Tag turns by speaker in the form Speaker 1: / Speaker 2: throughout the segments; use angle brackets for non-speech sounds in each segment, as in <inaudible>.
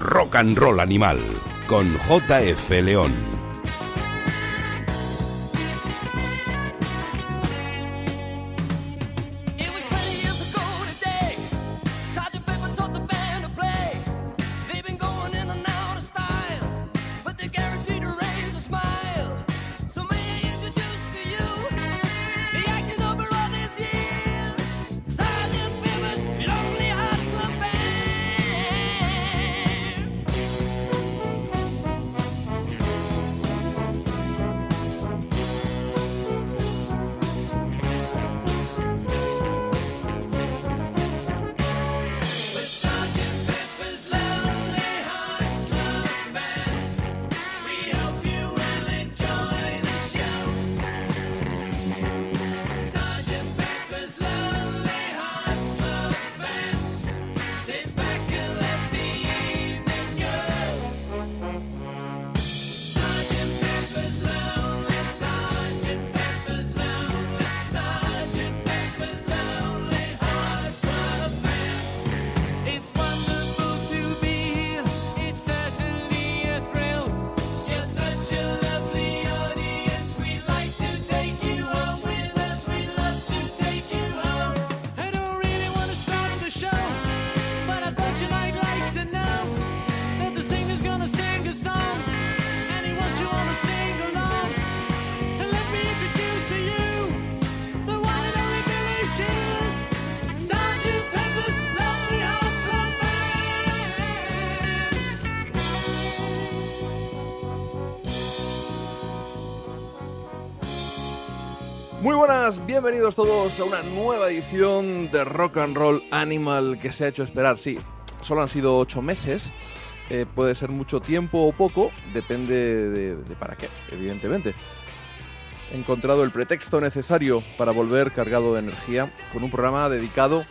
Speaker 1: Rock and Roll Animal con JF León.
Speaker 2: Bienvenidos todos a una nueva edición de Rock and Roll Animal que se ha hecho esperar. Sí, solo han sido ocho meses, eh, puede ser mucho tiempo o poco, depende de, de para qué, evidentemente. He encontrado el pretexto necesario para volver cargado de energía con un programa dedicado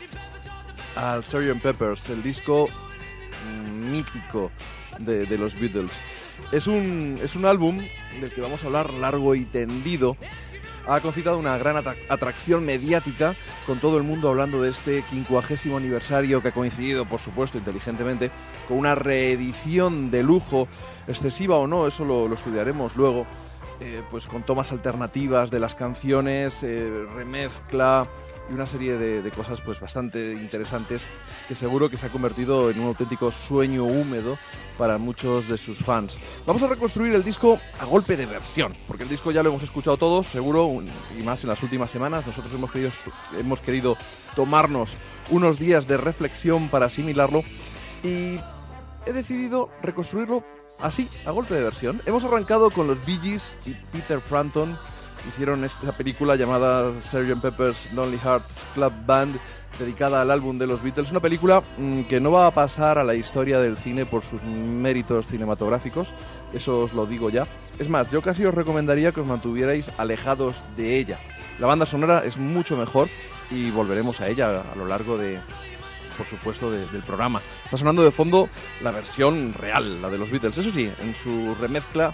Speaker 2: al Sgt. Peppers, el disco mítico de, de los Beatles. Es un, es un álbum del que vamos a hablar largo y tendido ha concitado una gran atra- atracción mediática, con todo el mundo hablando de este quincuagésimo aniversario que ha coincidido, por supuesto, inteligentemente, con una reedición de lujo, excesiva o no, eso lo, lo estudiaremos luego, eh, pues con tomas alternativas de las canciones, eh, remezcla y una serie de, de cosas pues bastante interesantes que seguro que se ha convertido en un auténtico sueño húmedo para muchos de sus fans. Vamos a reconstruir el disco a golpe de versión, porque el disco ya lo hemos escuchado todos, seguro, y más en las últimas semanas. Nosotros hemos querido, hemos querido tomarnos unos días de reflexión para asimilarlo y he decidido reconstruirlo así, a golpe de versión. Hemos arrancado con los Bee Gees y Peter Frampton. Hicieron esta película llamada Sgt. Pepper's Lonely Hearts Club Band, dedicada al álbum de los Beatles. Una película mm, que no va a pasar a la historia del cine por sus méritos cinematográficos, eso os lo digo ya. Es más, yo casi os recomendaría que os mantuvierais alejados de ella. La banda sonora es mucho mejor y volveremos a ella a lo largo de, por supuesto, de- del programa. Está sonando de fondo la versión real, la de los Beatles. Eso sí, en su remezcla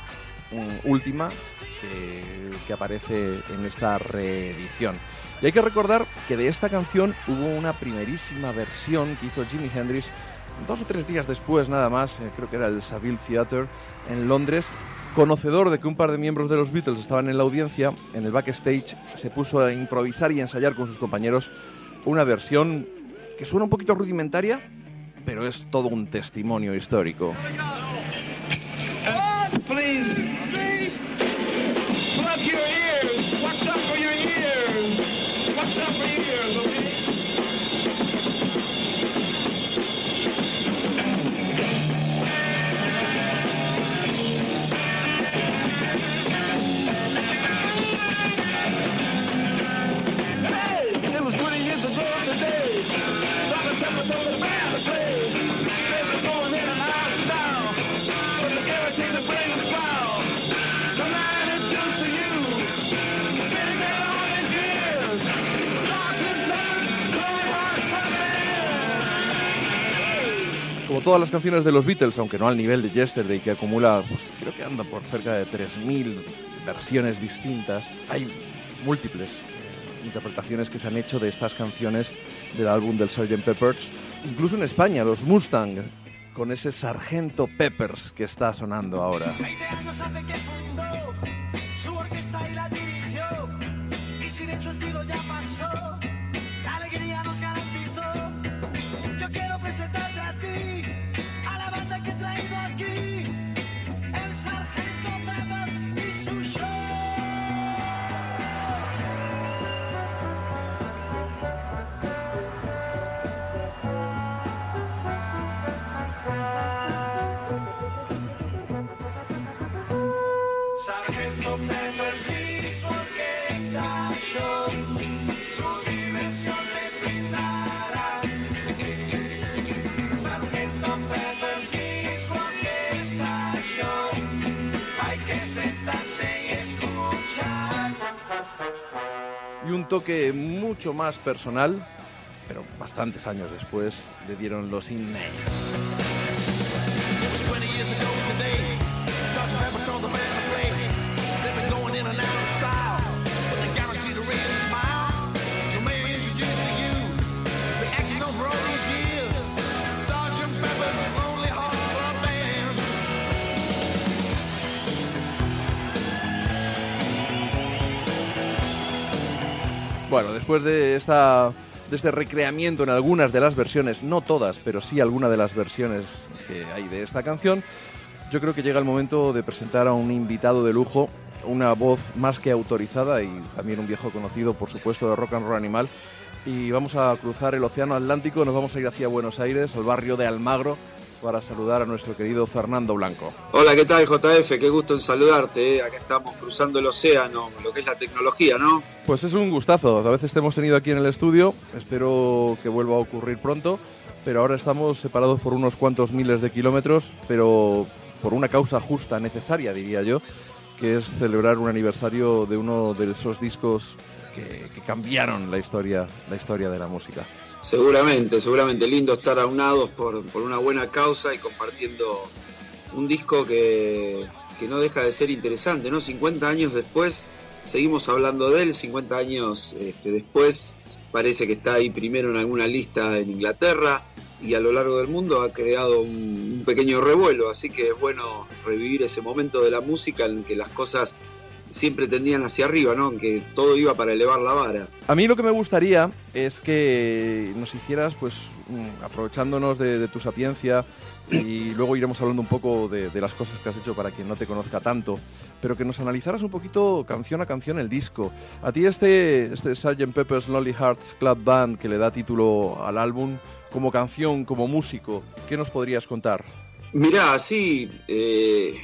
Speaker 2: mm, última que, aparece en esta reedición. Y hay que recordar que de esta canción hubo una primerísima versión que hizo Jimi Hendrix dos o tres días después nada más, eh, creo que era el Savile Theatre en Londres, conocedor de que un par de miembros de los Beatles estaban en la audiencia, en el backstage se puso a improvisar y ensayar con sus compañeros una versión que suena un poquito rudimentaria, pero es todo un testimonio histórico.
Speaker 3: Please,
Speaker 2: todas las canciones de los Beatles, aunque no al nivel de Yesterday, que acumula, pues creo que anda por cerca de 3.000 versiones distintas, hay múltiples eh, interpretaciones que se han hecho de estas canciones del álbum del Sgt. Peppers. Incluso en España, los Mustang con ese Sargento Peppers que está sonando ahora. Un toque mucho más personal, pero bastantes años después, le dieron los In Names. Después de esta de este recreamiento en algunas de las versiones, no todas, pero sí algunas de las versiones que hay de esta canción, yo creo que llega el momento de presentar a un invitado de lujo, una voz más que autorizada y también un viejo conocido, por supuesto, de Rock and Roll Animal. Y vamos a cruzar el Océano Atlántico, nos vamos a ir hacia Buenos Aires, al barrio de Almagro, para saludar a nuestro querido Fernando Blanco.
Speaker 4: Hola, ¿qué tal JF? Qué gusto en saludarte. ¿eh? Acá estamos cruzando el océano, lo que es la tecnología, ¿no?
Speaker 2: Pues es un gustazo. A veces te hemos tenido aquí en el estudio. Espero que vuelva a ocurrir pronto. Pero ahora estamos separados por unos cuantos miles de kilómetros, pero por una causa justa, necesaria, diría yo, que es celebrar un aniversario de uno de esos discos que, que cambiaron la historia, la historia de la música.
Speaker 4: Seguramente, seguramente. Lindo estar aunados por, por una buena causa y compartiendo un disco que, que no deja de ser interesante, ¿no? 50 años después seguimos hablando de él, 50 años este, después parece que está ahí primero en alguna lista en Inglaterra y a lo largo del mundo ha creado un, un pequeño revuelo, así que es bueno revivir ese momento de la música en que las cosas siempre tendían hacia arriba, ¿no? Que todo iba para elevar la vara.
Speaker 2: A mí lo que me gustaría es que nos hicieras, pues, mm, aprovechándonos de, de tu sapiencia, y luego iremos hablando un poco de, de las cosas que has hecho para quien no te conozca tanto, pero que nos analizaras un poquito canción a canción el disco. A ti este, este Sgt. Pepper's Lonely Hearts Club Band que le da título al álbum, como canción, como músico, ¿qué nos podrías contar?
Speaker 4: Mirá, sí, eh,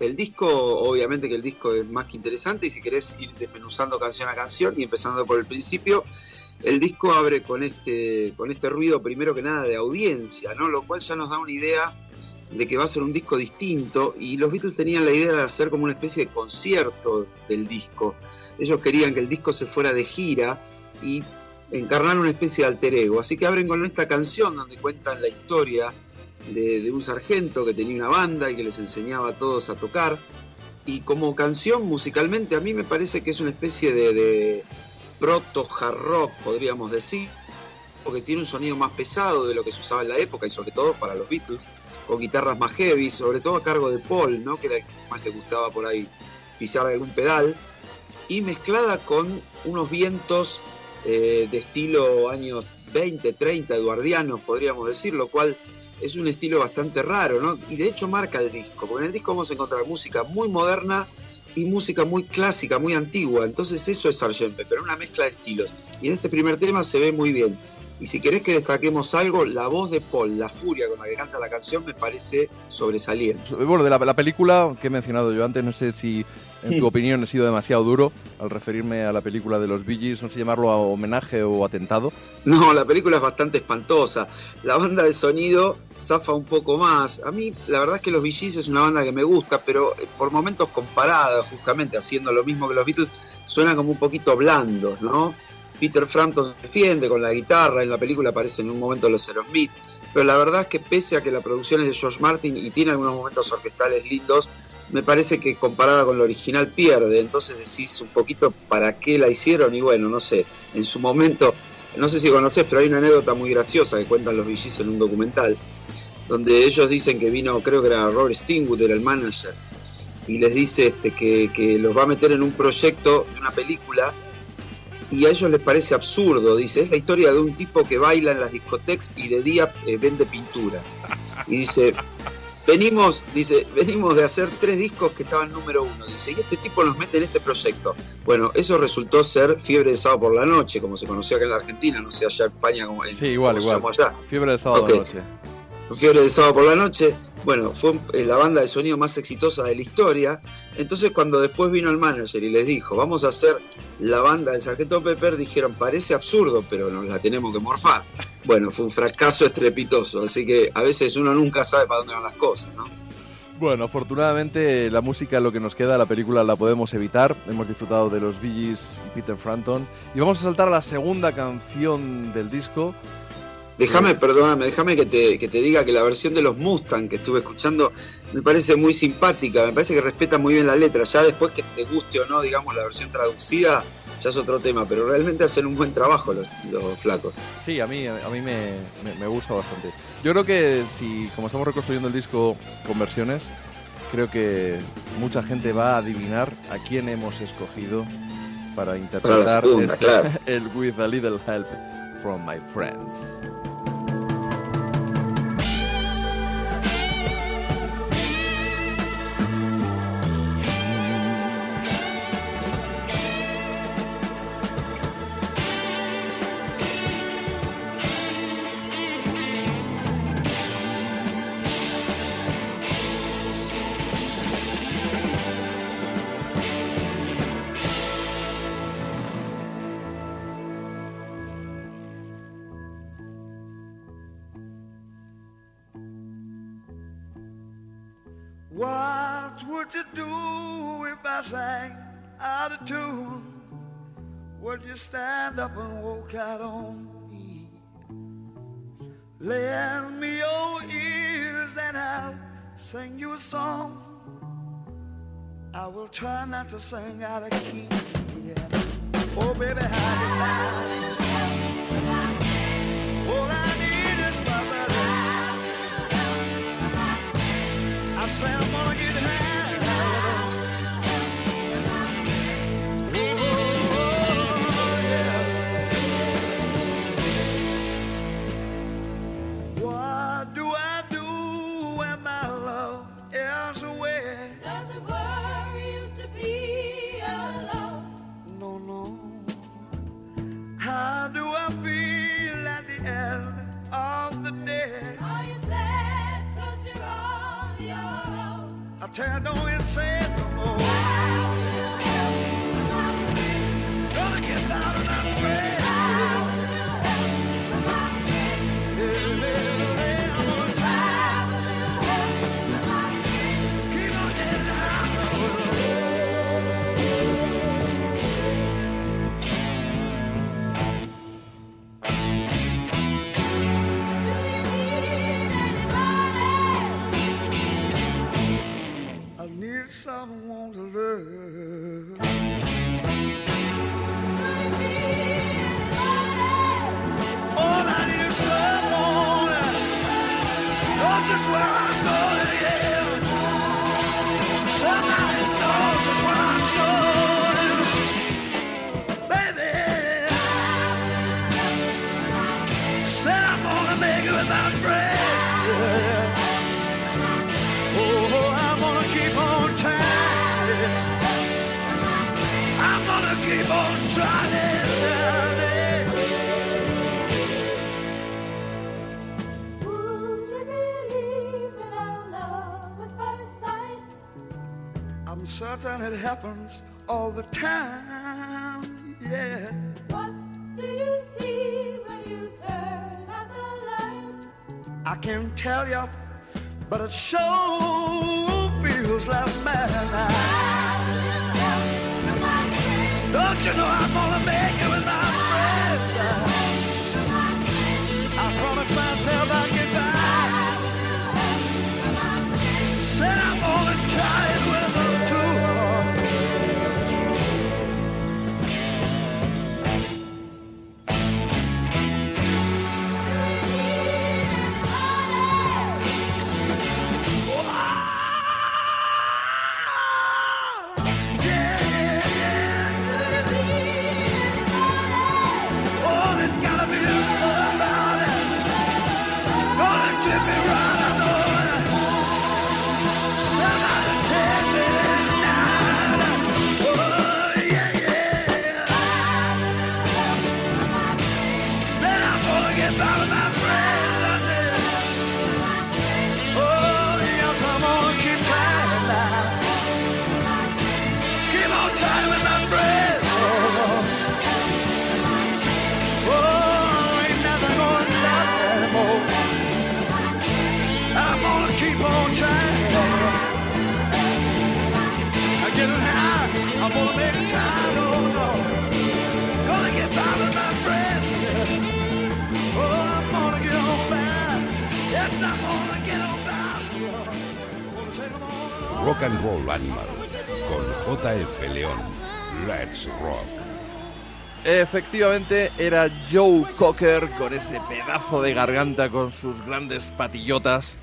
Speaker 4: el disco, obviamente que el disco es más que interesante y si querés ir desmenuzando canción a canción y empezando por el principio, el disco abre con este, con este ruido primero que nada de audiencia, ¿no? Lo cual ya nos da una idea de que va a ser un disco distinto y los Beatles tenían la idea de hacer como una especie de concierto del disco. Ellos querían que el disco se fuera de gira y encarnar una especie de alter ego. Así que abren con esta canción donde cuentan la historia de, un sargento que tenía una banda y que les enseñaba a todos a tocar. Y como canción musicalmente a mí me parece que es una especie de, de proto hard rock, podríamos decir, porque tiene un sonido más pesado de lo que se usaba en la época y sobre todo para los Beatles, con guitarras más heavy, sobre todo a cargo de Paul, ¿no? que era el que más le gustaba por ahí pisar algún pedal, y mezclada con unos vientos eh, de estilo años 20, 30, eduardianos, podríamos decir, lo cual es un estilo bastante raro, ¿no? Y de hecho marca el disco, porque en el disco vamos a encontrar música muy moderna y música muy clásica, muy antigua. Entonces eso es Sgt. Pepper, una mezcla de estilos. Y en este primer tema se ve muy bien. Y si querés que destaquemos algo, la voz de Paul, la furia con la que canta la canción, me parece sobresaliente.
Speaker 2: Bueno, de la, la película que he mencionado yo antes, no sé si en tu opinión he sido demasiado duro al referirme a la película de los Gees, no sé llamarlo a homenaje o atentado.
Speaker 4: No, la película es bastante espantosa. La banda de sonido zafa un poco más. A mí, la verdad es que los Gees es una banda que me gusta, pero eh, por momentos comparada, justamente haciendo lo mismo que los Beatles, suena como un poquito blandos, ¿no? Peter Frampton se defiende con la guitarra, en la película aparecen en un momento los Aerosmith, pero la verdad es que pese a que la producción es de George Martin y tiene algunos momentos orquestales lindos, me parece que comparada con lo original pierde, entonces decís un poquito para qué la hicieron y bueno, no sé, en su momento, no sé si conoces, pero hay una anécdota muy graciosa que cuentan los VGs en un documental, donde ellos dicen que vino, creo que era Robert Stingwood, era el manager, y les dice este, que, que los va a meter en un proyecto de una película y a ellos les parece absurdo, dice, es la historia de un tipo que baila en las discotecas y de día eh, vende pinturas. Y dice, venimos, dice, venimos de hacer tres discos que estaban número uno, dice, y este tipo nos mete en este proyecto. Bueno, eso resultó ser Fiebre de Sábado por la Noche, como se conoció acá en la Argentina, no sé allá en España como en,
Speaker 2: Sí, igual,
Speaker 4: como
Speaker 2: igual.
Speaker 4: allá.
Speaker 2: Fiebre de sábado
Speaker 4: Ok.
Speaker 2: noche.
Speaker 4: Fiebre de sábado por la noche, bueno, fue eh, la banda de sonido más exitosa de la historia. Entonces, cuando después vino el manager y les dijo, vamos a hacer la banda del Sargento Pepper, dijeron, parece absurdo, pero nos la tenemos que morfar. Bueno, fue un fracaso estrepitoso, así que a veces uno nunca sabe para dónde van las cosas, ¿no?
Speaker 2: Bueno, afortunadamente la música, lo que nos queda, la película la podemos evitar. Hemos disfrutado de los Bee y Peter Frampton. Y vamos a saltar a la segunda canción del disco.
Speaker 4: Déjame, perdóname, déjame que te, que te diga que la versión de los Mustang que estuve escuchando me parece muy simpática, me parece que respeta muy bien la letra. Ya después que te guste o no, digamos, la versión traducida, ya es otro tema, pero realmente hacen un buen trabajo los, los flacos.
Speaker 2: Sí, a mí, a mí me, me- me gusta bastante. Yo creo que si, como estamos reconstruyendo el disco con versiones, creo que mucha gente va a adivinar a quién hemos escogido para interpretar
Speaker 4: segunda,
Speaker 2: este-
Speaker 4: claro. <laughs>
Speaker 2: el With a Little Help from My Friends.
Speaker 5: Would you do if I sang out of tune? Would you stand up and walk out on me? Lend me your ears and I'll sing you a song. I will try not to sing out of key. Yeah. Oh, baby, how do you All I need is
Speaker 6: own?
Speaker 5: I tell you, don't even say one. I'm it happens all the time. Yeah.
Speaker 6: What do you see when you turn out the light?
Speaker 5: I can't tell you, but it sure feels like madness. Don't you know I'm gonna make it
Speaker 1: Rock and Roll Animal con JF León. Let's Rock.
Speaker 2: Efectivamente, era Joe Cocker con ese pedazo de garganta con sus grandes patillotas,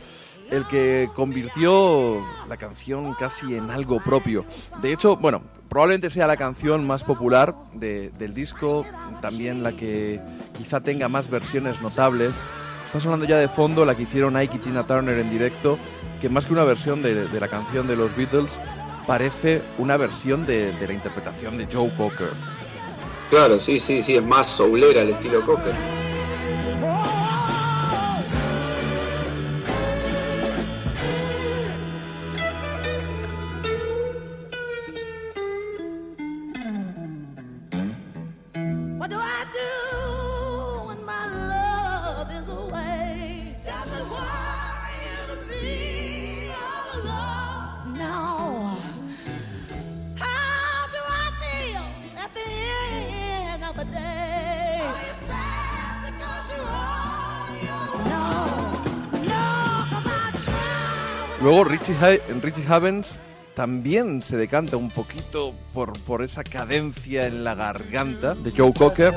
Speaker 2: el que convirtió la canción casi en algo propio. De hecho, bueno, probablemente sea la canción más popular de- del disco, también la que quizá tenga más versiones notables. Está sonando ya de fondo la que hicieron Ike y Tina Turner en directo, que más que una versión de, de la canción de los Beatles, parece una versión de, de la interpretación de Joe Cocker.
Speaker 4: Claro, sí, sí, sí, es más soulera el estilo Cocker.
Speaker 2: Luego Richie, Richie Havens también se decanta un poquito por, por esa cadencia en la garganta de Joe Cocker.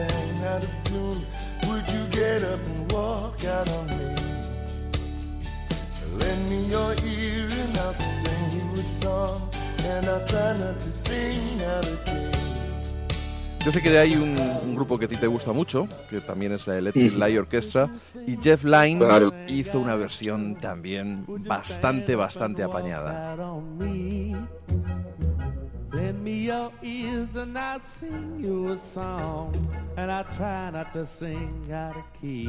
Speaker 2: Yo sé que de ahí un, un grupo que a ti te gusta mucho, que también es la Electric
Speaker 4: Ujú.
Speaker 2: Light Orchestra, y Jeff Lynne
Speaker 4: Claro.
Speaker 2: hizo una versión también bastante, bastante apañada.
Speaker 5: Lend me your ears and I'll sing you a song. And I try not to sing out of key.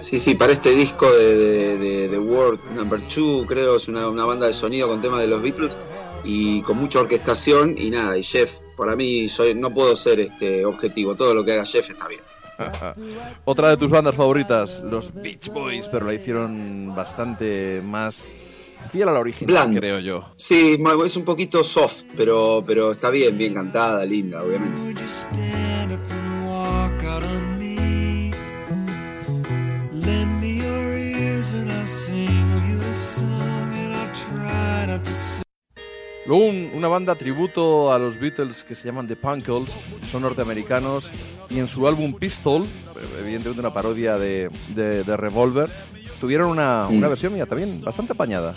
Speaker 4: Sí, sí, para este disco de- de World Number 2, creo, es una, una banda de sonido con temas de los Beatles y con mucha orquestación y nada, y Jeff, para mí soy, no puedo ser este objetivo, todo lo que haga Jeff está bien. <laughs>
Speaker 2: Otra de tus bandas favoritas, los Beach Boys, pero la hicieron bastante más fiel a la original, creo yo.
Speaker 4: Sí, es un poquito soft, pero, pero está bien, bien cantada, linda, obviamente.
Speaker 2: Luego un- una banda tributo a los Beatles que se llaman The Punkles, son norteamericanos y en su álbum Pistol, evidentemente una parodia de, de, de Revolver, tuvieron una, una versión mía también bastante apañada.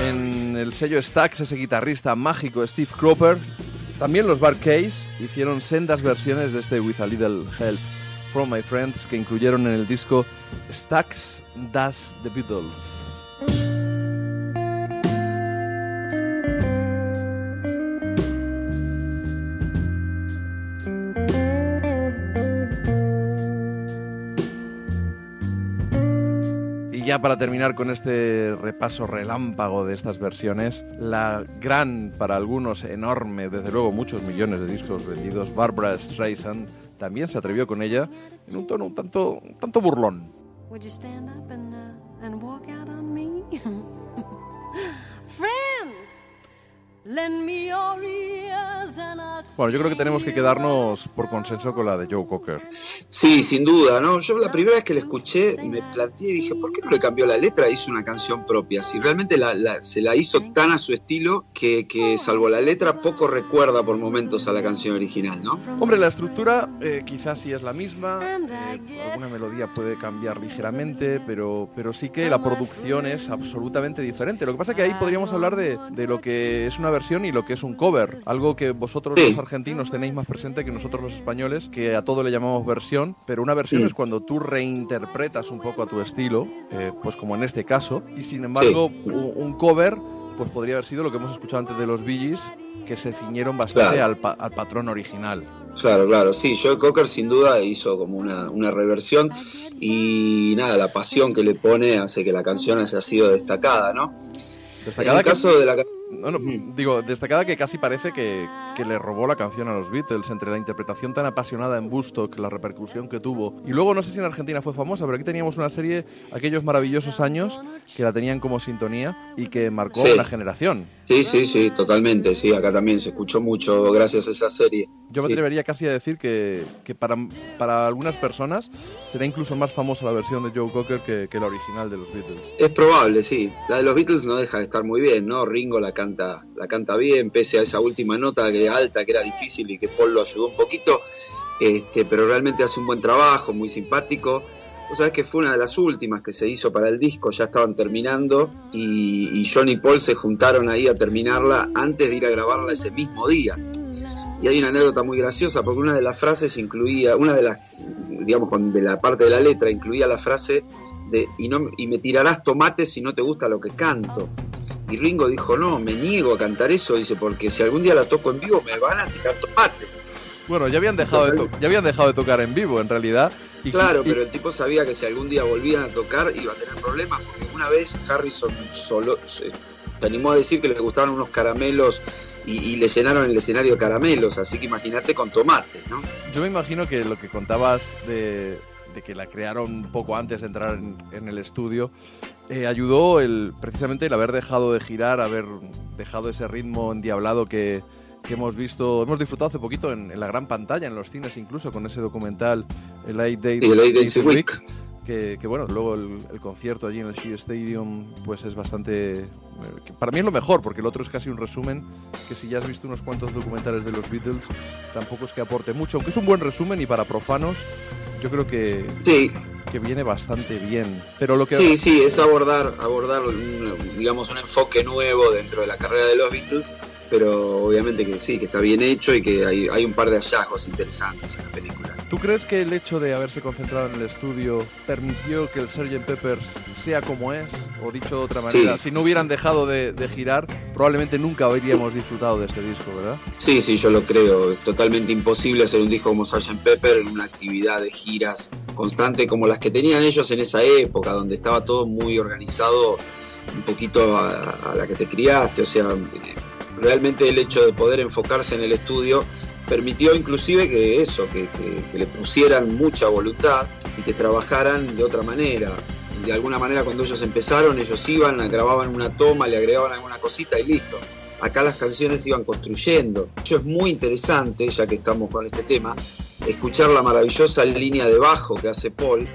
Speaker 2: En el sello Stax, ese guitarrista mágico Steve Cropper, también los Bar Case hicieron sendas versiones de este With a Little Help from My Friends que incluyeron en el disco Stax Does the Beatles. Ya para terminar con este repaso relámpago de estas versiones, la gran, para algunos enorme, desde luego muchos millones de discos vendidos, Barbara Streisand también se atrevió con ella en un tono un tanto, un tanto burlón.
Speaker 7: Uh? <laughs> Friends,
Speaker 2: Bueno, yo creo que tenemos que quedarnos por consenso con la de Joe Cocker.
Speaker 4: Sí, sin duda, ¿no? Yo la primera vez que la escuché me planteé y dije, ¿por qué no le cambió la letra? Hizo una canción propia. Si realmente la- la- se la hizo tan a su estilo que, que salvo la letra poco recuerda por momentos a la canción original, ¿no?
Speaker 2: Hombre, la estructura eh, quizás sí es la misma, eh, alguna melodía puede cambiar ligeramente, pero, pero sí que la producción es absolutamente diferente. Lo que pasa es que ahí podríamos hablar de, de lo que es una versión y lo que es un cover, algo que vosotros
Speaker 4: Sí.
Speaker 2: los argentinos tenéis más presente que nosotros los españoles, que a todo le llamamos versión, pero una versión
Speaker 4: Sí.
Speaker 2: es cuando tú reinterpretas un poco a tu estilo, eh, pues como en este caso, y sin embargo
Speaker 4: Sí.
Speaker 2: un, cover pues podría haber sido lo que hemos escuchado antes de los Gees, que se ciñeron bastante
Speaker 4: Claro.
Speaker 2: al, pa- al patrón original.
Speaker 4: Claro, claro, sí, Joe Cocker sin duda hizo como una, una reversión y nada, la pasión que le pone hace que la canción haya sido destacada, ¿no? En el
Speaker 2: que-
Speaker 4: caso de la
Speaker 2: No, no, digo, destacada que casi parece que, que le robó la canción a los Beatles entre la interpretación tan apasionada en Bustock, la repercusión que tuvo. Y luego, no sé si en Argentina fue famosa, pero aquí teníamos una serie, aquellos maravillosos años, que la tenían como sintonía y que marcó
Speaker 4: Sí.
Speaker 2: una generación.
Speaker 4: Sí, sí, sí, totalmente, sí, acá también se escuchó mucho gracias a esa serie.
Speaker 2: Yo me
Speaker 4: Sí.
Speaker 2: atrevería casi a decir que, que para, para algunas personas será incluso más famosa la versión de Joe Cocker que, que la original de los Beatles.
Speaker 4: Es probable, sí. La de los Beatles no deja de estar muy bien, ¿no? Ringo la canta, la canta bien, pese a esa última nota que alta, que era difícil y que Paul lo ayudó un poquito. Este, pero realmente hace un buen trabajo, muy simpático. Vos sabés que fue una de las últimas que se hizo para el disco, ya estaban terminando y, John y Paul se juntaron ahí a terminarla antes de ir a grabarla ese mismo día. Y hay una anécdota muy graciosa porque una de las frases incluía, una de las, digamos, de la parte de la letra incluía la frase de y, y me tirarás tomates si no te gusta lo que canto. Y Ringo dijo, no, me niego a cantar eso, dice, porque si algún día la toco en vivo me van a tirar tomates.
Speaker 2: Bueno, ya habían dejado de, ya habían dejado de tocar en vivo, en realidad. Y-
Speaker 4: Claro,
Speaker 2: y-
Speaker 4: pero el tipo sabía que si algún día volvían a tocar iba a tener problemas, porque una vez Harrison solo se, se animó a decir que le gustaban unos caramelos y, y le llenaron el escenario de caramelos, así que imagínate con tomates, ¿no?
Speaker 2: Yo me imagino que lo que contabas de, de que la crearon poco antes de entrar en, en el estudio eh, ayudó el, precisamente el haber dejado de girar, haber dejado ese ritmo endiablado que, que hemos visto, hemos disfrutado hace poquito en, en la gran pantalla, en los cines incluso, con ese documental, el Eight Days,
Speaker 4: el Eight Days
Speaker 2: a
Speaker 4: Week.
Speaker 2: que, que, bueno, luego el, el concierto allí en el Shea Stadium pues es bastante... eh, para mí es lo mejor, porque el otro es casi un resumen, que si ya has visto unos cuantos documentales de los Beatles, tampoco es que aporte mucho, aunque es un buen resumen y para profanos yo creo que,
Speaker 4: Sí,
Speaker 2: que viene bastante bien. Pero lo que...
Speaker 4: sí, sí, es abordar, abordar digamos, un enfoque nuevo dentro de la carrera de los Beatles, pero obviamente que sí, que está bien hecho y que hay, hay un par de hallazgos interesantes en la película.
Speaker 2: ¿Tú crees que el hecho de haberse concentrado en el estudio permitió que el Sgt. Peppers sea como es? O dicho de otra manera,
Speaker 4: Sí.
Speaker 2: si no hubieran dejado de, de girar, probablemente nunca habríamos disfrutado de este disco, ¿verdad?
Speaker 4: Sí, sí, yo lo creo. Es totalmente imposible hacer un disco como Sgt. Pepper en una actividad de giras constante como las que tenían ellos en esa época, donde estaba todo muy organizado, un poquito a, a la que te criaste. O sea, realmente el hecho de poder enfocarse en el estudio permitió inclusive que eso, que, le pusieran mucha voluntad y que trabajaran de otra manera. De alguna manera cuando ellos empezaron, ellos iban, grababan una toma, le agregaban alguna cosita y listo acá las canciones se iban construyendo. Eso es muy interesante, ya que estamos con este tema, escuchar la maravillosa línea de bajo que hace Paul.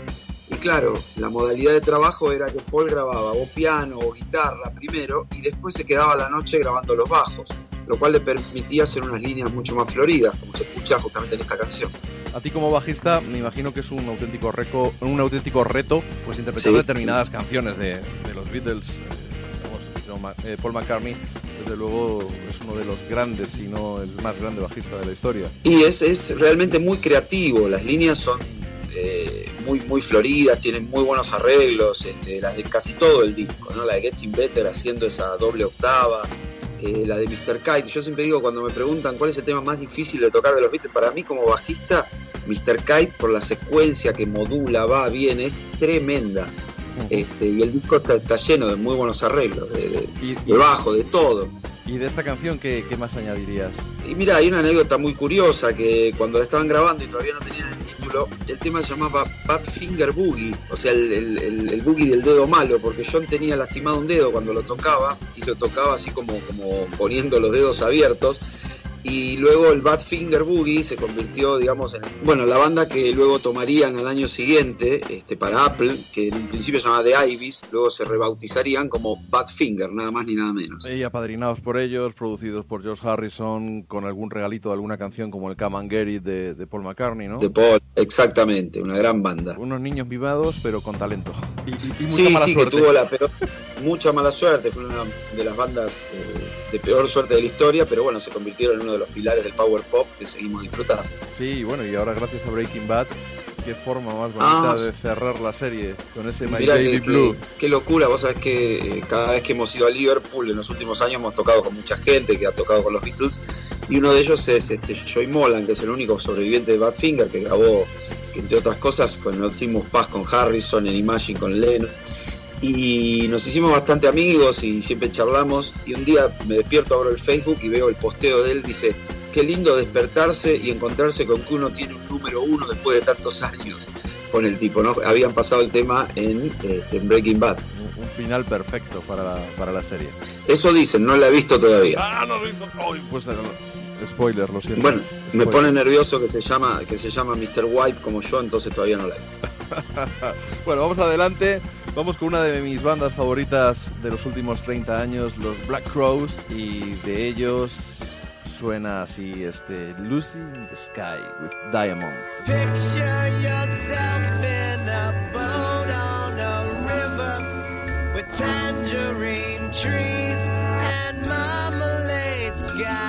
Speaker 4: Y claro, la modalidad de trabajo era que Paul grababa o piano o guitarra primero y después se quedaba la noche grabando los bajos, lo cual le permitía hacer unas líneas mucho más floridas, como se escucha justamente en esta canción.
Speaker 2: A ti como bajista me imagino que es un auténtico, reco- un auténtico reto pues interpretar
Speaker 4: Sí.
Speaker 2: determinadas canciones de, de los Beatles. Eh, eh, Paul McCartney, desde luego, es uno de los grandes, si no el más grande bajista de la historia.
Speaker 4: Y es, es realmente muy creativo, las líneas son eh, muy, muy floridas, tienen muy buenos arreglos, este, las de casi todo el disco, ¿no? La de Getting Better haciendo esa doble octava, eh, la de Mr. Kite. Yo siempre digo, cuando me preguntan cuál es el tema más difícil de tocar de los Beatles, para mí como bajista, Mr. Kite, por la secuencia que modula, va, viene, es tremenda. Este, y el disco está, está lleno de muy buenos arreglos, de, de-
Speaker 2: Y,
Speaker 4: de bajo, de todo.
Speaker 2: y de esta canción, ¿qué, qué más añadirías?
Speaker 4: Y mira, hay una anécdota muy curiosa que cuando la estaban grabando y todavía no tenían el título, el tema se llamaba Badfinger Boogie, o sea, el, el, el- el boogie del dedo malo, porque John tenía lastimado un dedo cuando lo tocaba y lo tocaba así como, como poniendo los dedos abiertos. Y luego el Badfinger Boogie se convirtió, digamos, en bueno, la banda que luego tomarían al año siguiente este, para Apple, que en un principio se llamaba The Ivies, luego se rebautizarían como Badfinger, nada más ni nada menos.
Speaker 2: Y apadrinados por ellos, producidos por George Harrison, con algún regalito de alguna canción como el Come and Get It de, de Paul McCartney, ¿no?
Speaker 4: De Paul, exactamente, una gran banda.
Speaker 2: Unos niños mimados, pero con talento. Y, y- y mucha
Speaker 4: Sí,
Speaker 2: mala
Speaker 4: sí,
Speaker 2: suerte.
Speaker 4: que tuvo la peor, mucha mala suerte, fue una de las bandas eh, de peor suerte de la historia, pero bueno, se convirtieron en uno de los pilares del power pop que seguimos disfrutando.
Speaker 2: Sí, bueno, y ahora gracias a Breaking Bad, qué forma más bonita
Speaker 4: Ah,
Speaker 2: de cerrar la serie con ese My Baby Blue.
Speaker 4: qué locura, vos sabés que eh, cada vez que hemos ido a Liverpool en los últimos años hemos tocado con mucha gente que ha tocado con los Beatles y uno de ellos es este, Joy Molan, que es el único sobreviviente de Badfinger, que grabó, que entre otras cosas, con el Optimus Paz con Harrison, en Imagine con Lennon. Y nos hicimos bastante amigos y siempre charlamos. Y un día me despierto, abro el Facebook y veo el posteo de él, dice, qué lindo despertarse y encontrarse con que uno tiene un número uno después de tantos años con el tipo, ¿no? Habían pasado el tema en, eh, en Breaking Bad.
Speaker 2: Un, un final perfecto para la, para la serie.
Speaker 4: Eso dicen, no la he visto todavía.
Speaker 2: Ah, no lo he visto. Pues eh, spoiler, lo siento.
Speaker 4: Bueno, me pone nervioso que se llama que se llama Mr. White como yo, entonces todavía no la he <laughs>
Speaker 2: Bueno, vamos adelante. Vamos con una de mis bandas favoritas de los últimos 30 años, los Black Crows, y de ellos suena así este Lucy in the Sky with Diamonds.
Speaker 8: Picture yourself in a boat on a river with tangerine trees and marmalade skies.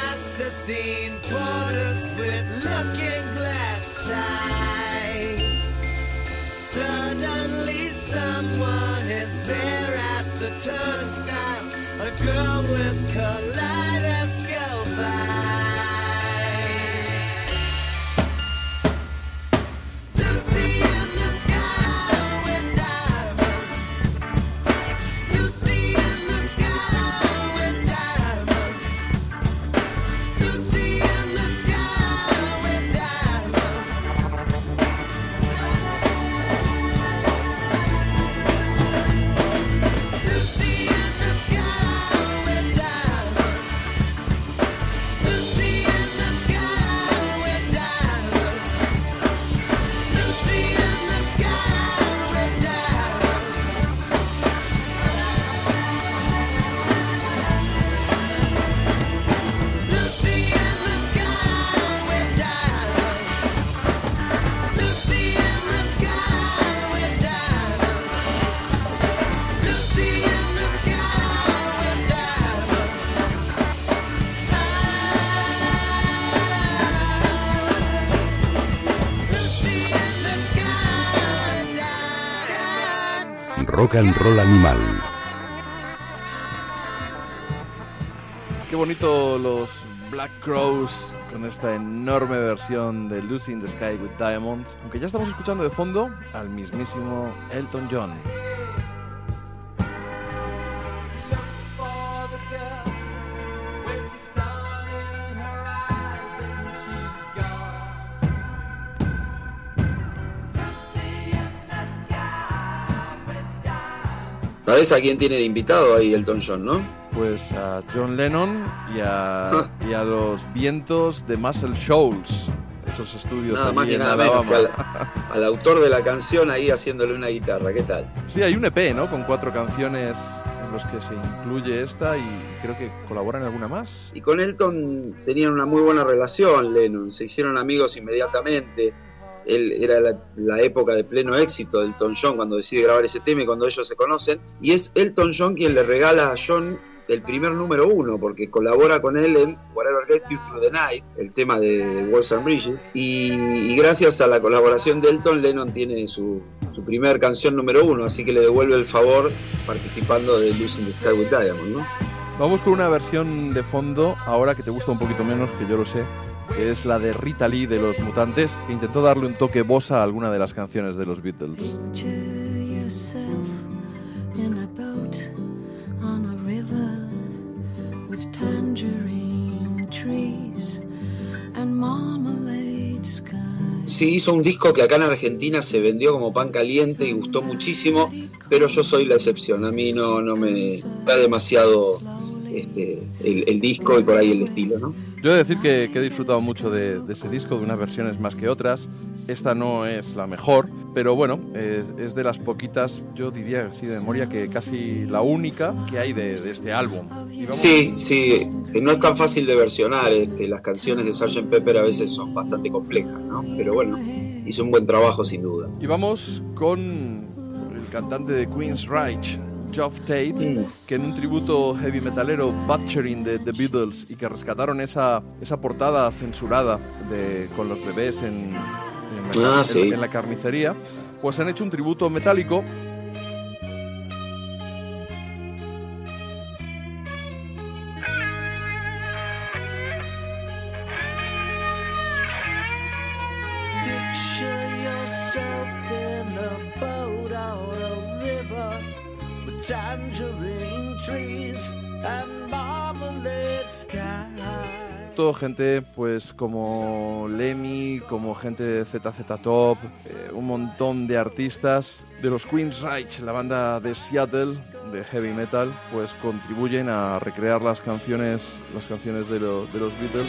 Speaker 8: Plasticine porters with looking glass ties. Suddenly someone is there at the turnstile, a girl with kaleidoscope
Speaker 1: Rock and Animal.
Speaker 2: Qué bonito los Black Crows con esta enorme versión de Lucy in the Sky with Diamonds. Aunque ya estamos escuchando de fondo al mismísimo Elton John.
Speaker 4: ¿Sabés a quién tiene de invitado ahí Elton John, no?
Speaker 2: Pues a John Lennon y a, <laughs> y a los vientos de Muscle Shoals, esos estudios
Speaker 4: Nada más que nada menos que al, <laughs> al autor de la canción ahí haciéndole una guitarra. ¿Qué tal?
Speaker 2: Sí, hay un EP, ¿no? Con cuatro canciones en los que se incluye esta y creo que colaboran alguna más.
Speaker 4: Y con Elton tenían una muy buena relación, Lennon. Se hicieron amigos inmediatamente. Él era la, época de pleno éxito de Elton John cuando decide grabar ese tema y cuando ellos se conocen. Y es Elton John quien le regala a John el primer número uno, porque colabora con él en Whatever Gets You Through the Night, el tema de Walls and Bridges. Y, y gracias a la colaboración de Elton, Lennon tiene su, su primer canción número uno, así que le devuelve el favor participando de Losing the Sky with Diamond, ¿no?
Speaker 2: Vamos con una versión de fondo, ahora que te gusta un poquito menos, que yo lo sé, que es la de Rita Lee de Los Mutantes, que intentó darle un toque bossa a alguna de las canciones de los Beatles.
Speaker 4: Sí, hizo un disco que acá en Argentina se vendió como pan caliente y gustó muchísimo, pero yo soy la excepción. A mí no, no me da demasiado este, el, el disco y por ahí el estilo, ¿no?
Speaker 2: Yo he de decir que, que he disfrutado mucho de, de ese disco, de unas versiones más que otras. Esta no es la mejor, pero bueno, es, es de las poquitas, yo diría así de memoria, que casi la única que hay de, de este álbum.
Speaker 4: Sí, sí, que no es tan fácil de versionar. Este, las canciones de Sgt. Pepper a veces son bastante complejas, ¿no? Pero bueno, hizo un buen trabajo sin duda.
Speaker 2: Y vamos con el cantante de Queen's Reich, Geoff Tate, que en un tributo heavy metalero butchering de The Beatles y que rescataron esa, esa portada censurada de, con los bebés en, en la,
Speaker 4: Ah, sí.
Speaker 2: en- en la carnicería, pues han hecho un tributo metálico gente pues como Lemmy, como gente de ZZ Top, eh, un montón de artistas de los Queen's Reich, la banda de Seattle de heavy metal, pues contribuyen a recrear las canciones, las canciones de los Beatles.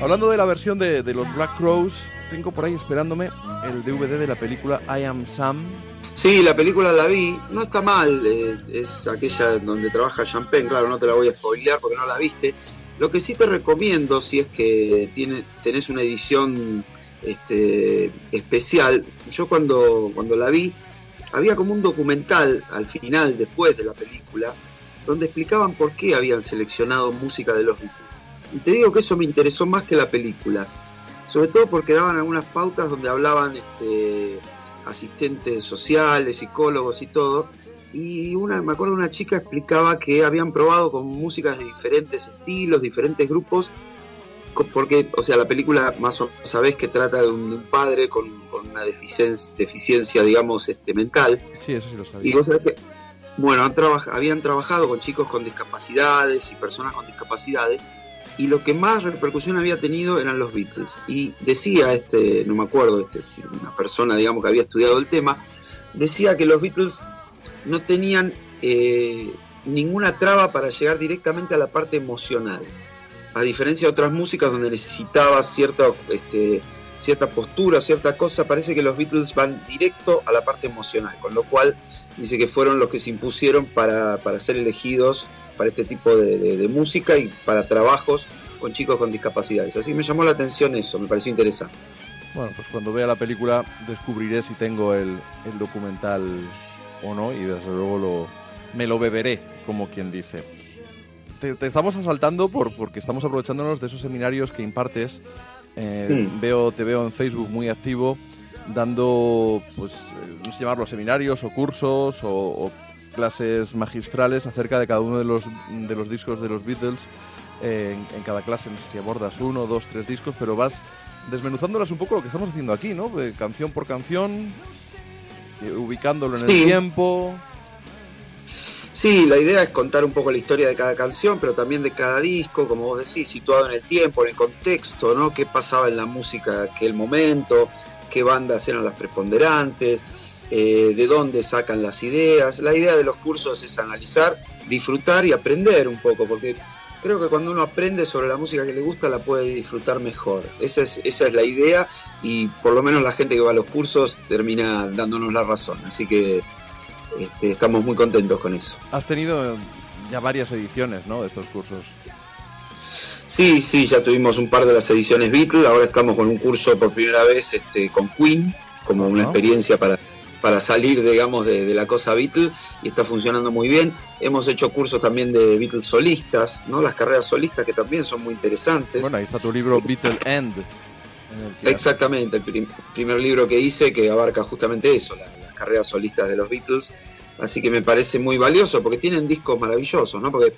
Speaker 2: Hablando de la versión de, de los Black Crows, tengo por ahí esperándome el DVD de la película I Am Sam.
Speaker 4: Sí, la película la vi, no está mal, eh, es aquella donde trabaja Champagne, claro, no te la voy a spoilear porque no la viste. Lo que sí te recomiendo, si es que tiene, tenés una edición este, especial, yo cuando, cuando la vi, había como un documental al final, después de la película, donde explicaban por qué habían seleccionado música de los Beatles. Y te digo que eso me interesó más que la película, sobre todo porque daban algunas pautas donde hablaban este, asistentes sociales, psicólogos y todo. Y una, me acuerdo una chica explicaba que habían probado con músicas de diferentes estilos, diferentes grupos, porque, o sea, la película más o menos sabés que trata de un, de un padre con, con una deficiencia, deficiencia, digamos, este, mental.
Speaker 2: Sí, eso sí lo
Speaker 4: Y
Speaker 2: sabía.
Speaker 4: vos sabés que, bueno, han traba- habían trabajado con chicos con discapacidades y personas con discapacidades, y lo que más repercusión había tenido eran los Beatles. Y decía este, no me acuerdo, este, una persona, digamos, que había estudiado el tema, decía que los Beatles no tenían eh, ninguna traba para llegar directamente a la parte emocional. A diferencia de otras músicas donde necesitaba cierta, este, cierta postura, cierta cosa, parece que los Beatles van directo a la parte emocional, con lo cual dice que fueron los que se impusieron para, para ser elegidos para este tipo de, de- de música y para trabajos con chicos con discapacidades. Así me llamó la atención eso, me pareció interesante.
Speaker 2: Bueno, pues cuando vea la película descubriré si tengo el, el documental o no y desde luego lo, me lo beberé, como quien dice. Te, te estamos asaltando por, porque estamos aprovechándonos de esos seminarios que impartes. Eh,
Speaker 4: Mm.
Speaker 2: veo, te veo en Facebook muy activo, dando, pues, eh, no sé si llamarlos seminarios o cursos o, o clases magistrales acerca de cada uno de los, de los discos de los Beatles. Eh, en, en cada clase, no sé si abordas uno, dos, tres discos, pero vas desmenuzándolas un poco lo que estamos haciendo aquí, ¿no? Eh, canción por canción, eh, ubicándolo en el tiempo.
Speaker 4: Sí, la idea es contar un poco la historia de cada canción, pero también de cada disco, como vos decís, situado en el tiempo, en el contexto, ¿no? ¿Qué pasaba en la música en aquel momento? qué bandas eran las preponderantes, eh, de dónde sacan las ideas. La idea de los cursos es analizar, disfrutar y aprender un poco, porque creo que cuando uno aprende sobre la música que le gusta la puede disfrutar mejor. Esa es, esa es la idea y por lo menos la gente que va a los cursos termina dándonos la razón. Así que este, estamos muy contentos con eso.
Speaker 2: Has tenido ya varias ediciones, ¿no? De estos cursos.
Speaker 4: Sí, sí, ya tuvimos un par de las ediciones Beatles, ahora estamos con un curso por primera vez este, con Queen, como una experiencia para, para salir, digamos, de, de la cosa Beatle, y está funcionando muy bien. Hemos hecho cursos también de Beatles solistas, ¿no? Las carreras solistas que también son muy interesantes.
Speaker 2: Bueno, ahí está tu libro Beatle End. el
Speaker 4: Exactamente, el prim- primer libro que hice que abarca justamente eso, la- las carreras solistas de los Beatles. Así que me parece muy valioso porque tienen discos maravillosos, ¿no? Porque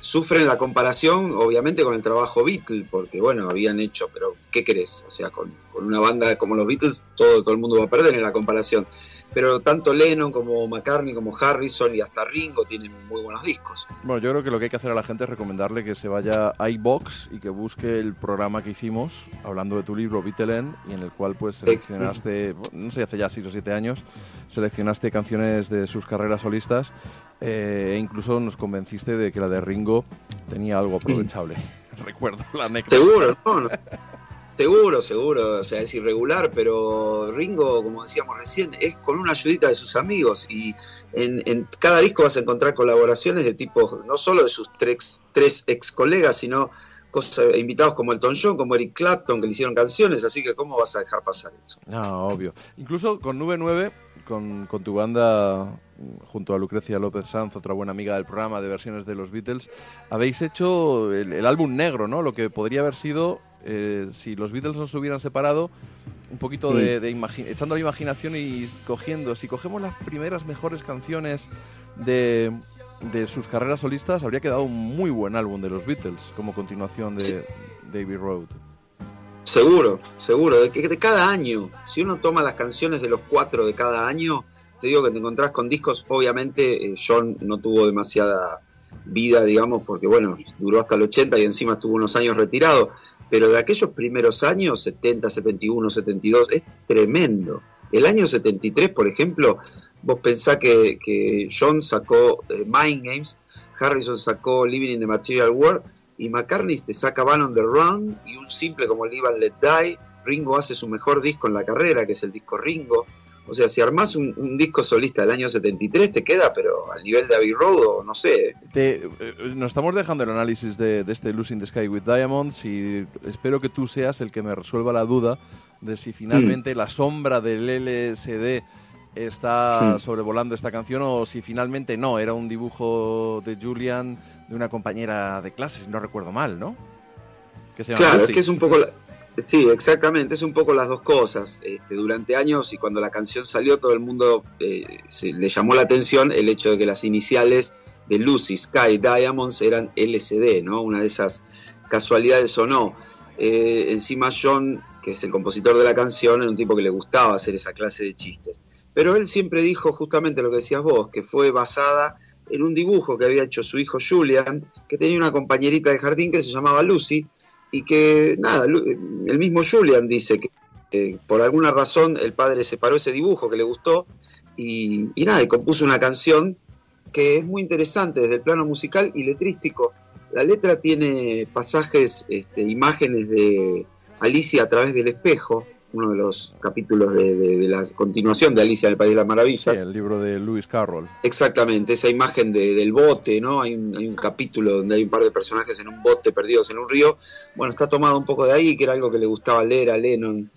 Speaker 4: sufren la comparación, obviamente, con el trabajo Beatle, porque bueno, habían hecho, pero ¿qué querés? O sea, con, con una banda como los Beatles, todo, todo el mundo va a perder en la comparación. Pero tanto Lennon como McCartney, como Harrison y hasta Ringo tienen muy buenos discos.
Speaker 2: Bueno, yo creo que lo que hay que hacer a la gente es recomendarle que se vaya a iBox y que busque el programa que hicimos hablando de tu libro Beatle End y en el cual pues seleccionaste, no sé, hace ya 6 o 7 años, seleccionaste canciones de sus carreras solistas eh, e incluso nos convenciste de que la de Ringo tenía algo aprovechable. <laughs> Recuerdo la anécdota.
Speaker 4: Seguro, no, no. Seguro, seguro, o sea, es irregular, pero Ringo, como decíamos recién, es con una ayudita de sus amigos y en, en cada disco vas a encontrar colaboraciones de tipo, no solo de sus tres, tres ex colegas, sino cosas, invitados como Elton John, como Eric Clapton, que le hicieron canciones, así que ¿cómo vas a dejar pasar eso?
Speaker 2: No, obvio. Incluso con 99, con, con tu banda, junto a Lucrecia López Sanz, otra buena amiga del programa de versiones de los Beatles, habéis hecho el, el álbum negro, ¿no? Lo que podría haber sido, eh, si los Beatles no se hubieran separado, un poquito de, de echando la imaginación y cogiendo, si cogemos las primeras mejores canciones de, de sus carreras solistas, habría quedado un muy buen álbum de los Beatles, como continuación de David Road.
Speaker 4: Seguro, seguro, de que de cada año, si uno toma las canciones de los cuatro de cada año, te digo que te encontrás con discos, obviamente eh, John no tuvo demasiada vida, digamos, porque bueno, duró hasta el 80 y encima estuvo unos años retirado, pero de aquellos primeros años, 70, 71, 72, es tremendo. El año 73, por ejemplo, vos pensás que, que John sacó eh, Mind Games, Harrison sacó Living in the Material World, y McCartney te saca Van on the Run y un simple como Live and Let Die. Ringo hace su mejor disco en la carrera, que es el disco Ringo. O sea, si armás un, un disco solista del año 73, te queda, pero al nivel de Abbey Road, o no sé.
Speaker 2: Te- eh, nos estamos dejando el análisis de, de este Losing the Sky with Diamonds y espero que tú seas el que me resuelva la duda de si finalmente la sombra del LSD está
Speaker 4: Hmm.
Speaker 2: sobrevolando esta canción o si finalmente no, era un dibujo de Julian de una compañera de clase, si no recuerdo mal, ¿no? Que se llama
Speaker 4: Claro,
Speaker 2: Lucy.
Speaker 4: es que es un poco... la- Sí, exactamente, es un poco las dos cosas. Este, durante años y cuando la canción salió, todo el mundo eh, se, le llamó la atención el hecho de que las iniciales de Lucy, Sky, Diamonds eran LCD, ¿no? Una de esas casualidades o no. Eh, encima John, que es el compositor de la canción, era un tipo que le gustaba hacer esa clase de chistes. Pero él siempre dijo justamente lo que decías vos, que fue basada en un dibujo que había hecho su hijo Julian, que tenía una compañerita de jardín que se llamaba Lucy, y que nada, el mismo Julian dice que por alguna razón el padre separó ese dibujo que le gustó y, y nada, y compuso una canción que es muy interesante desde el plano musical y letrístico. La letra tiene pasajes, este, imágenes de Alicia a través del espejo, uno de los capítulos de, de- de la continuación de Alicia en el País de las
Speaker 2: Sí,
Speaker 4: Maravillas.
Speaker 2: el libro de Lewis Carroll.
Speaker 4: Exactamente, esa imagen de- del bote, ¿no? Hay un, hay un capítulo donde hay un par de personajes en un bote perdidos en un río. Bueno, está tomado un poco de ahí, que era algo que le gustaba leer a Lennon.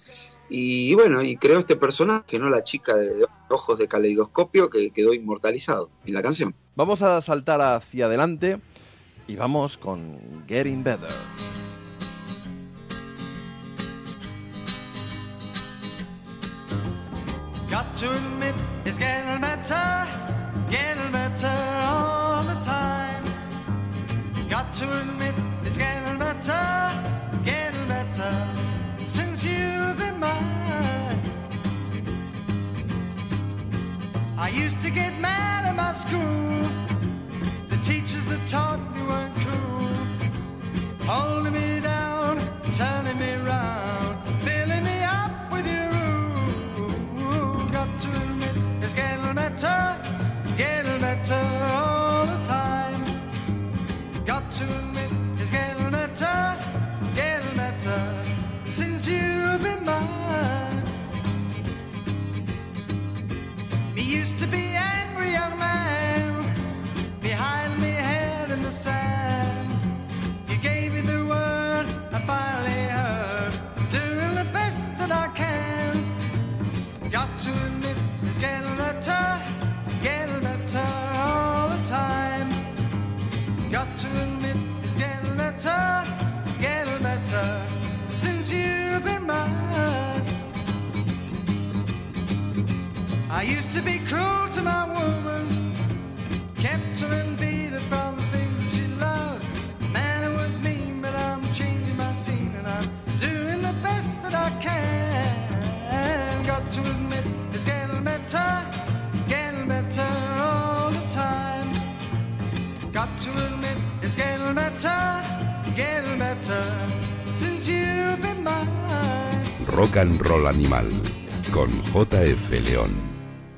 Speaker 4: Y bueno, y creó este personaje, ¿no? La chica de ojos de caleidoscopio que quedó inmortalizado en la canción.
Speaker 2: Vamos a saltar hacia adelante y vamos con Getting Better.
Speaker 8: Got to admit, it's getting better, getting better all the time. Got to admit, it's getting better, getting better since you've been mine. I used to get mad at my school. The teachers that taught me weren't cool, holding me down, turning me to to be cruel to my woman, kept her and beat her from the things that she loved. Man, it was mean, but I'm changing my scene and I'm doing the best that I can. Got to admit it's getting better, getting better all the time. Got to admit it's getting better, getting better since you've been mine.
Speaker 1: Rock and Roll Animal con JF León.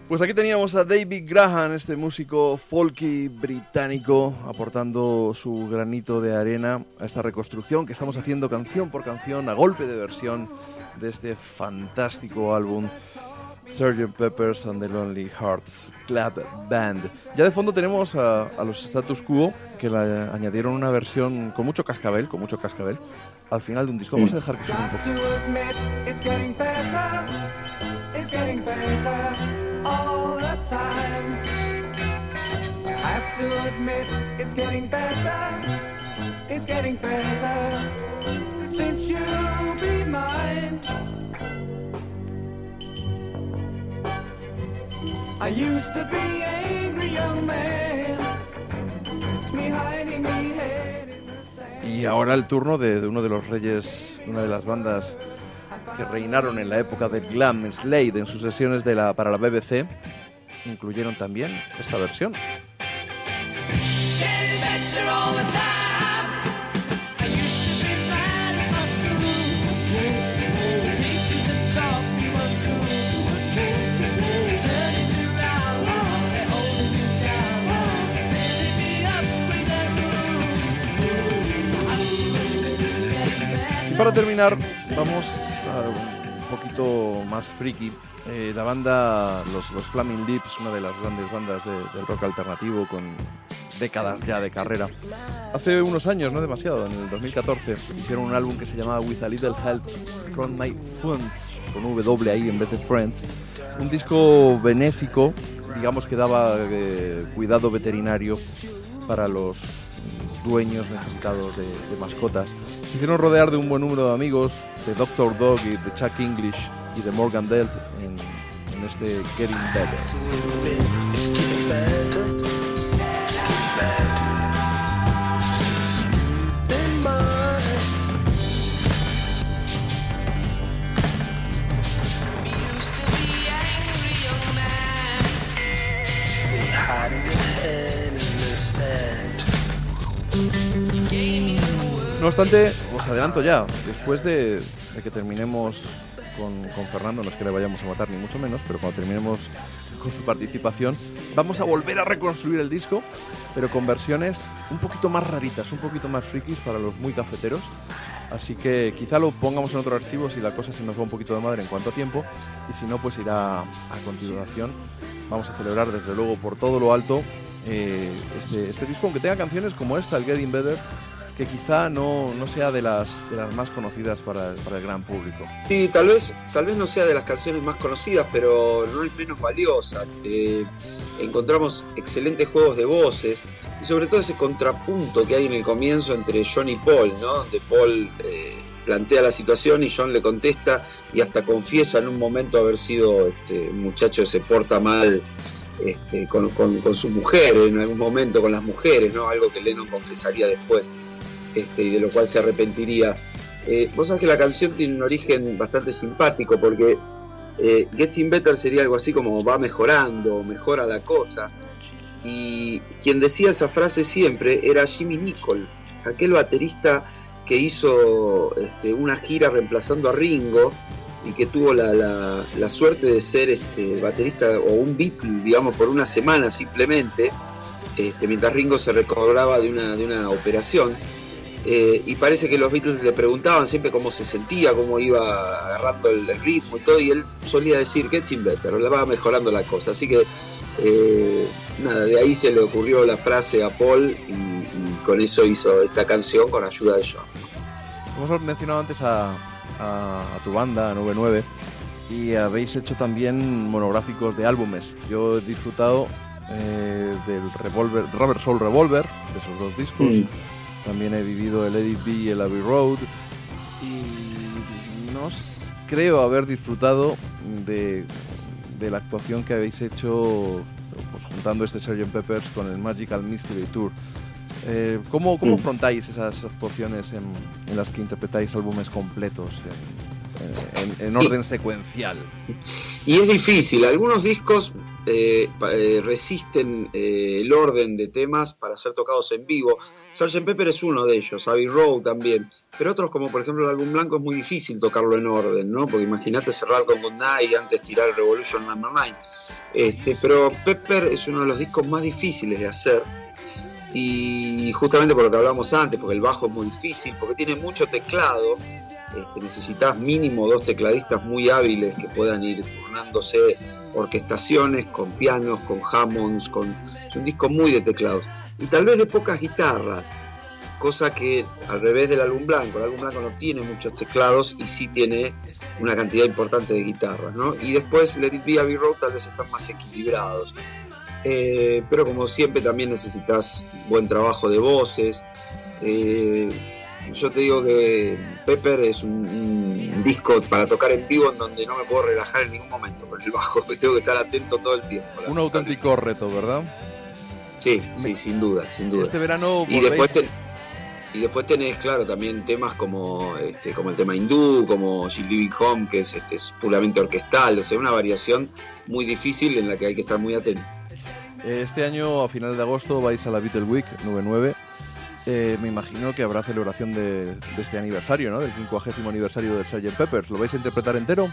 Speaker 2: Pues aquí teníamos a David Graham, este músico folky británico, aportando su granito de arena a esta reconstrucción que estamos haciendo canción por canción, a golpe de versión de este fantástico álbum Sgt. Peppers and the Lonely Hearts Club Band. Ya de fondo tenemos a, los Status Quo que le añadieron una versión con mucho cascabel, con mucho cascabel, al final de un disco. Vamos a dejar que suene un poco.
Speaker 8: All the time. I have to admit it's getting better, it's getting better since you'll be mine. I used to be angry young man, me hiding me head in the sand.
Speaker 2: Y ahora el turno de, de uno de los reyes, una de las bandas que reinaron en la época del glam, Slade, en sus sesiones de la, para la BBC, incluyeron también esta versión. Para terminar, vamos un poquito más friki. Eh, la banda, los, los Flaming Lips, una de las grandes bandas de- del rock alternativo con décadas ya de carrera. Hace unos años, no demasiado, en el 2014, hicieron un álbum que se llamaba With a Little Help from My Friends, con W ahí en vez de Friends. Un disco benéfico, digamos que daba eh, cuidado veterinario para los dueños necesitados de, mascotas. Se hicieron rodear de un buen número de amigos, de Dr. Dog y de Chuck English y de Morgan Delt en, en este Getting Better. No obstante, os adelanto ya, después de, que terminemos con, con Fernando, no es que le vayamos a matar ni mucho menos, pero cuando terminemos con su participación, vamos a volver a reconstruir el disco, pero con versiones un poquito más raritas, un poquito más frikis para los muy cafeteros. Así que quizá lo pongamos en otro archivo si la cosa se nos va un poquito de madre en cuanto a tiempo, y si no, pues irá a continuación. Vamos a celebrar desde luego por todo lo alto eh, este, este disco, aunque tenga canciones como esta, el Getting Better, que quizá no, no sea de las, de las más conocidas para, el- para el gran público.
Speaker 4: Sí, tal vez, tal vez no sea de las canciones más conocidas, pero no es menos valiosa. Eh, encontramos excelentes juegos de voces y sobre todo ese contrapunto que hay en el comienzo entre John y Paul, ¿no? Donde Paul eh, plantea la situación y John le contesta y hasta confiesa en un momento haber sido este, un muchacho que se porta mal este, con, con- con su mujer, en algún momento con las mujeres, ¿no? Algo que Lennon confesaría después este, y de lo cual se arrepentiría. Eh, vos sabés que la canción tiene un origen bastante simpático porque eh, Getting Better sería algo así como va mejorando, mejora la cosa. Y quien decía esa frase siempre era Jimmy Nicol, aquel baterista que hizo este, una gira reemplazando a Ringo y que tuvo la, suerte de ser este, baterista o un Beatle, digamos, por una semana simplemente. este, mientras Ringo se recobraba de una, de una operación. Eh, y parece que los Beatles le preguntaban siempre cómo se sentía, cómo iba agarrando el, el ritmo y todo, y él solía decir getting better, le va mejorando la cosa. Así que, eh, nada, de ahí se le ocurrió la frase a Paul y, y con eso hizo esta canción con ayuda de John.
Speaker 2: Hemos mencionado antes a, a- a tu banda, a 99, y habéis hecho también monográficos de álbumes. Yo he disfrutado eh, del Revolver, Rubber Soul Revolver, de esos dos discos.
Speaker 4: Mm.
Speaker 2: También he vivido el Edit B y el Abbey Road. Y no creo haber disfrutado de, de la actuación que habéis hecho pues, juntando este Sgt. Peppers con el Magical Mystery Tour. Eh, ¿Cómo, cómo
Speaker 4: Mm.
Speaker 2: afrontáis esas actuaciones en, en las que interpretáis álbumes completos en, en- en orden secuencial?
Speaker 4: Y es difícil, algunos discos eh, eh, resisten eh, el orden de temas para ser tocados en vivo. Sgt. Pepper es uno de ellos, Abbey Road también. Pero otros, como por ejemplo el álbum blanco, es muy difícil tocarlo en orden, ¿no? Porque imagínate cerrar con Good Night y antes tirar Revolution Number 9. Este, pero Pepper es uno de los discos más difíciles de hacer. Y justamente por lo que hablábamos antes, porque el bajo es muy difícil, porque tiene mucho teclado, este, necesitas mínimo dos tecladistas muy hábiles que puedan ir turnándose orquestaciones con pianos, con Hammonds, con... es un disco muy de teclados. Y tal vez de pocas guitarras, cosa que al revés del álbum blanco, el álbum blanco no tiene muchos teclados y sí tiene una cantidad importante de guitarras, ¿no? Y después Let It Be Abbey Road tal vez están más equilibrados. Eh, pero como siempre también necesitas buen trabajo de voces. Eh, yo te digo que Pepper es un, un disco para tocar en vivo en donde no me puedo relajar en ningún momento con el bajo, <laughs> tengo que estar atento todo el tiempo.
Speaker 2: Un auténtico reto, ¿verdad?
Speaker 4: Sí, sí, sin duda, sin duda.
Speaker 2: Este verano
Speaker 4: y después y después tenés, claro, también temas como este, como el tema hindú, como She's Living Home, que es, este, es puramente orquestal, o sea, una variación muy difícil en la que hay que estar muy atento.
Speaker 2: Este año, a finales de agosto, vais a la Beatle Week 99. Eh, me imagino que habrá celebración de, de este aniversario, ¿no? Del 50 aniversario del Sgt. Peppers. ¿Lo vais a interpretar entero?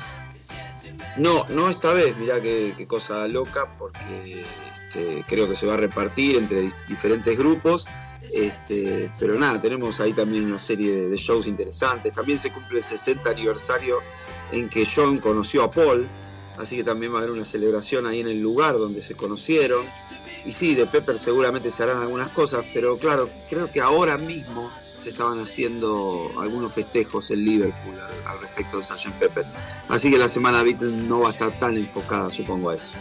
Speaker 4: No, no esta vez, mirá qué, qué cosa loca, porque este, creo que se va a repartir entre di- diferentes grupos. Este, pero nada, tenemos ahí también una serie de, shows interesantes. También se cumple el 60 aniversario en que John conoció a Paul, así que también va a haber una celebración ahí en el lugar donde se conocieron. Y sí, de Pepper seguramente se harán algunas cosas, pero claro, creo que ahora mismo se estaban haciendo algunos festejos en Liverpool al, al respecto de Sgt. Pepper. Así que la semana Beatles no va a estar tan enfocada, supongo, a eso.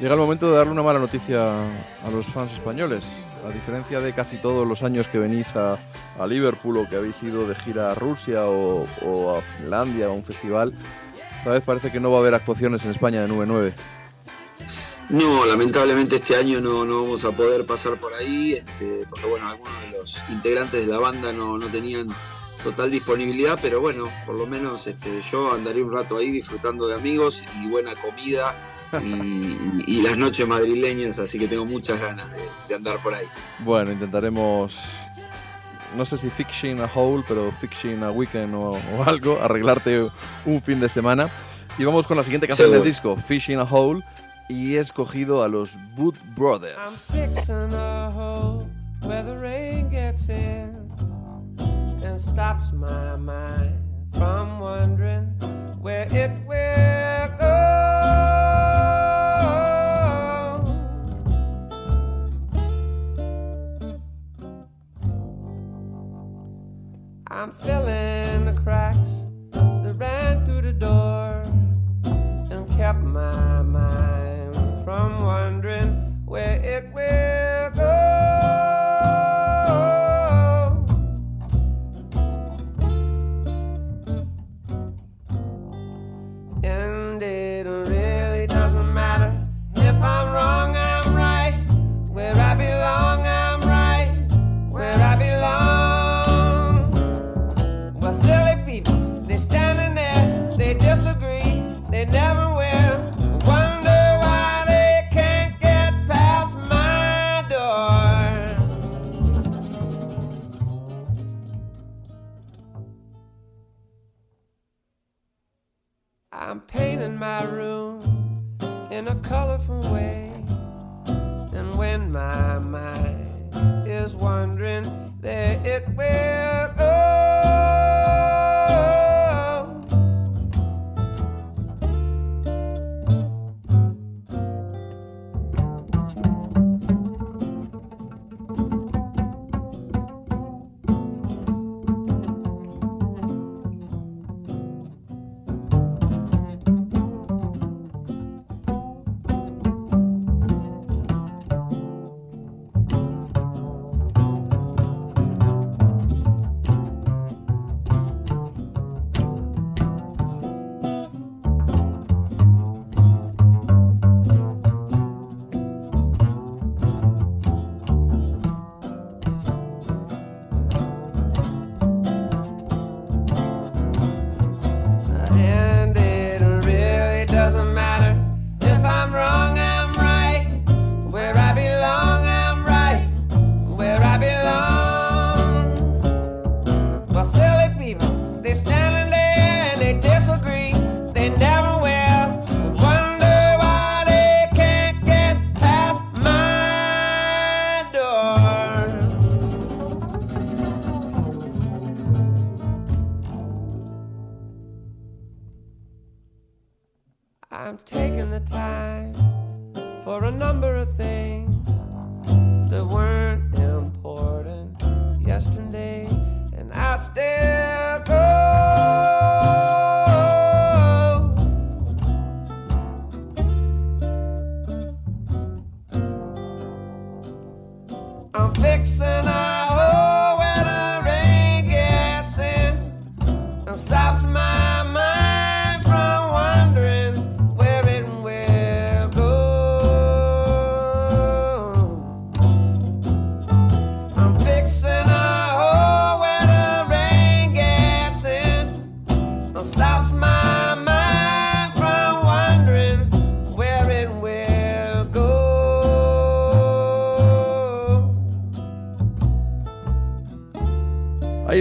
Speaker 2: Llega el momento de darle una mala noticia a los fans españoles. A diferencia de casi todos los años que venís a, a Liverpool o que habéis ido de gira a Rusia o, o a Finlandia o a un festival, esta vez parece que no va a haber actuaciones en España de 9-9.
Speaker 4: No, lamentablemente este año no, no vamos a poder pasar por ahí, este, porque bueno, algunos de los integrantes de la banda no, no tenían total disponibilidad, pero bueno, por lo menos este, yo andaré un rato ahí disfrutando de amigos y buena comida y, y- las noches madrileñas, así que tengo muchas ganas de, de andar por ahí.
Speaker 2: Bueno, intentaremos, no sé si fixing a hole, pero fixing a weekend o, o algo, arreglarte un fin de semana. Y vamos con la siguiente canción del disco, Fishing a Hole, y he escogido a los Wood Brothers.
Speaker 9: I'm fixing a hole where the rain gets in and stops my mind from wondering where it will go. I'm filling the cracks that ran through the door and kept my mind from wondering where it will colorful way. And when my mind is wandering, there it will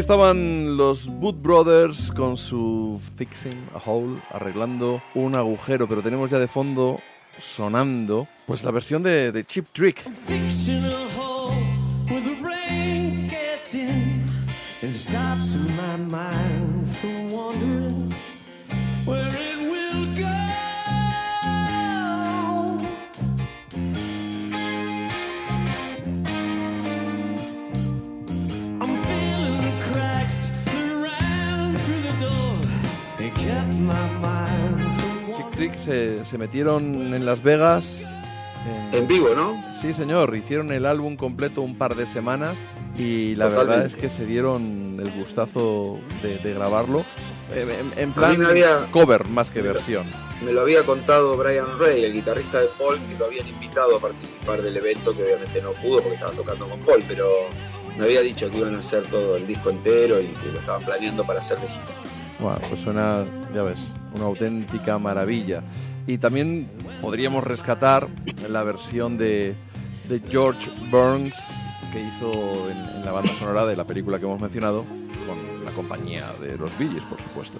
Speaker 2: estaban los Boot Brothers con su Fixing a Hole, arreglando un agujero, pero tenemos ya de fondo sonando pues la versión de, de Chip Trick. Se, se metieron en Las Vegas.
Speaker 4: En vivo, ¿no?
Speaker 2: Sí, señor. Hicieron el álbum completo un par de semanas y la
Speaker 4: Totalmente.
Speaker 2: verdad es que se dieron el gustazo de, de grabarlo. eh, En, en plan
Speaker 4: había-
Speaker 2: cover más que versión.
Speaker 4: Me lo había contado Brian Ray, el guitarrista de Paul, que lo habían invitado a participar del evento, que obviamente no pudo porque estaba tocando con Paul, pero me había dicho que iban a hacer todo el disco entero y que lo estaban planeando para hacer de gira.
Speaker 2: Bueno, pues suena, ya ves, una auténtica maravilla. Y también podríamos rescatar la versión de, de George Burns que hizo en, la banda sonora de la película que hemos mencionado, con la compañía de los Gees, por supuesto.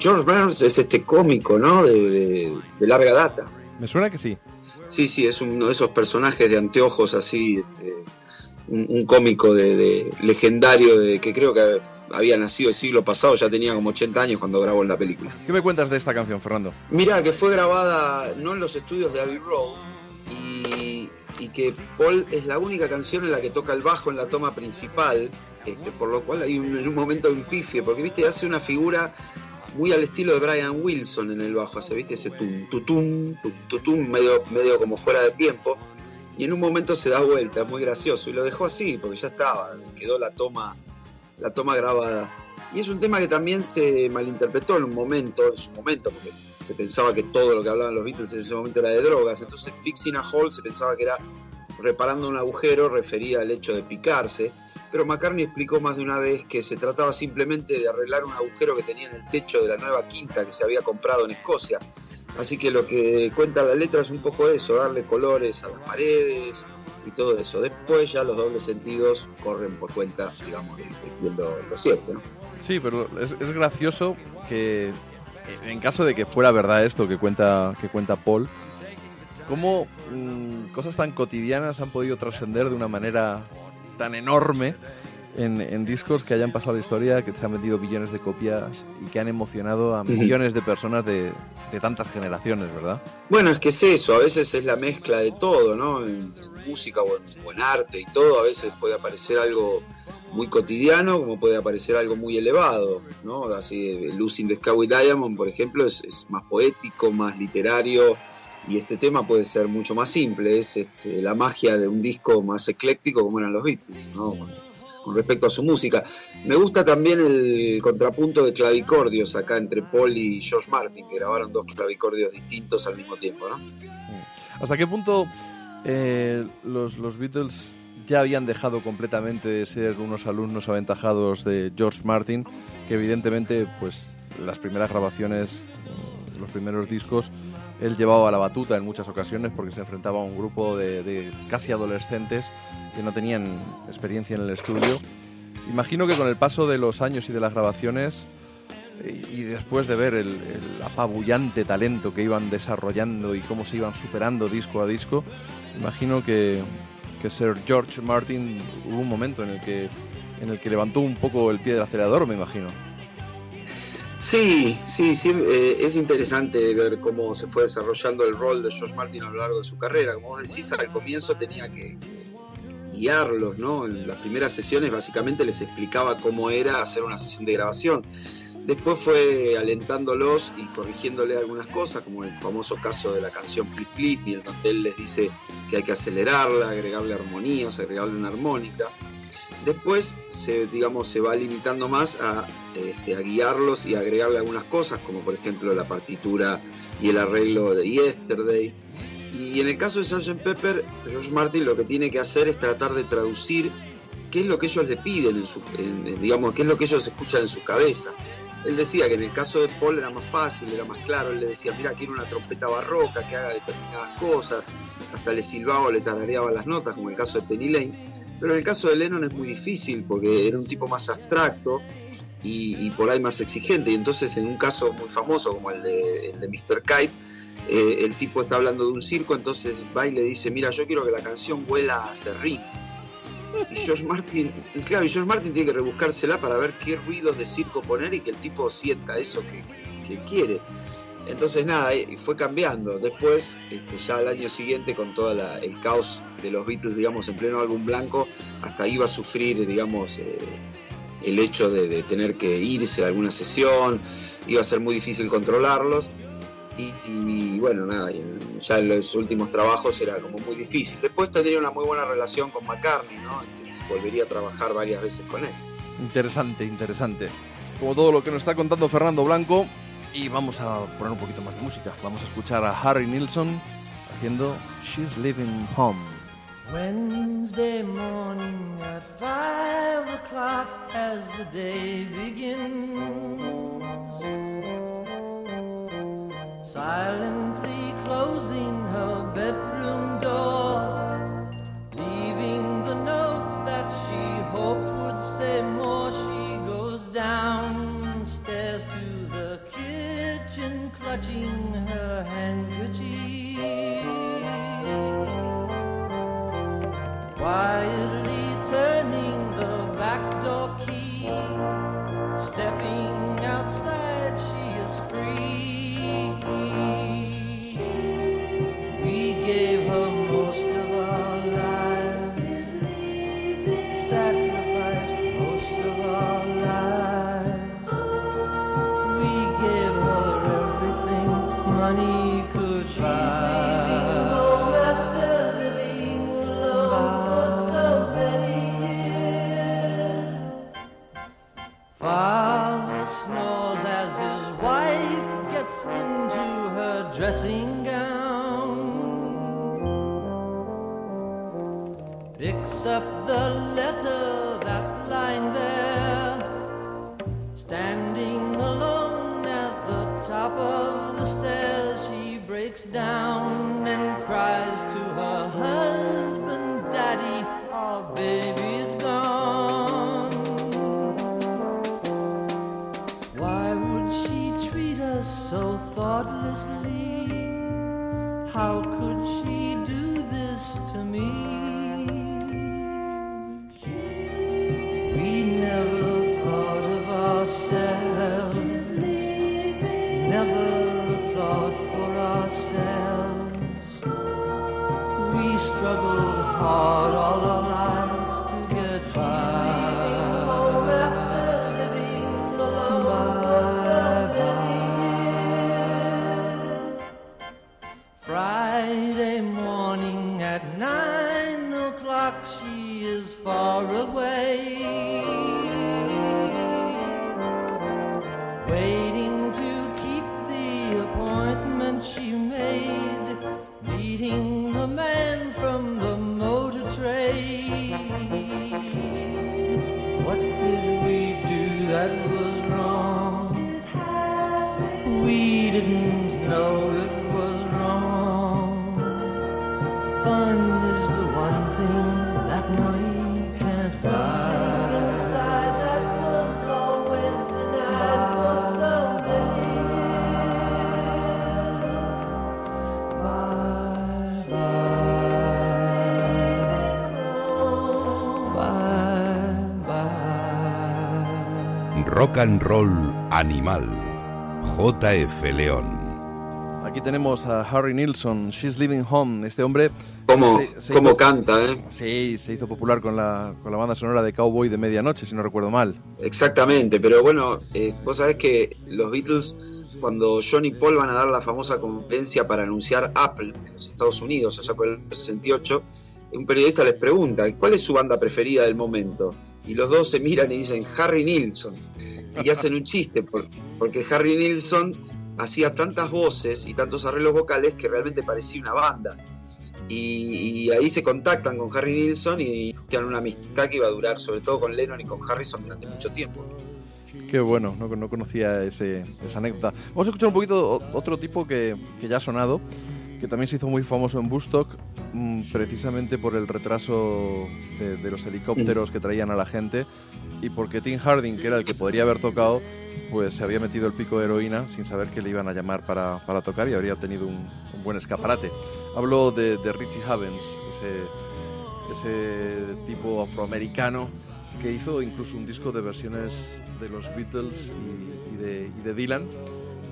Speaker 4: George Burns es este cómico, ¿no? De, de- de larga data.
Speaker 2: Me suena que sí.
Speaker 4: Sí, sí, es uno de esos personajes de anteojos así, este, un, un cómico de, de- legendario de que creo que había nacido el siglo pasado, ya tenía como 80 años cuando grabó en la película.
Speaker 2: ¿Qué me cuentas de esta canción, Fernando?
Speaker 4: Mira, que fue grabada no en los estudios de Abbey Road y, y que Paul es la única canción en la que toca el bajo en la toma principal, este, por lo cual hay un- en un momento un pifie, porque viste, hace una figura muy al estilo de Brian Wilson en el bajo, hace, viste, ese tum, tutum, tum, tutum, medio, medio como fuera de tiempo, y en un momento se da vuelta, es muy gracioso, y lo dejó así, porque ya estaba, quedó la toma, la toma grabada. Y es un tema que también se malinterpretó en un momento, en su momento, porque se pensaba que todo lo que hablaban los Beatles en ese momento era de drogas. Entonces, Fixing a Hole se pensaba que era reparando un agujero, refería al hecho de picarse. Pero McCartney explicó más de una vez que se trataba simplemente de arreglar un agujero que tenía en el techo de la nueva quinta que se había comprado en Escocia. Así que lo que cuenta la letra es un poco eso, darle colores a las paredes y todo eso. Después ya los dobles sentidos corren por cuenta, digamos, de, lo, cierto.
Speaker 2: Sí, pero es, es gracioso que en caso de que fuera verdad esto que cuenta, que cuenta Paul, cómo mm, cosas tan cotidianas han podido trascender de una manera tan enorme en, en discos que hayan pasado la historia, que se han vendido billones de copias y que han emocionado a millones de personas de, de tantas generaciones, ¿verdad?
Speaker 4: Bueno, es que es eso, a veces es la mezcla de todo, ¿no? En, en música o en, o en arte y todo, a veces puede aparecer algo muy cotidiano como puede aparecer algo muy elevado, ¿no? Así, eh, Losing the Sky with Diamond, por ejemplo, es, es más poético, más literario y este tema puede ser mucho más simple, es este, la magia de un disco más ecléctico como eran los Beatles, ¿no? Con- respecto a su música. Me gusta también el contrapunto de clavicordios acá entre Paul y George Martin, que grabaron dos clavicordios distintos al mismo tiempo, ¿no?
Speaker 2: ¿Hasta qué punto eh, los, los Beatles ya habían dejado completamente de ser unos alumnos aventajados de George Martin, que evidentemente, pues las primeras grabaciones, mm, los primeros discos, él llevaba la batuta en muchas ocasiones porque se enfrentaba a un grupo de, casi adolescentes que no tenían experiencia en el estudio. Imagino que con el paso de los años y de las grabaciones, y y después de ver el, apabullante talento que iban desarrollando y cómo se iban superando disco a disco, imagino que, que Sir George Martin hubo un momento en el que en el que levantó un poco el pie del acelerador, me imagino.
Speaker 4: Sí, sí, sí, eh, es interesante ver cómo se fue desarrollando el rol de George Martin a lo largo de su carrera. Como vos decís, al comienzo tenía que, guiarlos, ¿no? En las primeras sesiones básicamente les explicaba cómo era hacer una sesión de grabación. Después fue alentándolos y corrigiéndole algunas cosas, como el famoso caso de la canción Please Please donde él les dice que hay que acelerarla, agregarle armonías, agregarle una armónica. Después se, digamos, se va limitando más a, este, a guiarlos y agregarle algunas cosas, como por ejemplo la partitura y el arreglo de Yesterday. Y en el caso de Sgt. Pepper, George Martin lo que tiene que hacer es tratar de traducir qué es lo que ellos le piden, en su, en, digamos, qué es lo que ellos escuchan en su cabeza. Él decía que en el caso de Paul era más fácil, era más claro. Él le decía, mira, quiero una trompeta barroca que haga determinadas cosas. Hasta le silbaba o le tarareaba las notas, como en el caso de Penny Lane. Pero en el caso de Lennon es muy difícil porque era un tipo más abstracto y, por ahí más exigente. Y entonces, en un caso muy famoso como el de, el de Mr. Kite, eh, el tipo está hablando de un circo, entonces va y le dice: Mira, yo quiero que la canción vuela a serrín. Y George Martin, claro, y George Martin tiene que rebuscársela para ver qué ruidos de circo poner y que el tipo sienta eso que, que quiere. Entonces nada, fue cambiando. Después, este, ya al año siguiente, con todo el caos de los Beatles, digamos, en pleno álbum blanco, hasta iba a sufrir, digamos, eh, el hecho de, tener que irse a alguna sesión, iba a ser muy difícil controlarlos. Y, y, bueno, nada, ya en los últimos trabajos era como muy difícil. Después tendría una muy buena relación con McCartney, ¿no? Entonces volvería a trabajar varias veces con él.
Speaker 2: Interesante, interesante. Como todo lo que nos está contando Fernando Blanco. Y vamos a poner un poquito más de música. Vamos a escuchar a Harry Nilsson haciendo She's Living Home.
Speaker 8: Wednesday morning at five o'clock as the day begins. Silently closing her bedroom door, leaving the note clutching her handkerchief. Quietly turning the back door key,
Speaker 1: down. And Roll Animal. JF León.
Speaker 2: Aquí tenemos a Harry Nilsson, She's Living Home. Este hombre.
Speaker 4: ¿Cómo,
Speaker 2: se- se
Speaker 4: cómo
Speaker 2: hizo-
Speaker 4: canta, eh?
Speaker 2: Sí, se hizo popular con la, con la banda sonora de Cowboy de Medianoche, si no recuerdo mal.
Speaker 4: Exactamente, pero bueno, eh, vos sabés que los Beatles, cuando John y Paul van a dar la famosa conferencia para anunciar Apple en los Estados Unidos, allá por el 68, un periodista les pregunta, ¿cuál es su banda preferida del momento? Y los dos se miran y dicen, Harry Nilsson. Y hacen un chiste, por- porque Harry Nilsson hacía tantas voces y tantos arreglos vocales que realmente parecía una banda. Y, ahí se contactan con Harry Nilsson y tienen una amistad que iba a durar, sobre todo con Lennon y con Harrison, durante mucho tiempo.
Speaker 2: Qué bueno, no, no conocía ese, esa anécdota. Vamos a escuchar un poquito otro tipo que, que ya ha sonado, que también se hizo muy famoso en Bustock, mm, precisamente por el retraso de, de los helicópteros que traían a la gente y porque Tim Harding, que era el que podría haber tocado, pues se había metido el pico de heroína sin saber que le iban a llamar para, para tocar y habría tenido un, un buen escaparate. Hablo de, de Richie Havens, ese, ese tipo afroamericano que hizo incluso un disco de versiones de los Beatles y, y de, y de Dylan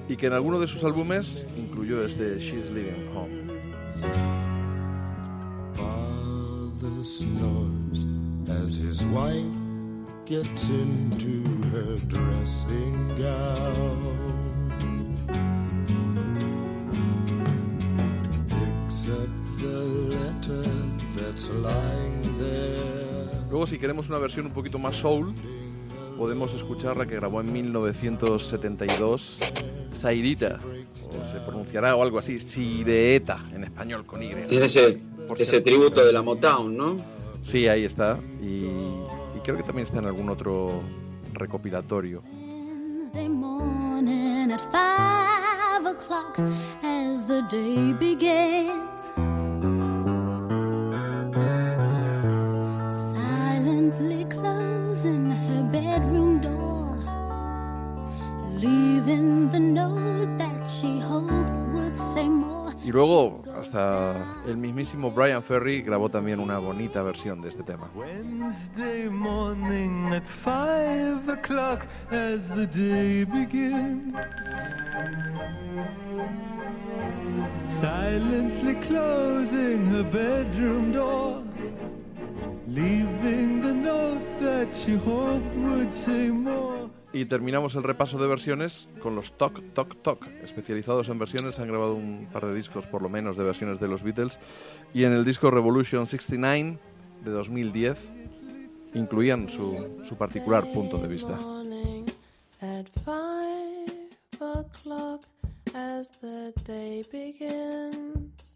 Speaker 2: y que en alguno de sus álbumes incluyó este She's Living Home.
Speaker 10: Father snores as his wife gets into her dressing gown. Picks up the letter that's lying there.
Speaker 2: Luego si queremos una versión un poquito más soul, podemos escuchar la que grabó en 1972 Sairita, o se pronunciará o algo así, Sireeta en español con Y.
Speaker 4: Tiene ese, tributo de la Motown, ¿no?
Speaker 2: Sí, ahí está. Y, y creo que también está en algún otro recopilatorio.
Speaker 11: Wednesday morning at five o'clock as the day begins. Bedroom door, leaving the note that she hoped would say more.
Speaker 2: Y luego hasta el mismísimo Brian Ferry grabó también una bonita versión de este tema.
Speaker 8: Wednesday morning at five o'clock as the day begins. Silently closing her bedroom door,
Speaker 2: Y terminamos el repaso de versiones con los Talk Talk Talk, especializados en versiones. Han grabado un par de discos, por lo menos, de versiones de los Beatles. Y en el disco Revolution 69 de 2010 incluían su, su particular punto de vista.
Speaker 12: as the day begins.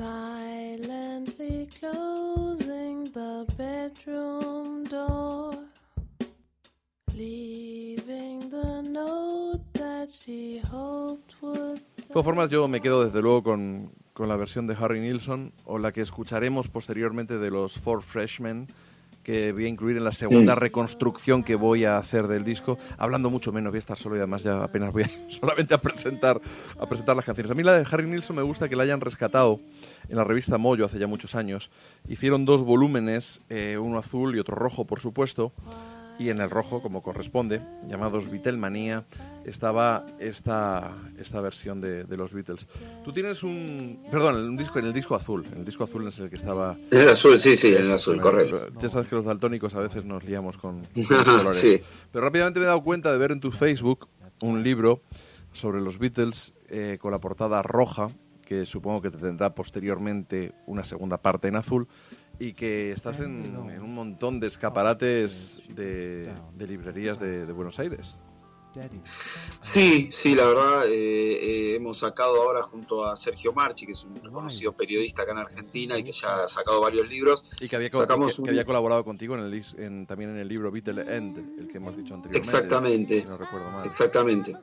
Speaker 12: Silently closing the bedroom door, leaving the note that she hoped would
Speaker 2: De todas formas, yo me quedo desde luego con, con la versión de Harry Nilsson o la que escucharemos posteriormente de los Four Freshmen, que voy a incluir en la segunda reconstrucción que voy a hacer del disco, hablando mucho menos, voy a estar solo y además ya apenas voy a, <laughs> solamente a presentar, a presentar las canciones. A mí la de Harry Nilsson me gusta que la hayan rescatado en la revista Moyo hace ya muchos años. Hicieron dos volúmenes, eh, uno azul y otro rojo, por supuesto. Y en el rojo, como corresponde, llamados Beatlemanía, estaba esta, esta versión de, de los Beatles. Tú tienes un... Perdón, un disco, en el disco azul. En el disco azul es el que estaba...
Speaker 4: En el azul, sí, sí, en el azul, correcto.
Speaker 2: Ya sabes que los daltónicos a veces nos liamos con, con <laughs> colores.
Speaker 4: Sí.
Speaker 2: Pero rápidamente me he dado cuenta de ver en tu Facebook un libro sobre los Beatles eh, con la portada roja, que supongo que te tendrá posteriormente una segunda parte en azul, y que estás en, en un montón de escaparates de, de librerías de, de Buenos Aires.
Speaker 4: Sí, sí, la verdad, eh, eh, hemos sacado ahora junto a Sergio Marchi, que es un reconocido periodista acá en Argentina y que ya ha sacado varios libros.
Speaker 2: Y que había, co-
Speaker 4: Sacamos
Speaker 2: que-
Speaker 4: un-
Speaker 2: que había colaborado contigo en el, en- también en el libro Beatle End, el que hemos dicho anteriormente.
Speaker 4: Exactamente.
Speaker 2: si no recuerdo mal.
Speaker 4: Exactamente.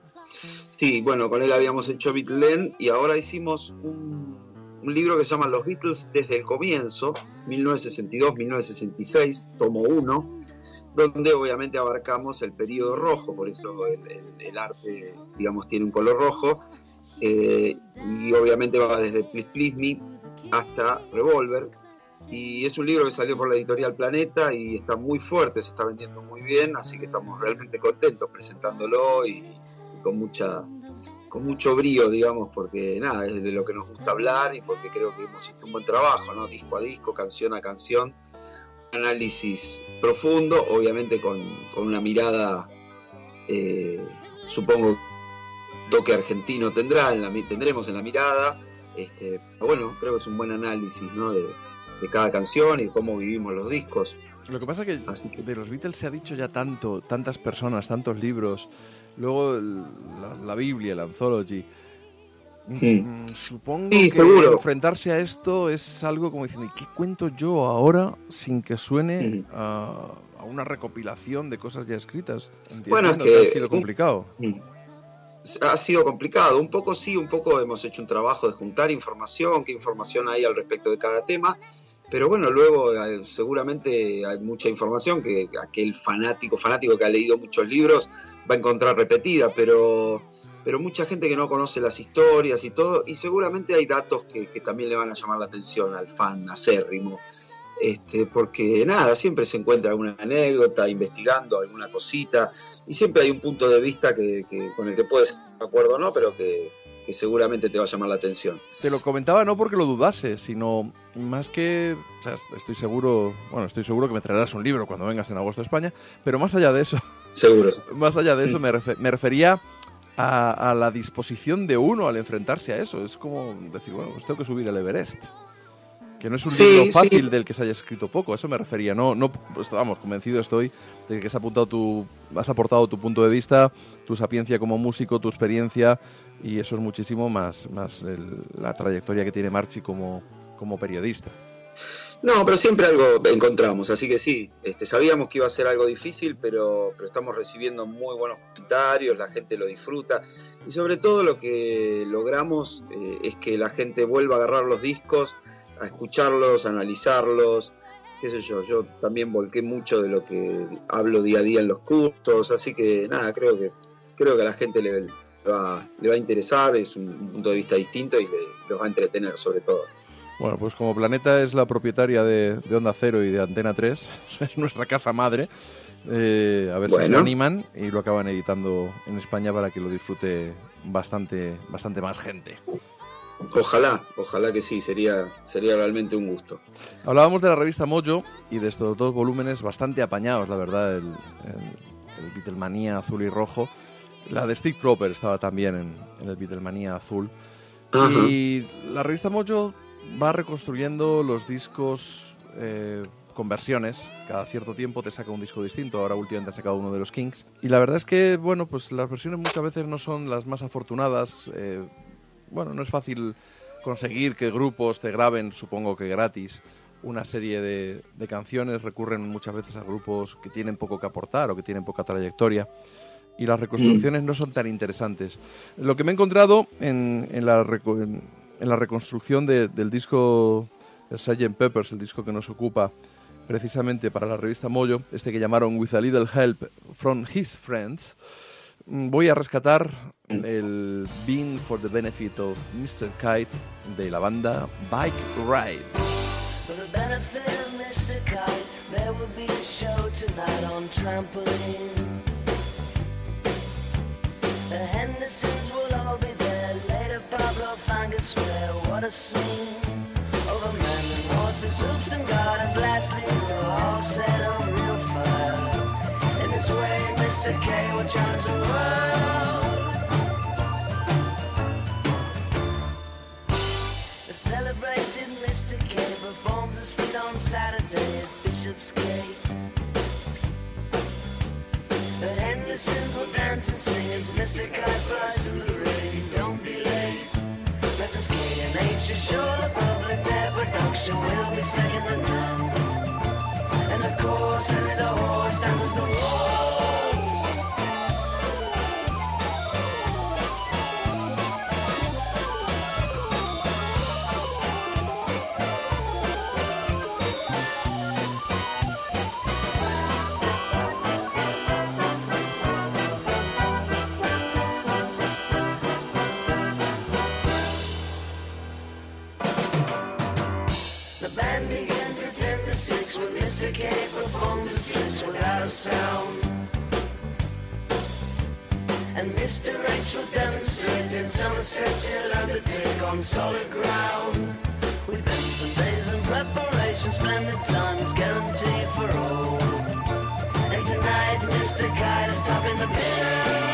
Speaker 4: Sí, bueno, con él habíamos hecho Beatlen y ahora hicimos un, un libro que se llama Los Beatles desde el comienzo, 1962-1966, tomo 1, donde obviamente abarcamos el periodo rojo, por eso el, arte, digamos, tiene un color rojo, eh, y obviamente va desde Please Please Me hasta Revolver, y es un libro que salió por la editorial Planeta y está muy fuerte, se está vendiendo muy bien, así que estamos realmente contentos presentándolo y con mucha con mucho brío, digamos, porque nada, es de lo que nos gusta hablar y porque creo que hemos hecho un buen trabajo, ¿no? Disco a disco, canción a canción, análisis profundo, obviamente con, con una mirada, eh, supongo, toque argentino tendrá, en la, mi- tendremos en la mirada, este, pero bueno, creo que es un buen análisis, ¿no? De, de cada canción y de cómo vivimos los discos.
Speaker 2: Lo que pasa es que, de los Beatles se ha dicho ya tanto, tantas personas, tantos libros, luego el- la, la Biblia, el Anthology.
Speaker 4: Sí.
Speaker 2: Mm, Supongo
Speaker 4: Sí,
Speaker 2: que
Speaker 4: seguro.
Speaker 2: enfrentarse a esto es algo como diciendo, ¿y qué cuento yo ahora sin que suene a, a una recopilación de cosas ya escritas?
Speaker 4: Bueno, es que
Speaker 2: ha sido complicado.
Speaker 4: Mm. Ha sido complicado, un poco sí, un poco hemos hecho un trabajo de juntar información, qué información hay al respecto de cada tema, pero bueno, luego eh, seguramente hay mucha información que aquel fanático, fanático que ha leído muchos libros va a encontrar repetida, pero, pero mucha gente que no conoce las historias y todo, y seguramente hay datos que, que también le van a llamar la atención al fan acérrimo. Este, porque nada, siempre se encuentra alguna anécdota, investigando alguna cosita, y siempre hay un punto de vista que, que- con el que puedes de acuerdo o no, pero que, que seguramente te va a llamar la atención.
Speaker 2: Te lo comentaba no porque lo dudase, sino más que, o sea, estoy seguro, bueno, estoy seguro que me traerás un libro cuando vengas en agosto a España, pero más allá de eso, <laughs>
Speaker 4: Seguro. <laughs>
Speaker 2: más allá de eso me, refe- me refería a, a la disposición de uno al enfrentarse a eso. Es como decir, bueno, pues tengo que subir el Everest. Que no es un
Speaker 4: Sí,
Speaker 2: libro
Speaker 4: sí.
Speaker 2: fácil del que se haya escrito poco, a eso me refería. No, no, pues, vamos, convencido estoy de que has apuntado tu, has aportado tu punto de vista, tu sapiencia como músico, tu experiencia, y eso es muchísimo más, más el- la trayectoria que tiene Marchi como, como periodista.
Speaker 4: No, pero siempre algo encontramos, así que sí, este, sabíamos que iba a ser algo difícil, pero, pero estamos recibiendo muy buenos comentarios, la gente lo disfruta y sobre todo lo que logramos eh, es que la gente vuelva a agarrar los discos, a escucharlos, a analizarlos, qué sé yo, yo también volqué mucho de lo que hablo día a día en los cursos, así que nada, creo que creo que a la gente le, le va, le va a interesar, es un, un punto de vista distinto y le, los va a entretener sobre todo.
Speaker 2: Bueno, pues como Planeta es la propietaria de, de Onda Cero y de Antena 3, <laughs> es nuestra casa madre, eh, a ver si se animan y lo acaban editando en España para que lo disfrute bastante, bastante más gente.
Speaker 4: Ojalá, ojalá que sí, sería, sería realmente un gusto.
Speaker 2: Hablábamos de la revista Mojo y de estos dos volúmenes bastante apañados, la verdad, el, el, el Beatlemania azul y rojo. La de Steve Cropper estaba también en, en el Beatlemania azul.
Speaker 4: Ajá.
Speaker 2: Y la revista Mojo va reconstruyendo los discos eh, con versiones. Cada cierto tiempo te saca un disco distinto. Ahora últimamente ha sacado uno de los Kings. Y la verdad es que, bueno, pues las versiones muchas veces no son las más afortunadas. Eh, bueno, no es fácil conseguir que grupos te graben, supongo que gratis, una serie de, canciones. Recurren muchas veces a grupos que tienen poco que aportar o que tienen poca trayectoria. Y las reconstrucciones no son tan interesantes. Lo que me he encontrado en, la, reconstrucción de- del disco de Sgt. Peppers, el disco que nos ocupa precisamente para la revista Mojo, este que llamaron With a Little Help from His Friends, voy a rescatar el Bean for the Benefit of Mr. Kite de la banda Bike Ride.
Speaker 13: For the benefit of Mr. Kite, there will be a show tonight on trampoline. The Hendersons will all be there. Later, Pablo Fangas fair. What a scene! Over men and horses, hoops and gardens. Lastly, they're all set on real fire. In this way, Mr. K will challenge the world. The celebrated Mr. K performs his feat on Saturday at Bishopsgate. The Hendersons will dance and sing as Mr. K flies through the rain. Don't be late. Mrs. K and H assure the public their production will be second to none. And of course, Henry the horse dances the waltz. 6 Mr. K performs his tricks without a sound. And Mr. H will demonstrate in Somerset he'll undertake on solid ground. We've been some days in preparation, splendid times guaranteed for all. And tonight Mr. Kite is topping the bill.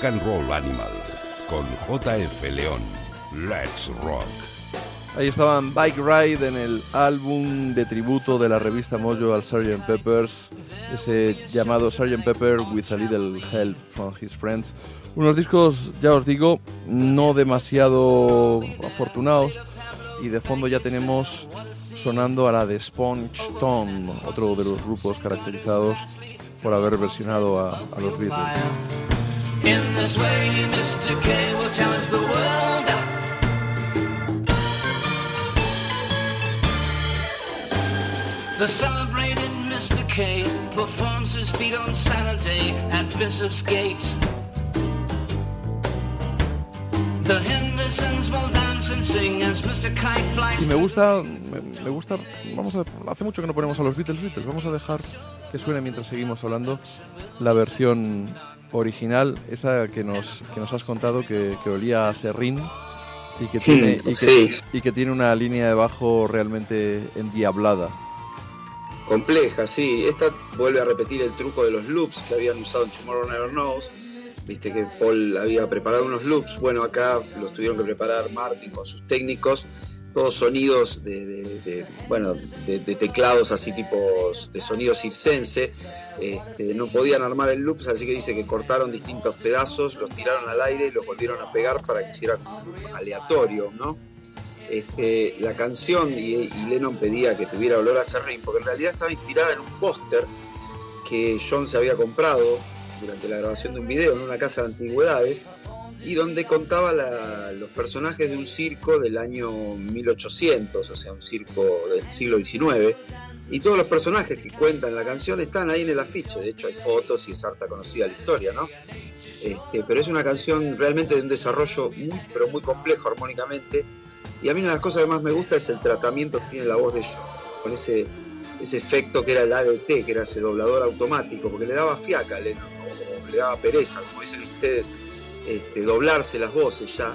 Speaker 14: Rock and Roll Animal con JF León. Let's Rock.
Speaker 2: Ahí estaban Bike Ride en el álbum de tributo de la revista Mojo al Sgt. Peppers, ese llamado Sgt. Pepper with a Little Help from His Friends. Unos discos, ya os digo, no demasiado afortunados y de fondo ya tenemos sonando a la de Sponge Tom, otro de los grupos caracterizados por haber versionado a, a los Beatles.
Speaker 13: In this way, Mr. K will challenge the world. The celebrated Mr. K performs his feat on Saturday at Bishopsgate. The Hendersons will dance and sing as Mr. Kite flies
Speaker 2: Y me gusta, me, me gusta, vamos a, hace mucho que no ponemos a los Beatles Beatles, vamos a dejar que suene mientras seguimos hablando la versión original, esa que nos, que nos has contado que, que olía a serrín y que, tiene, y, que,
Speaker 4: sí.
Speaker 2: y que tiene una línea de bajo realmente endiablada.
Speaker 4: Compleja, sí. Esta vuelve a repetir el truco de los loops que habían usado en Tomorrow Never Knows. Viste que Paul había preparado unos loops. Bueno, acá los tuvieron que preparar Martin con sus técnicos. Todos sonidos de, bueno, de, teclados así tipos de sonido circense. Este, no podían armar el loops, así que dice que cortaron distintos pedazos, los tiraron al aire y los volvieron a pegar para que hiciera aleatorio, ¿no? Este, la canción y, y Lennon pedía que tuviera olor a serrín, porque en realidad estaba inspirada en un póster que John se había comprado durante la grabación de un video en una casa de antigüedades y donde contaba la- los personajes de un circo del año 1800, o sea, un circo del siglo XIX. Y todos los personajes que cuentan la canción están ahí en el afiche. De hecho, hay fotos y es harta conocida la historia, ¿no? Este, pero es una canción realmente de un desarrollo muy, pero muy complejo armónicamente. Y a mí una de las cosas que más me gusta es el tratamiento que tiene la voz de John, con ese, ese efecto que era el ADT, que era ese doblador automático, porque le daba fiaca o, o le daba pereza, como dicen ustedes, este, doblarse las voces ya.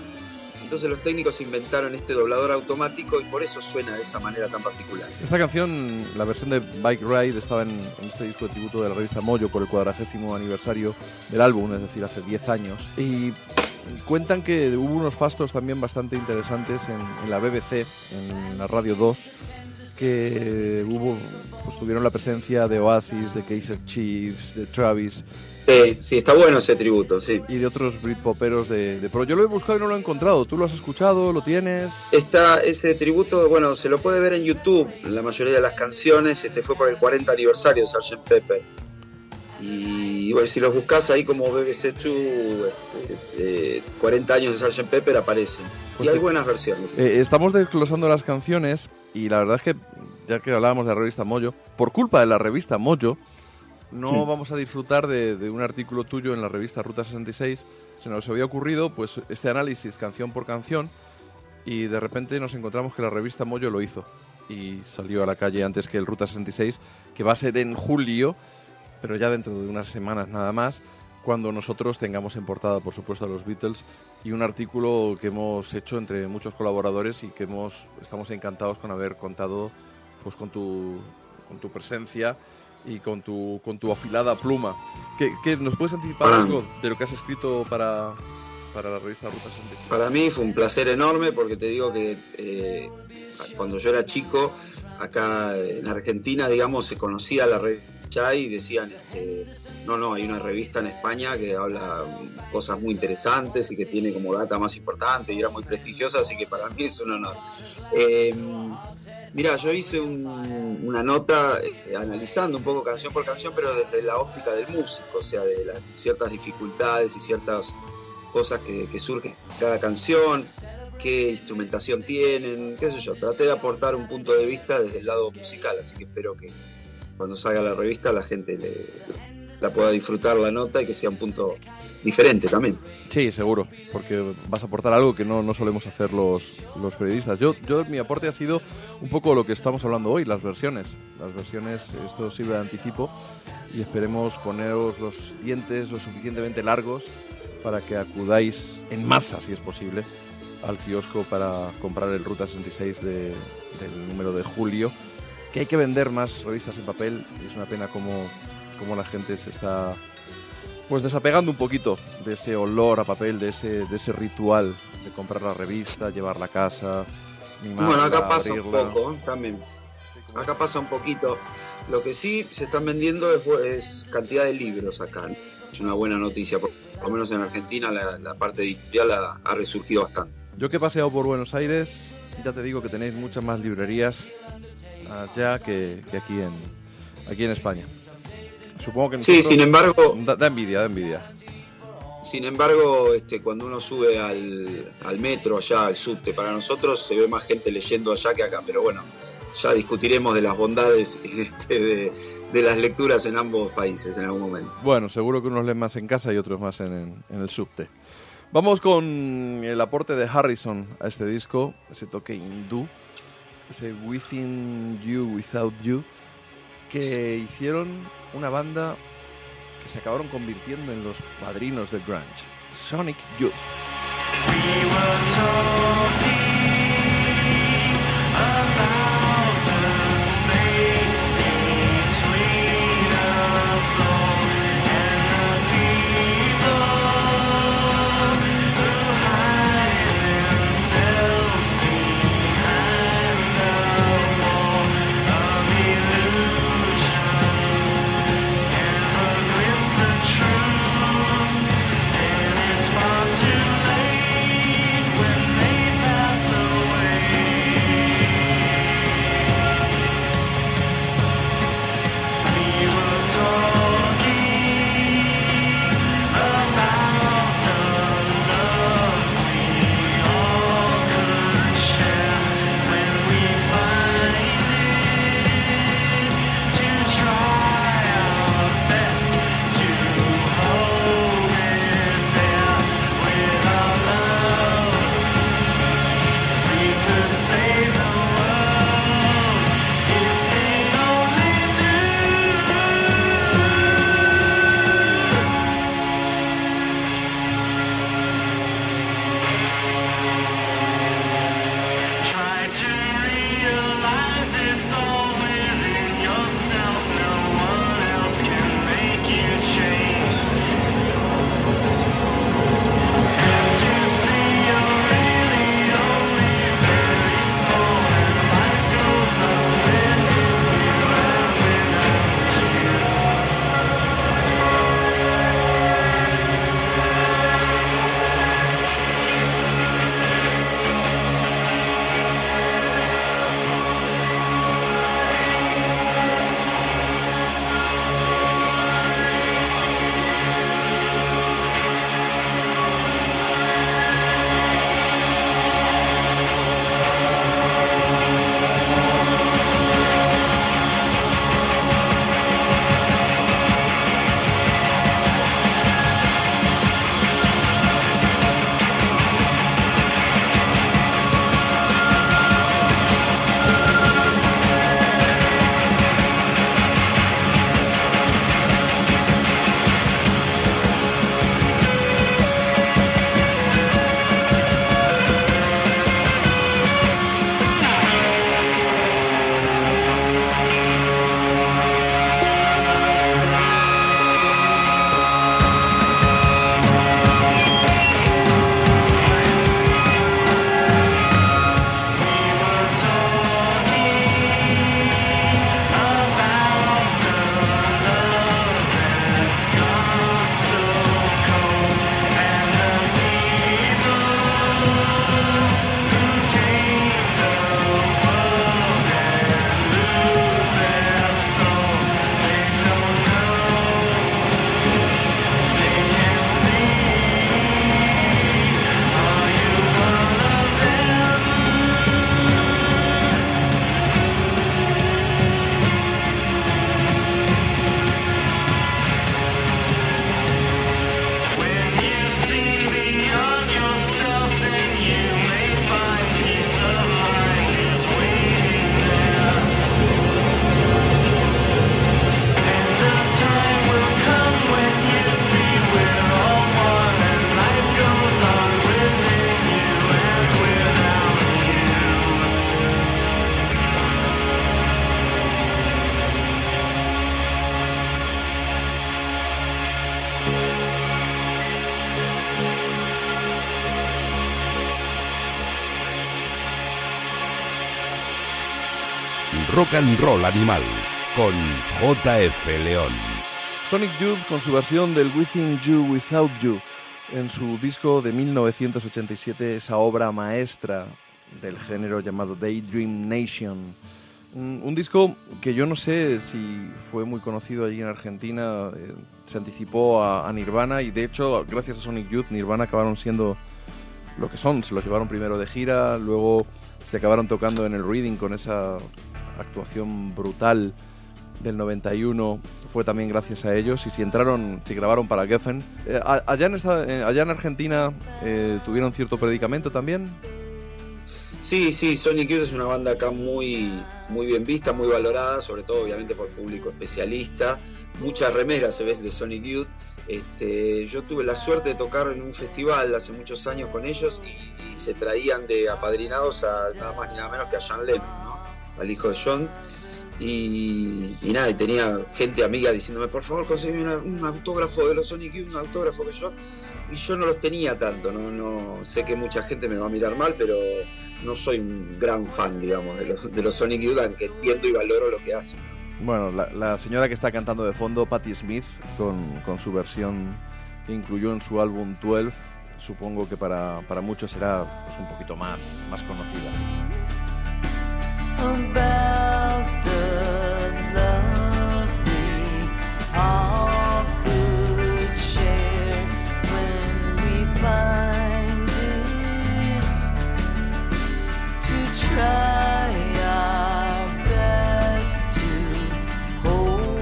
Speaker 4: Entonces los técnicos inventaron este doblador automático y por eso suena de esa manera tan particular.
Speaker 2: Esta canción, la versión de Bike Ride, estaba en, en este disco de tributo de la revista Mojo por el cuadragésimo aniversario del álbum, es decir, hace 10 años. Y cuentan que hubo unos fastos también bastante interesantes en, en la BBC, en la Radio 2, que hubo, pues tuvieron la presencia de Oasis, de Kaiser Chiefs, de Travis
Speaker 4: Sí, sí, está bueno ese tributo, sí.
Speaker 2: y de otros Britpoperos de, de Pro. Yo lo he buscado y no lo he encontrado. ¿Tú lo has escuchado? ¿Lo tienes?
Speaker 4: Está ese tributo, bueno, se lo puede ver en YouTube, la mayoría de las canciones, este fue por el 40 aniversario de Sgt. Pepper. Y bueno, si los buscas ahí como BBC 2, este, eh, 40 años de Sgt. Pepper aparecen. Y hay buenas versiones.
Speaker 2: Eh, estamos desglosando las canciones y la verdad es que, ya que hablábamos de la revista Mojo, por culpa de la revista Mojo, no
Speaker 4: Sí.
Speaker 2: vamos a disfrutar de, de un artículo tuyo en la revista Ruta 66. Se nos había ocurrido pues este análisis canción por canción y de repente nos encontramos que la revista Mojo lo hizo y salió a la calle antes que el Ruta 66, que va a ser en julio, pero ya dentro de unas semanas nada más, cuando nosotros tengamos en portada, por supuesto, a los Beatles y un artículo que hemos hecho entre muchos colaboradores y que hemos estamos encantados con haber contado pues con tu con tu presencia y con tu con tu afilada pluma. ¿Qué, qué- nos puedes anticipar algo de lo que has escrito para para la revista Ruta 66?
Speaker 4: Para mí fue un placer enorme porque te digo que eh, cuando yo era chico, acá en Argentina, digamos, se conocía la revista y decían, este, no, no, hay una revista en España que habla cosas muy interesantes y que tiene como data más importante y era muy prestigiosa, así que para mí es un honor. Eh, mira, yo hice un- una nota eh, analizando un poco canción por canción, pero desde la óptica del músico, o sea, de las ciertas dificultades y ciertas cosas que, que surgen en cada canción, qué instrumentación tienen, qué sé yo. Traté de aportar un punto de vista desde el lado musical, así que espero que cuando salga la revista la gente la pueda disfrutar la nota y que sea un punto diferente también.
Speaker 2: Sí, seguro, porque vas a aportar algo que no, no solemos hacer los, los periodistas. Yo, yo, mi aporte ha sido un poco lo que estamos hablando hoy, las versiones. Las versiones, esto sirve de anticipo y esperemos poneros los dientes lo suficientemente largos para que acudáis en masa, si es posible, al kiosco para comprar el Ruta 66 de- del número de julio. Que hay que vender más revistas en papel y es una pena como, como la gente se está pues desapegando un poquito de ese olor a papel, de ese, de ese ritual de comprar la revista, llevarla a casa, mimarla,
Speaker 4: bueno, acá pasa
Speaker 2: abrirla.
Speaker 4: un poco ¿eh? también. Acá pasa un poquito. Lo que sí se están vendiendo es, es cantidad de libros acá. ¿no? Es una buena noticia, por, por lo menos en Argentina la, la parte editorial ha, ha resurgido bastante.
Speaker 2: Yo que he paseado por Buenos Aires, ya te digo que tenéis muchas más librerías allá que, que aquí en aquí en España. Supongo que
Speaker 4: Sí,
Speaker 2: nosotros-
Speaker 4: sin embargo-
Speaker 2: da, da envidia, da envidia.
Speaker 4: Sin embargo, este, cuando uno sube al, al metro allá, al subte, para nosotros se ve más gente leyendo allá que acá, pero bueno, ya discutiremos de las bondades <laughs> este, de, de las lecturas en ambos países en algún momento.
Speaker 2: Bueno, seguro que unos leen más en casa y otros más en, en el subte. Vamos con el aporte de Harrison a este disco, ese toque hindú, ese Within You, Without You, que hicieron una banda que se acabaron convirtiendo en los padrinos del grunge, Sonic Youth.
Speaker 1: Rock and Roll Animal con JF León.
Speaker 2: Sonic Youth con su versión del Within You Without You en su disco de 1987, esa obra maestra del género llamado Daydream Nation. Un, un disco que yo no sé si fue muy conocido allí en Argentina, eh, se anticipó a, a Nirvana y de hecho, gracias a Sonic Youth, Nirvana acabaron siendo lo que son. Se los llevaron primero de gira, luego se acabaron tocando en el Reading con esa actuación brutal del 91 fue también gracias a ellos y si entraron, si grabaron para Geffen. Eh, allá, en eh, allá en Argentina eh, tuvieron cierto predicamento también.
Speaker 4: Sí, sí, Sonic Youth es una banda acá muy, muy bien vista, muy valorada, sobre todo obviamente por público especialista. Muchas remeras se ven de Sonic Youth. Este, yo tuve la suerte de tocar en un festival hace muchos años con ellos y, se traían de apadrinados a nada más ni nada menos que a John Lennon, ¿no? Al hijo de John. Y, y nada, y tenía gente amiga diciéndome, por favor, conseguime una- un autógrafo de los Sonic Youth, un autógrafo que yo. Y yo no los tenía tanto, no, no sé que mucha gente me va a mirar mal, pero no soy un gran fan, digamos, de los, de los Sonic Youth, aunque entiendo y valoro lo que hacen.
Speaker 2: Bueno, la, la señora que está cantando de fondo, Patti Smith, con, con su versión que incluyó en su álbum 12, supongo que para, para muchos será pues, un poquito más, más conocida.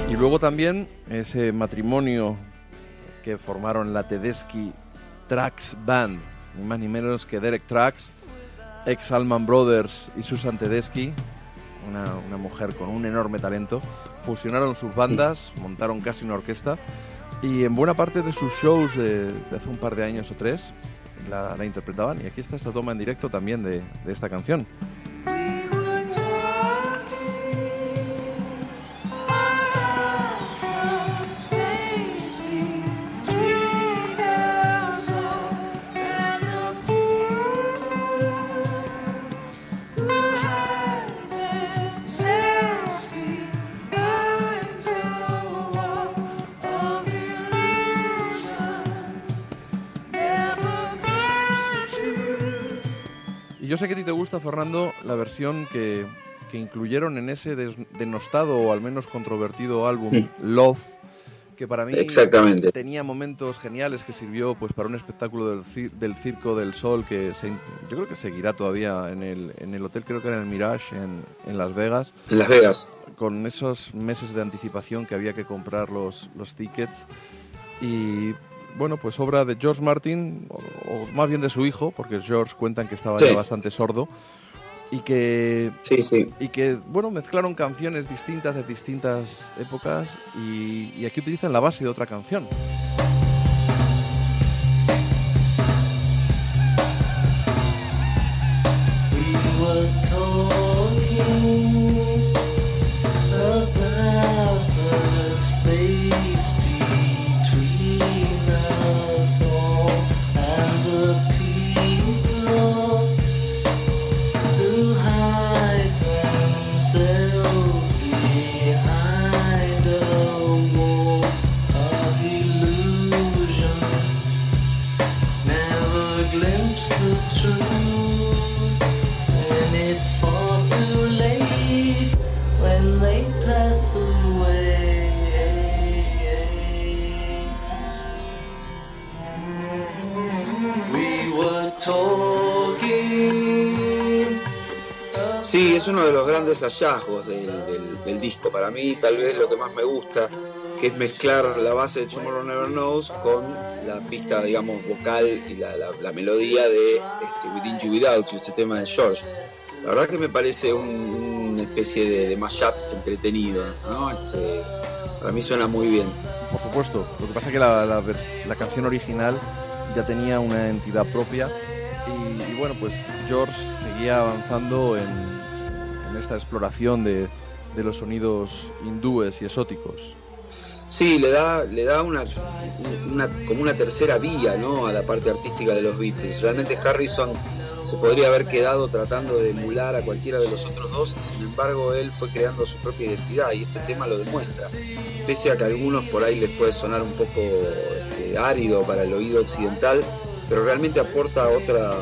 Speaker 2: Y luego también ese matrimonio que formaron la Tedeschi Trax Band, ni más ni menos que Derek Trax, ex Allman Brothers y Susan Tedeschi, una, una mujer con un enorme talento, fusionaron sus bandas, montaron casi una orquesta y en buena parte de sus shows de, de hace un par de años o tres la, la interpretaban y aquí está esta toma en directo también de, de esta canción. Yo sé que a ti te gusta, Fernando, la versión que, que incluyeron en ese denostado o al menos controvertido álbum Love, que para mí
Speaker 4: Exactamente.
Speaker 2: tenía momentos geniales que sirvió pues para un espectáculo del, cir- del Circo del Sol que se yo creo que seguirá todavía en el, en el hotel, creo que era en el Mirage en, en Las Vegas.
Speaker 4: En Las Vegas.
Speaker 2: Con esos meses de anticipación que había que comprar los, los tickets. Y bueno, pues obra de George Martin, o, o más bien de su hijo, porque George cuentan que estaba
Speaker 4: Sí.
Speaker 2: ya bastante sordo. Y que,
Speaker 4: Sí, sí.
Speaker 2: y que, bueno, mezclaron canciones distintas de distintas épocas y, y aquí utilizan la base de otra canción.
Speaker 4: Es uno de los grandes hallazgos del, del- del disco. Para mí, tal vez lo que más me gusta, que es mezclar la base de Tomorrow Never Knows con la pista, digamos, vocal y la, la- la melodía de este, Within You Without You, este tema de George. La verdad que me parece un- una especie de, de mashup entretenido, ¿no? Este, para mí suena muy bien.
Speaker 2: Por supuesto, lo que pasa es que la, la la canción original ya tenía una entidad propia y, y bueno, pues George seguía avanzando en, en esta exploración de, de los sonidos hindúes y exóticos.
Speaker 4: Sí, le da, le da una, como una tercera vía ¿no? a la parte artística de los Beatles. Realmente Harrison se podría haber quedado tratando de emular a cualquiera de los otros dos, sin embargo él fue creando su propia identidad y este tema lo demuestra. Pese a que a algunos por ahí les puede sonar un poco este, árido para el oído occidental, pero realmente aporta otra,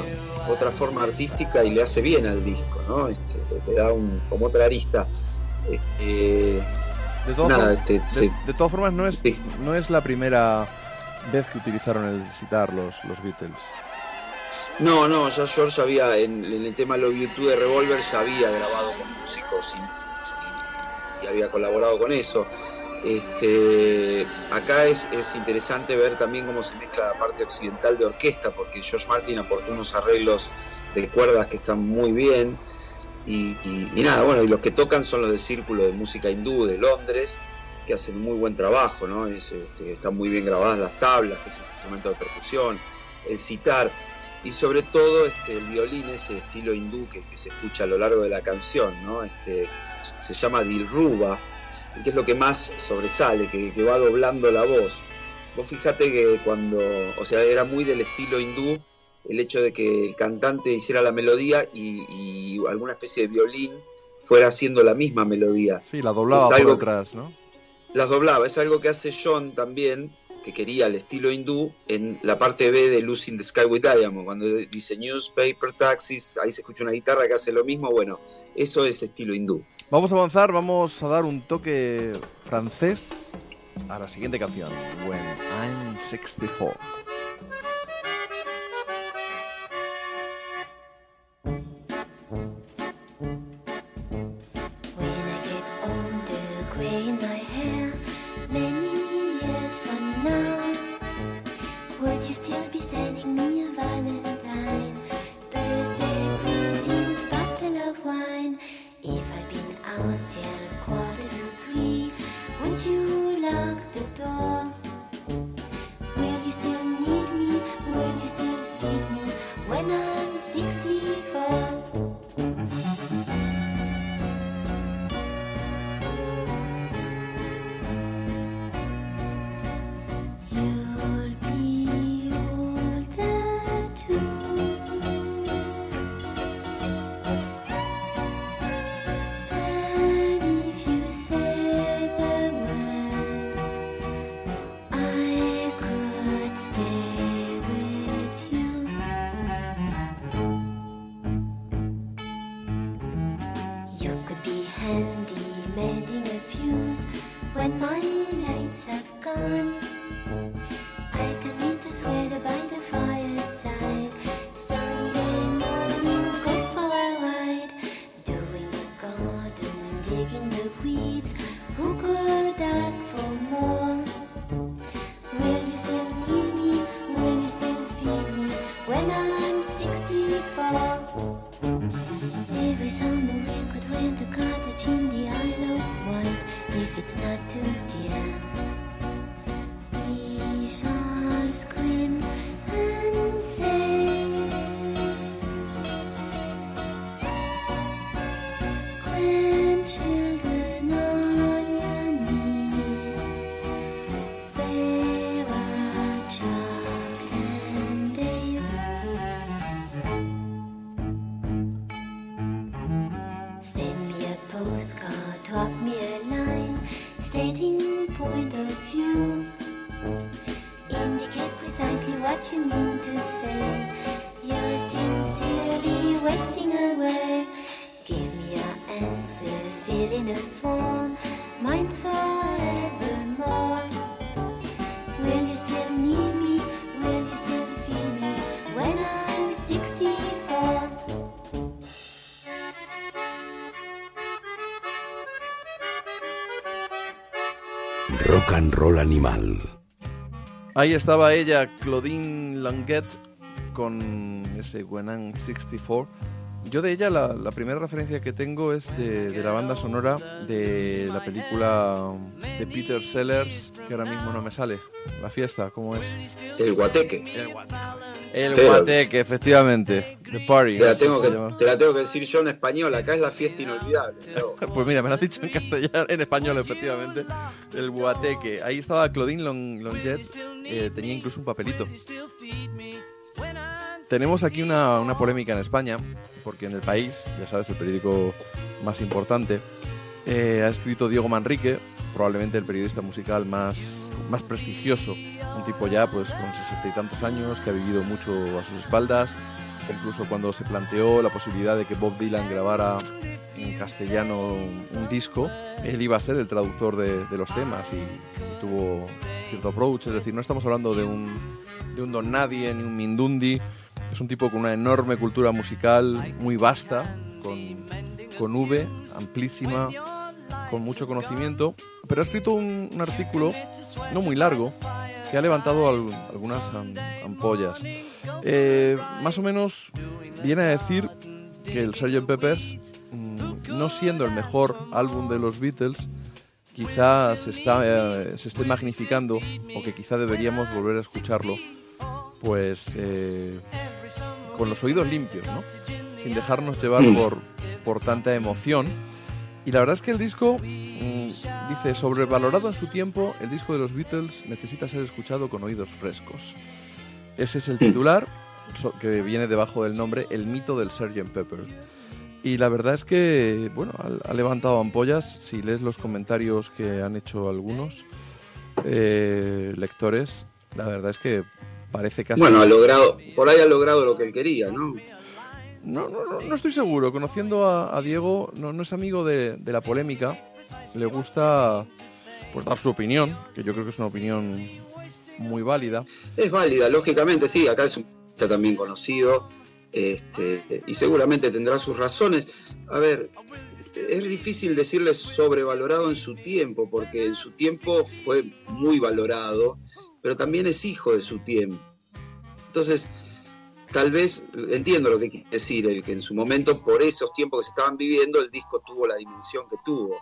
Speaker 4: otra forma artística y le hace bien al disco, ¿no? Este, le da un, como otra arista. Este,
Speaker 2: De todas,
Speaker 4: nada, este,
Speaker 2: de- de todas formas, no es, no es la primera vez que utilizaron el citar los, los Beatles.
Speaker 4: No, no, ya George había, en, en el tema Love You Too de Revolver, ya había grabado con músicos y, y- y había colaborado con eso. Este, acá es, es interesante ver también cómo se mezcla la parte occidental de orquesta, porque George Martin aportó unos arreglos de cuerdas que están muy bien. Y, nada, bueno, y los que tocan son los del Círculo de Música Hindú de Londres, que hacen muy buen trabajo, ¿no? Es, este, están muy bien grabadas las tablas, que es el instrumento de percusión, el citar, y sobre todo este, el violín, ese estilo hindú que, se escucha a lo largo de la canción, ¿no? Este, se llama Dilruba, que es lo que más sobresale, que, que va doblando la voz. Vos fíjate que cuando, o sea, era muy del estilo hindú el hecho de que el cantante hiciera la melodía y, y alguna especie de violín fuera haciendo la misma melodía.
Speaker 2: Sí, la doblaba
Speaker 4: Es
Speaker 2: por
Speaker 4: algo-
Speaker 2: detrás, ¿no?
Speaker 4: las doblaba. Es algo que hace John también, que quería el estilo hindú, en la parte B de in the Sky with Diamond, cuando dice newspaper, taxis, ahí se escucha una guitarra que hace lo mismo. Bueno, eso es estilo hindú.
Speaker 2: Vamos a avanzar, vamos a dar un toque francés a la siguiente canción, When I'm 64.
Speaker 15: If it's not too dear. We shall scream
Speaker 1: animal.
Speaker 2: Ahí estaba ella, Claudine Languet, con ese When I'm 64. Yo de ella la, la primera referencia que tengo es de, de la banda sonora de la película de Peter Sellers, que ahora mismo no me sale. La fiesta, ¿cómo es?
Speaker 4: El guateque.
Speaker 2: El guateque. El
Speaker 4: Pero-
Speaker 2: guateque, efectivamente. The Party.
Speaker 4: Te la, tengo que, te la tengo que decir yo en español, acá es la fiesta inolvidable. <laughs> ¿no?
Speaker 2: Pues mira, me lo has dicho en castellano, en español, efectivamente. El guateque. Ahí estaba Claudine Long, Longet, eh, tenía incluso un papelito. tenemos aquí una, una polémica en España, porque en el país, ya sabes, el periódico más importante, eh, ha escrito Diego Manrique, probablemente el periodista musical más, más prestigioso, un tipo ya pues con sesenta y tantos años, que ha vivido mucho a sus espaldas, incluso cuando se planteó la posibilidad de que Bob Dylan grabara en castellano un disco, él iba a ser el traductor de, los temas y, y tuvo cierto approach, es decir, no estamos hablando de un, de un don nadie ni un mindundi, es un tipo con una enorme cultura musical, muy vasta, con, con V, amplísima, con mucho conocimiento, pero ha escrito un, un artículo no muy largo que ha levantado al- algunas am- ampollas. Eh, más o menos viene a decir que el Sgt. Peppers, mm, no siendo el mejor álbum de los Beatles, quizás se, está, eh, se esté magnificando o que quizá deberíamos volver a escucharlo pues eh, con los oídos limpios, ¿no? Sin dejarnos llevar
Speaker 4: Mm.
Speaker 2: por, por tanta emoción. Y la verdad es que el disco mm, dice, sobrevalorado en su tiempo, el disco de los Beatles necesita ser escuchado con oídos frescos. Ese es el titular que viene debajo del nombre El mito del Sgt. Pepper. Y la verdad es que, bueno, ha, ha levantado ampollas. Si lees los comentarios que han hecho algunos eh, lectores, la verdad es que parece casi...
Speaker 4: Bueno, ha logrado, por ahí ha logrado lo que él quería, ¿no?
Speaker 2: No, no, no, no estoy seguro. Conociendo a, Diego, no, no es amigo de, la polémica. Le gusta pues dar su opinión, que yo creo que es una opinión muy válida.
Speaker 4: Es válida, lógicamente, sí, acá es un artista también conocido este, y seguramente tendrá sus razones. A ver, es difícil decirle sobrevalorado en su tiempo, porque en su tiempo fue muy valorado, pero también es hijo de su tiempo. Entonces, tal vez entiendo lo que quiere decir, el que en su momento, por esos tiempos que se estaban viviendo, el disco tuvo la dimensión que tuvo.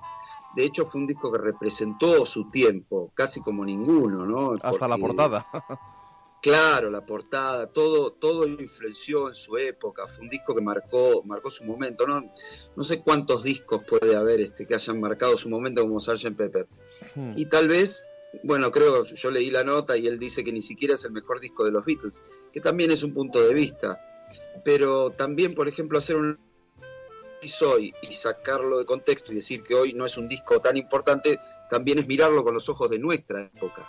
Speaker 4: De hecho, fue un disco que representó su tiempo, casi como ninguno, ¿no?
Speaker 2: Hasta la portada. <laughs>
Speaker 4: Claro, la portada, todo, todo influenció en su época. Fue un disco que marcó, marcó su momento. No, no sé cuántos discos puede haber este, que hayan marcado su momento como Sgt. Pepper.
Speaker 2: Hmm.
Speaker 4: Y tal vez, bueno, creo, yo leí la nota y él dice que ni siquiera es el mejor disco de los Beatles, que también es un punto de vista. Pero también, por ejemplo, hacer un hoy y sacarlo de contexto y decir que hoy no es un disco tan importante, también es mirarlo con los ojos de nuestra época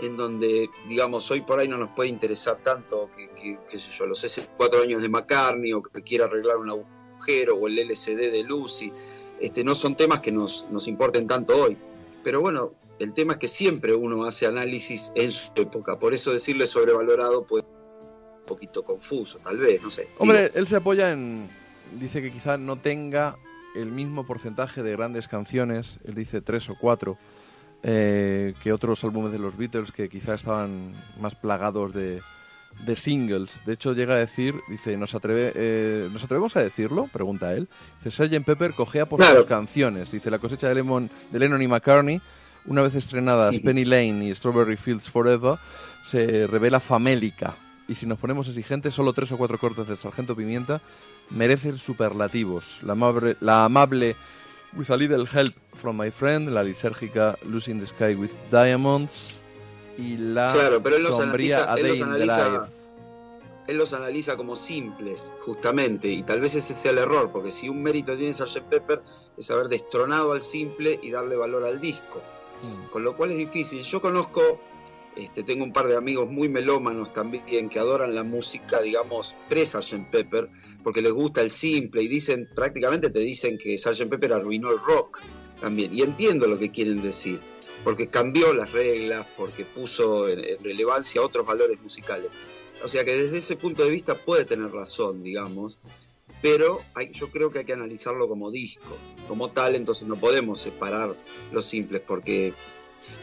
Speaker 4: en donde, digamos, hoy por ahí no nos puede interesar tanto, que, que- yo, los cuatro años de McCartney o que quiera arreglar un agujero o el LCD de Lucy, este, no son temas que nos, nos importen tanto hoy. Pero bueno, el tema es que siempre uno hace análisis en su época, por eso decirle sobrevalorado puede ser un poquito confuso, tal vez, no sé.
Speaker 2: Hombre, él se apoya en... Dice que quizá no tenga el mismo porcentaje de grandes canciones, él dice tres o cuatro, eh, que otros álbumes de los Beatles que quizá estaban más plagados de, de singles. De hecho, llega a decir, dice, ¿nos, atreve, eh, ¿nos atrevemos a decirlo? Pregunta él. Dice, Sgt. Pepper cogea por
Speaker 4: Claro.
Speaker 2: sus canciones. Dice, la cosecha de, Lemon, de Lennon y McCartney, una vez estrenadas Penny Lane y Strawberry Fields Forever, se revela famélica. Y si nos ponemos exigentes, solo tres o cuatro cortes del Sargento Pimienta merecen superlativos. La amable, la amable With a Little Help from My Friend, la lisérgica Losing the Sky with Diamonds y la
Speaker 4: Claro, pero él los
Speaker 2: sombría
Speaker 4: analiza, él los
Speaker 2: Life.
Speaker 4: analiza, él los analiza como simples, justamente, y tal vez ese sea el error, porque si un mérito tiene Sgt. Pepper es haber destronado al simple y darle valor al disco, con lo cual es difícil. Yo conozco, este, tengo un par de amigos muy melómanos también que adoran la música, digamos, pre-Sgt. Pepper, porque les gusta el simple y dicen, prácticamente te dicen que Sgt. Pepper arruinó el rock también, y entiendo lo que quieren decir porque cambió las reglas, porque puso en, en relevancia otros valores musicales. O sea que desde ese punto de vista puede tener razón, digamos, pero hay- yo creo que hay que analizarlo como disco, como tal, entonces no podemos separar los simples, porque,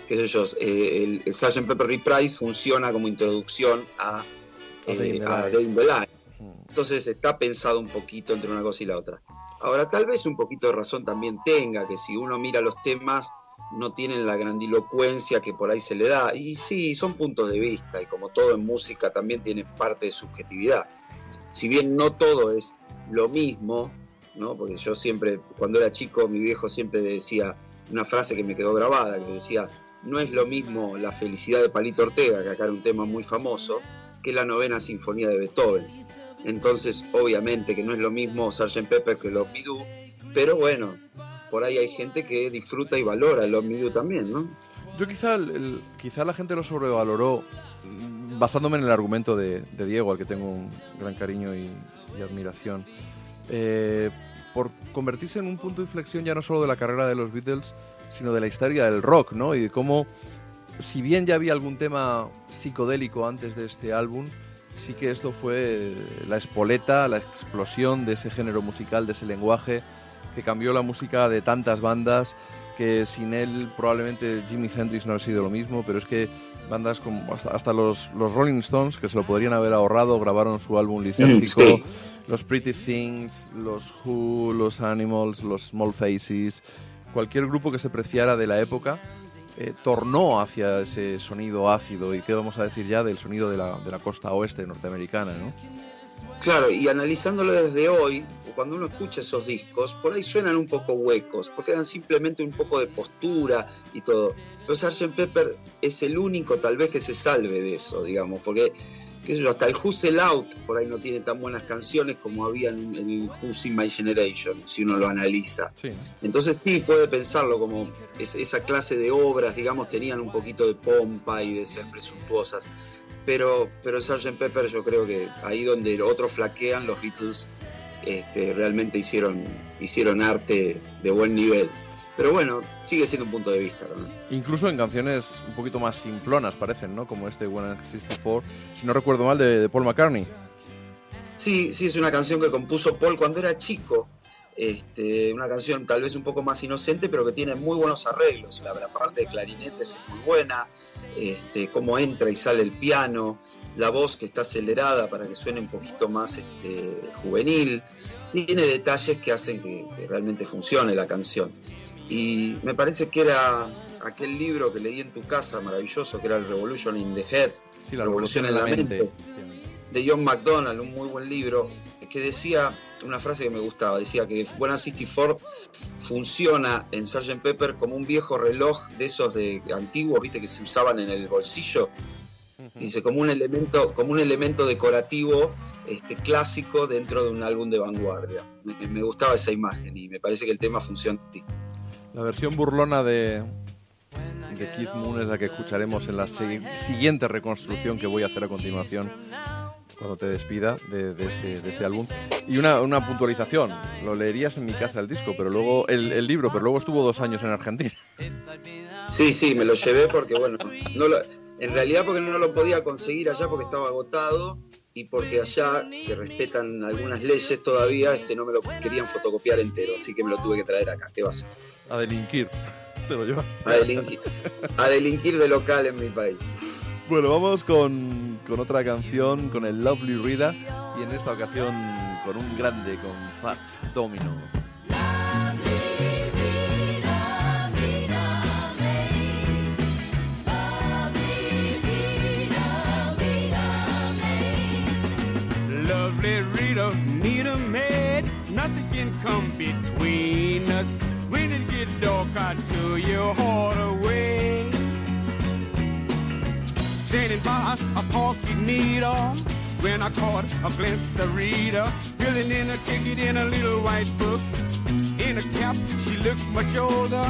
Speaker 4: qué sé yo, eh, el, el Sgt. Pepper Reprise funciona como introducción a, eh, a. Day in the Life. Entonces está pensado un poquito entre una cosa y la otra. Ahora, tal vez un poquito de razón también tenga, que si uno mira los temas, no tienen la grandilocuencia que por ahí se le da. Y sí, son puntos de vista, y como todo en música también tiene parte de subjetividad. Si bien no todo es lo mismo, ¿no? Porque yo siempre, cuando era chico, mi viejo siempre decía una frase que me quedó grabada, que decía, no es lo mismo la felicidad de Palito Ortega, que acá era un tema muy famoso, que la novena sinfonía de Beethoven. Entonces, obviamente que no es lo mismo Sgt. Pepper que Me Do, pero bueno, por ahí hay gente que disfruta y valora Me Do también, ¿no?
Speaker 2: Yo quizá, el- el- quizá la gente lo sobrevaloró basándome en el argumento de, Diego, al que tengo un gran cariño y, admiración. Eh, por convertirse en un punto de inflexión ya no solo de la carrera de los Beatles, sino de la historia del rock, ¿no? Y de cómo, si bien ya había algún tema psicodélico antes de este álbum, sí que esto fue la espoleta, la explosión de ese género musical, de ese lenguaje que cambió la música de tantas bandas que sin él probablemente Jimi Hendrix no ha sido lo mismo, pero es que bandas como hasta, hasta los, los Rolling Stones, que se lo podrían haber ahorrado, grabaron su álbum lisérgico,
Speaker 4: Mm, sí.
Speaker 2: los Pretty Things, los Who, los Animals, los Small Faces, cualquier grupo que se preciara de la época, eh, tornó hacia ese sonido ácido y qué vamos a decir ya del sonido de la, de la costa oeste norteamericana, ¿no?
Speaker 4: Claro, y analizándolo desde hoy, cuando uno escucha esos discos, por ahí suenan un poco huecos, porque dan simplemente un poco de postura y todo. Pero Sgt. Pepper es el único tal vez que se salve de eso, digamos, porque qué sé yo, hasta el Who's It Out por ahí no tiene tan buenas canciones como había en el Who's in My Generation, si uno lo analiza.
Speaker 2: Sí.
Speaker 4: Entonces sí puede pensarlo como es- esa clase de obras, digamos, tenían un poquito de pompa y de ser presuntuosas. Pero, pero Sgt. Pepper yo creo que ahí donde otros flaquean, los Beatles este, realmente hicieron, hicieron arte de buen nivel. Pero bueno, sigue siendo un punto de vista. ¿no?
Speaker 2: Incluso en canciones un poquito más simplonas parecen, ¿no? Como este When I'm 64, si no recuerdo mal, de, de Paul McCartney.
Speaker 4: Sí, sí, es una canción que compuso Paul cuando era chico. Este, una canción tal vez un poco más inocente, pero que tiene muy buenos arreglos. La, la parte de clarinetes es muy buena, este, cómo entra y sale el piano, la voz que está acelerada para que suene un poquito más este, juvenil. Tiene detalles que hacen que, que realmente funcione la canción. Y me parece que era aquel libro que leí en tu casa, maravilloso, que era el Revolution in the Head,
Speaker 2: Sí, la revolución en la mente.
Speaker 4: de John McDonald, un muy buen libro, que decía una frase que me gustaba, decía que Buena 64 funciona en Sgt. Pepper como un viejo reloj de esos de antiguos, viste, que se usaban en el bolsillo. Dice, como un elemento, como un elemento decorativo este, clásico dentro de un álbum de vanguardia. Me, me gustaba esa imagen y me parece que el tema funciona así.
Speaker 2: La versión burlona de, de Keith Moon es la que escucharemos en la siguiente reconstrucción que voy a hacer a continuación cuando te despida de, de este, de este álbum. Y una, una puntualización, lo leerías en mi casa el disco, pero luego el, el libro, pero luego estuvo dos años en Argentina.
Speaker 4: Sí, sí, me lo llevé porque, bueno, no lo- en realidad porque no lo podía conseguir allá porque estaba agotado y porque allá, que respetan algunas leyes todavía, este no me lo querían fotocopiar entero, así que me lo tuve que traer acá. ¿Qué va a hacer?
Speaker 2: A delinquir. <laughs> Te lo llevaste.
Speaker 4: A delinquir, a delinquir de local en mi país.
Speaker 2: Bueno, vamos con, con otra canción, con el Lovely Rida, y en esta ocasión con un grande, con Fats Domino.
Speaker 16: Lovely Rita, need a maid. Nothing can come between us. When it get dark, I tell your heart away. Standing by a parking meter. When I caught a glimpse of Rita, filling in a ticket in a little white book. In a cap, she looked much older.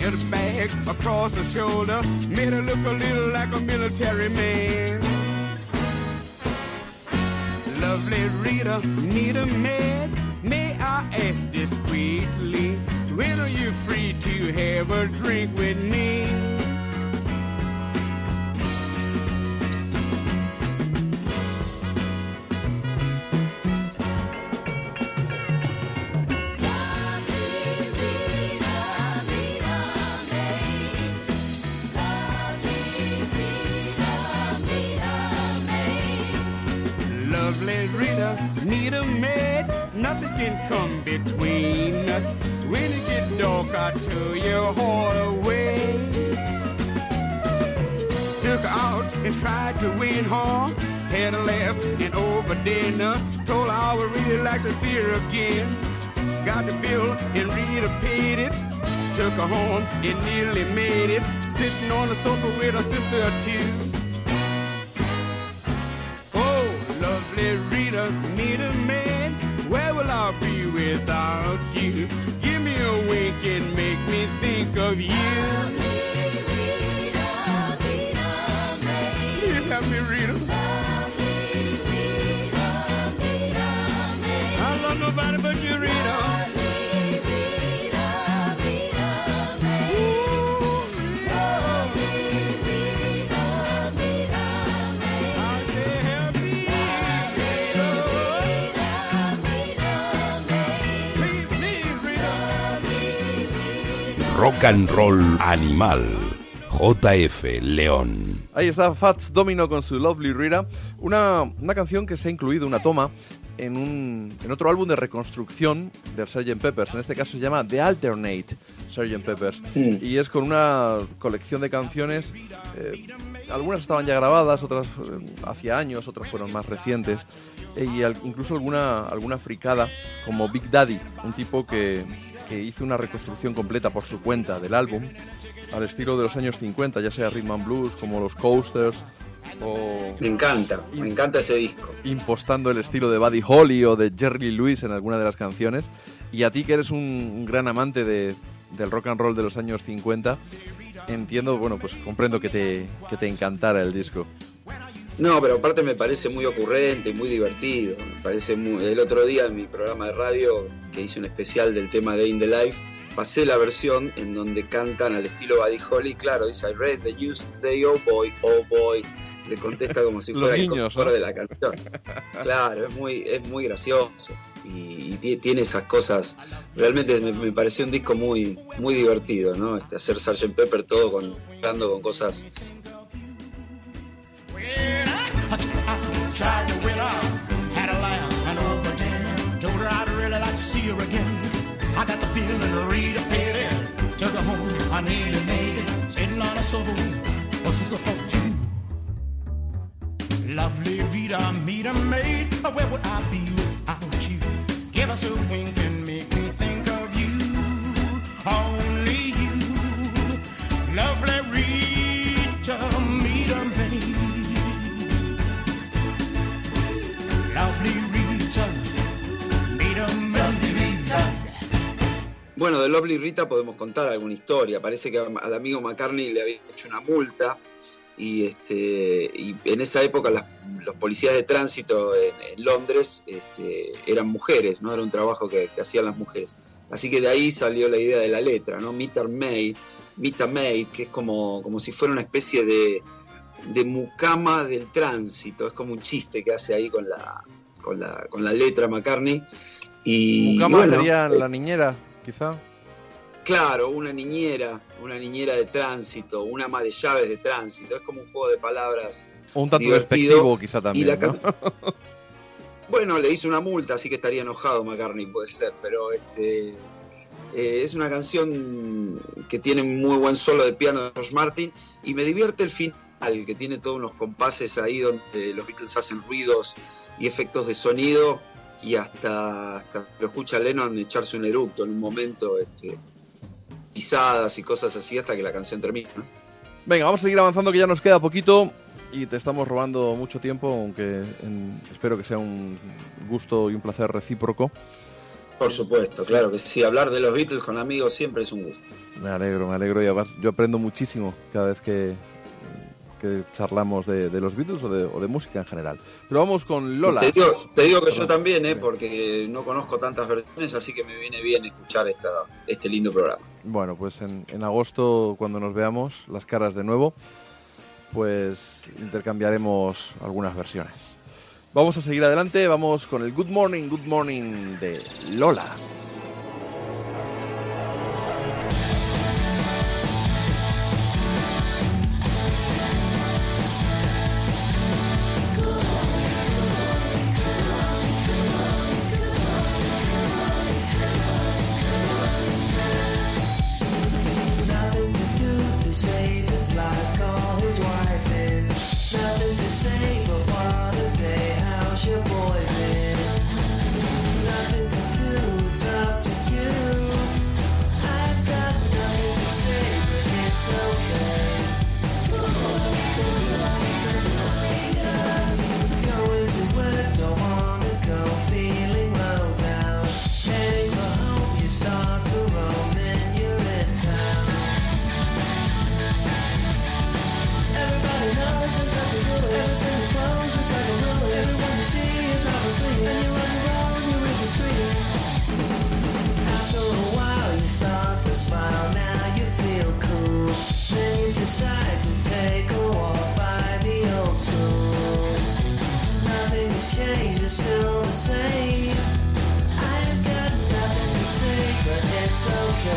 Speaker 16: In a bag across her shoulder, made her look a little like a military man. Lovely Rita, need a maid. May I ask discreetly, when are you free to have a drink with me? Need a maid. Nothing can come between us. When it get dark, I tell your heart away. Took her out and tried to win her. Had a laugh and over dinner. Told her I would really like to see her again. Got the bill and Rita paid it. Took her home and nearly made it. Sitting on the sofa with her sister too. Oh, lovely Rita, Rita, Rita, man, where will I be without you? Give me a wink and make me think of you. You help me, Rita. I love nobody but you, Rita.
Speaker 1: Rock and Roll Animal. JF León.
Speaker 2: Ahí está Fats Domino con su Lovely Rita, una, una canción que se ha incluido, una toma, en, un, en otro álbum de reconstrucción del Sgt. Peppers. En este caso se llama The Alternate Sgt. Peppers.
Speaker 4: Mm.
Speaker 2: Y es con una colección de canciones. eh, algunas estaban ya grabadas, otras eh, hacía años, otras fueron más recientes. eh, y al- incluso alguna, alguna fricada, como Big Daddy, un tipo que, que hizo una reconstrucción completa por su cuenta del álbum, al estilo de los años 50, ya sea Rhythm and Blues, como los Coasters, o
Speaker 4: Me encanta, me encanta ese disco.
Speaker 2: impostando el estilo de Buddy Holly o de Jerry Lewis en alguna de las canciones. Y a ti que eres un, un gran amante de- del rock and roll de los años 50, entiendo, bueno, pues comprendo que te, que te encantara el disco.
Speaker 4: No, pero aparte me parece muy ocurrente y muy divertido. Me parece muy- El otro día en mi programa de radio, que hice un especial del tema de In the Life, pasé la versión en donde cantan al estilo Buddy Holly. Claro, dice I read the news today, oh boy, oh boy. Le contesta como si <laughs> fuera el
Speaker 2: niños,
Speaker 4: conductor
Speaker 2: ¿no?
Speaker 4: de la canción. Claro, es muy, es muy gracioso. Y, y ti- tiene esas cosas. Realmente me, me pareció un disco muy, muy divertido, ¿no? Este, hacer Sgt. Pepper todo con, hablando con cosas
Speaker 17: Tried to win her, had a laugh and over Jen. Told her I'd really like to see her again. I got the feeling to read a pity. Took her home, I nearly made it. Sitting on a sofa, well, she's the folk too. Lovely Rita, meet a maid. Where would I be without you? Give us a wink and make me think of you. Only you. Lovely
Speaker 4: Bueno, de Lovely Rita podemos contar alguna historia. Parece que al amigo McCartney le había hecho una multa y, este, y en esa época las- los policías de tránsito en, en Londres este, eran mujeres, no era un trabajo que, que hacían las mujeres. Así que de ahí salió la idea de la letra, ¿no? Meet a Maid, Meet a Maid, que es como, como si fuera una especie de, de mucama del tránsito. Es como un chiste que hace ahí con la, con la, con la letra McCartney. Y
Speaker 2: Mucama
Speaker 4: bueno,
Speaker 2: sería
Speaker 4: eh,
Speaker 2: la niñera, quizá.
Speaker 4: Claro, una niñera, una niñera de tránsito, una ama de llaves de tránsito. Es como un juego de palabras.
Speaker 2: O un tanto despectivo, quizá
Speaker 4: Y
Speaker 2: también.
Speaker 4: la <laughs> Bueno, le hizo una multa, así que estaría enojado McCartney, puede ser, pero este eh, es una canción que tiene muy buen solo de piano de George Martin y me divierte el final, que tiene todos unos compases ahí donde los Beatles hacen ruidos y efectos de sonido y hasta, hasta lo escucha Lennon echarse un eructo en un momento, este, pisadas y cosas así hasta que la canción termina. ¿no?
Speaker 2: Venga, vamos a seguir avanzando que ya nos queda poquito y te estamos robando mucho tiempo, aunque en- espero que sea un gusto y un placer recíproco.
Speaker 4: Por supuesto, claro que sí, hablar de los Beatles con amigos siempre es un gusto.
Speaker 2: Me alegro, me alegro y además yo aprendo muchísimo cada vez que, que charlamos de, de los Beatles o de, o de música en general. Pero vamos con Lola.
Speaker 4: Te digo, te digo que yo también, ¿eh? porque no conozco tantas versiones, así que me viene bien escuchar esta, este lindo programa.
Speaker 2: Bueno, pues en, en agosto, cuando nos veamos las caras de nuevo, pues intercambiaremos algunas versiones. Vamos a seguir adelante, vamos con el Good Morning, Good Morning de Lola.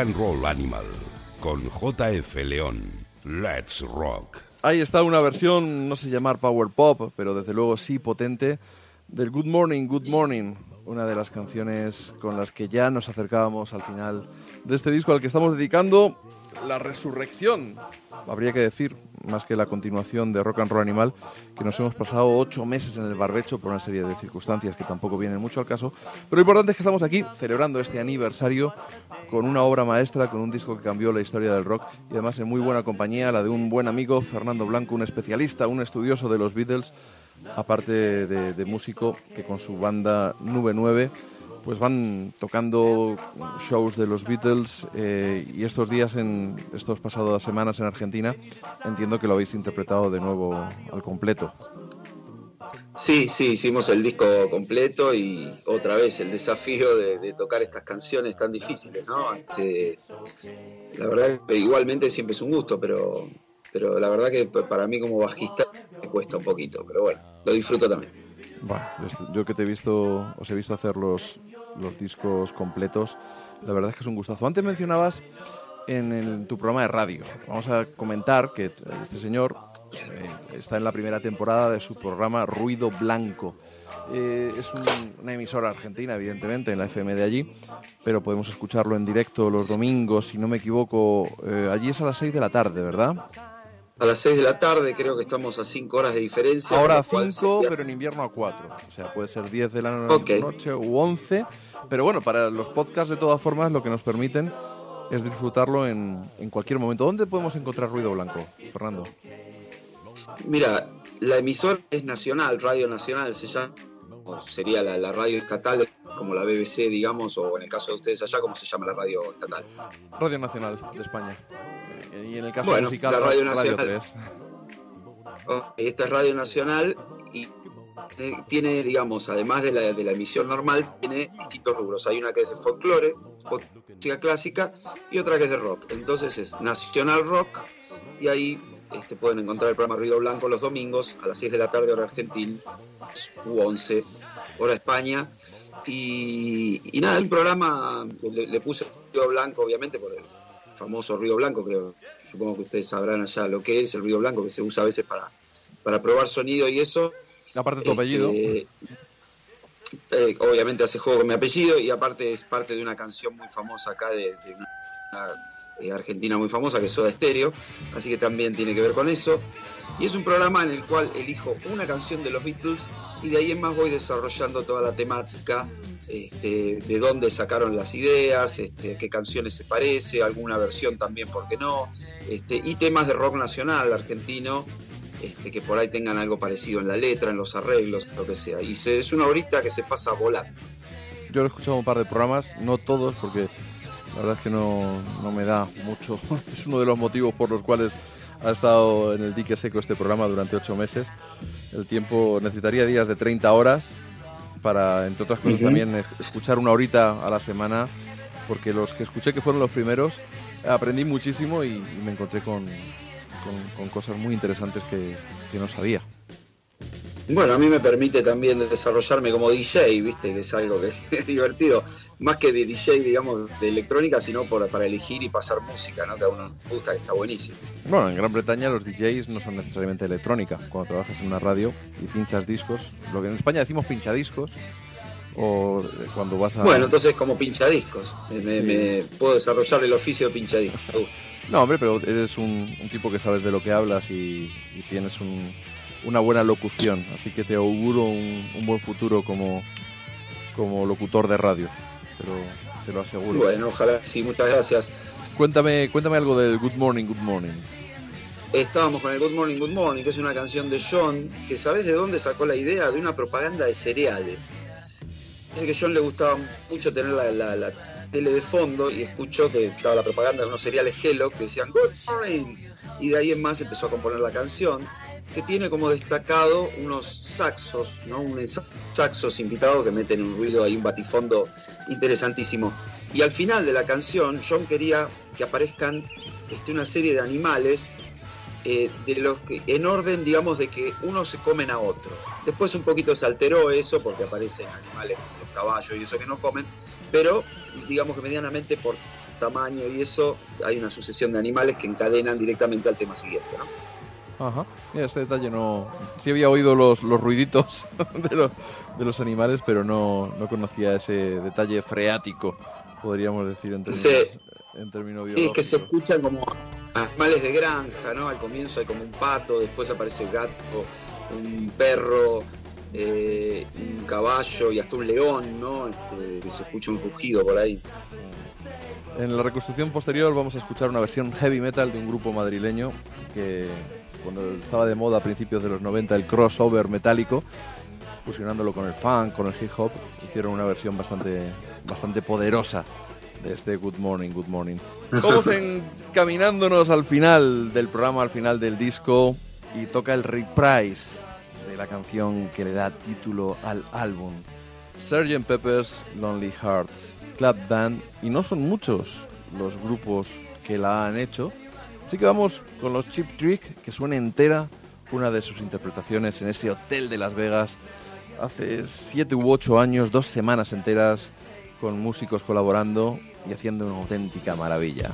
Speaker 8: And
Speaker 1: Roll Animal con JF León. Let's Rock.
Speaker 2: Ahí está una versión, no sé llamar power pop, pero desde luego sí potente, del Good Morning, Good Morning, una de las canciones con las que ya nos acercábamos al final de este disco al que estamos dedicando la resurrección, habría que decir, más que la continuación de Rock and Roll Animal, que nos hemos pasado ocho meses en el barbecho por una serie de circunstancias que tampoco vienen mucho al caso, pero lo importante es que estamos aquí celebrando este aniversario con una obra maestra, con un disco que cambió la historia del rock y además en muy buena compañía, la de un buen amigo, Fernando Blanco, un especialista, un estudioso de los Beatles, aparte de, músico que con su banda Nube 9 pues van tocando shows de los Beatles eh, y estos días, en estos pasadas semanas en Argentina, entiendo que lo habéis interpretado de nuevo al completo.
Speaker 4: Sí, sí, hicimos el disco completo y otra vez el desafío de, de tocar estas canciones tan difíciles, ¿no? Este, la verdad igualmente siempre es un gusto, pero, pero la verdad que para mí como bajista me cuesta un poquito, pero bueno, lo disfruto también.
Speaker 2: Bueno, yo- yo que te he visto, os he visto hacer los, los discos completos, la verdad es que es un gustazo. Antes mencionabas en tu programa de radio, vamos a comentar que este señor eh, está en la primera temporada de su programa Ruido Blanco. Eh, es un- una emisora argentina, evidentemente, en la FM de allí, pero podemos escucharlo en directo los domingos, si no me equivoco. eh, allí es a las 6 de la tarde, ¿verdad?
Speaker 4: A las 6 de la tarde creo que estamos a 5 horas de diferencia.
Speaker 2: Ahora a
Speaker 4: lo cual
Speaker 2: 5,
Speaker 4: sería-
Speaker 2: pero en invierno a 4. O sea, puede ser 10 de la
Speaker 4: Ok.
Speaker 2: noche u 11. Pero bueno, para los podcasts de todas formas lo que nos permiten es disfrutarlo en, en cualquier momento. ¿Dónde podemos encontrar Ruido Blanco, Fernando?
Speaker 4: Mira, la emisora es nacional, Radio Nacional se llama, o sería la, la radio estatal, como la BBC, digamos, o en el caso de ustedes allá, como se llama la radio estatal.
Speaker 2: Radio Nacional de España. Y en el caso
Speaker 4: Bueno,
Speaker 2: musical,
Speaker 4: la Radio
Speaker 2: Radio
Speaker 4: Nacional.
Speaker 2: 3.
Speaker 4: Ok, Esta es Radio Nacional y tiene, digamos, además de la, de la emisión normal, tiene distintos rubros. Hay una que es de folclore, música clásica, y otra que es de rock. Entonces es Nacional Rock, y ahí este, pueden encontrar el programa Ruido Blanco los domingos a las 6 de la tarde, hora Argentina, u 11, hora España. Y, y nada, un programa le, le puse Ruido Blanco, obviamente, por el famoso Ruido Blanco, creo. Supongo que ustedes sabrán allá lo que es el ruido blanco, que se usa a veces para, para probar sonido y eso.
Speaker 2: Aparte tu
Speaker 4: Este,
Speaker 2: apellido.
Speaker 4: eh, obviamente hace juego con mi apellido y aparte es parte de una canción muy famosa acá de, de una, una, eh, argentina muy famosa que es Soda Stereo, así que también tiene que ver con eso. Y es un programa en el cual elijo una canción de los Beatles y de ahí en más voy desarrollando toda la temática este, de dónde sacaron las ideas, este, qué canciones se parece, alguna versión también, ¿por qué no? Este, y temas de rock nacional argentino que por ahí tengan algo parecido en la letra, en los arreglos, lo que sea. Y es una horita que se pasa volando.
Speaker 2: Yo lo he escuchado un par de programas, no todos, porque la verdad es que no, no me da mucho. <laughs> Es uno de los motivos por los cuales ha estado en el dique seco este programa durante ocho meses. El tiempo necesitaría días de 30 horas para, entre otras cosas, también escuchar una horita a la semana, porque los que escuché que fueron los primeros, aprendí muchísimo y, y me encontré con, con- con cosas muy interesantes que, que no sabía.
Speaker 4: Bueno, a mí me permite también desarrollarme como DJ, viste, que es algo que <laughs> es divertido. Más que de DJ, digamos, de electrónica, sino por- para elegir y pasar música, ¿no? Que a uno gusta, que está buenísimo.
Speaker 2: Bueno, en Gran Bretaña los DJs no son necesariamente electrónica. Cuando trabajas en una radio y pinchas discos, lo que en España decimos pinchadiscos, o eh, cuando vas a...
Speaker 4: Bueno, entonces como pinchadiscos. Me, me-
Speaker 2: Sí.
Speaker 4: me puedo desarrollar el oficio de pinchadiscos.
Speaker 2: No, hombre, pero eres un, un tipo que sabes de lo que hablas y, y tienes un- una buena locución, así que te auguro un, un buen futuro como, como locutor de radio, te lo, te lo aseguro.
Speaker 4: Bueno, ojalá sí, muchas gracias.
Speaker 2: Cuéntame, cuéntame algo del Good Morning, Good Morning.
Speaker 4: Estábamos con el Good Morning, Good Morning, que es una canción de John, que ¿sabes de dónde sacó la idea? De una propaganda de cereales. Dice que a John le gustaba mucho tener la, la- la tele de fondo y escuchó que estaba la propaganda de unos cereales Kellogg que decían Good Morning. Y de ahí en más empezó a componer la canción, que tiene como destacado unos saxos, ¿no? Unos saxos invitados que meten un ruido ahí, un batifondo interesantísimo. Y al final de la canción, John quería que aparezcan este, una serie de animales eh, de los que, en orden, digamos, de que unos se comen a otros. Después un poquito se alteró eso porque aparecen animales como los caballos y eso que no comen, pero digamos que medianamente por tamaño y eso hay una sucesión de animales que encadenan directamente al tema siguiente, ¿no?
Speaker 2: Ajá. Mira, ese detalle no... Sí había oído los, los ruiditos <laughs> de los, de los animales, pero no, no conocía ese detalle freático, podríamos decir en términos,
Speaker 4: Sí.
Speaker 2: en términos
Speaker 4: Sí, es que se
Speaker 2: biológicos.
Speaker 4: escuchan como animales de granja, ¿no? Al comienzo hay como un pato, después aparece el gato, un perro, eh, un caballo y hasta un león, ¿no? Este, que se escucha un rugido por ahí.
Speaker 2: En la reconstrucción posterior vamos a escuchar una versión heavy metal de un grupo madrileño que cuando estaba de moda a principios de los 90 el crossover metálico, fusionándolo con el funk, con el hip hop, hicieron una versión bastante, bastante poderosa de este Good Morning, Good Morning. Vamos encaminándonos al final del programa, al final del disco, y toca el reprise de la canción que le da título al álbum. Sgt. Pepper's Lonely Hearts Club Band, y no son muchos los grupos que la han hecho. Así que vamos con los Chip Trick, que suena entera una de sus interpretaciones en ese hotel de Las Vegas hace siete u ocho años, dos semanas enteras, con músicos colaborando y haciendo una auténtica maravilla.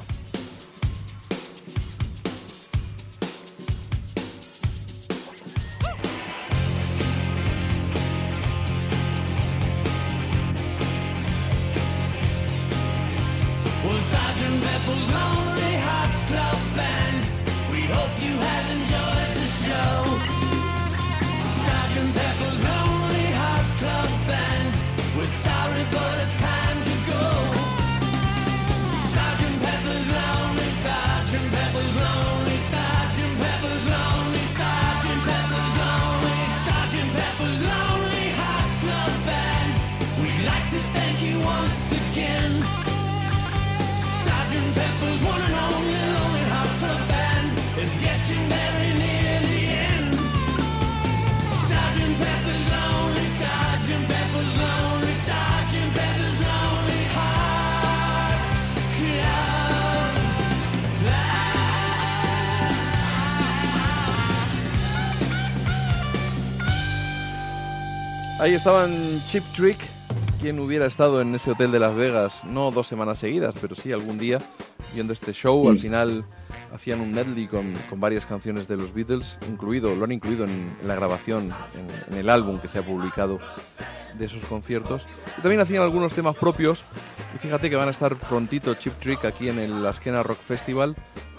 Speaker 2: Estaban Chip Trick, quien hubiera estado en ese hotel de Las Vegas, no dos semanas seguidas, pero sí algún día, viendo este show. Al final hacían un medley con, con varias canciones de los Beatles, incluido, lo han incluido en, en la grabación, en, en el álbum que se ha publicado de esos conciertos. Y también hacían algunos temas propios. Y fíjate que van a estar prontito Chip Trick aquí en el Askena Rock Festival,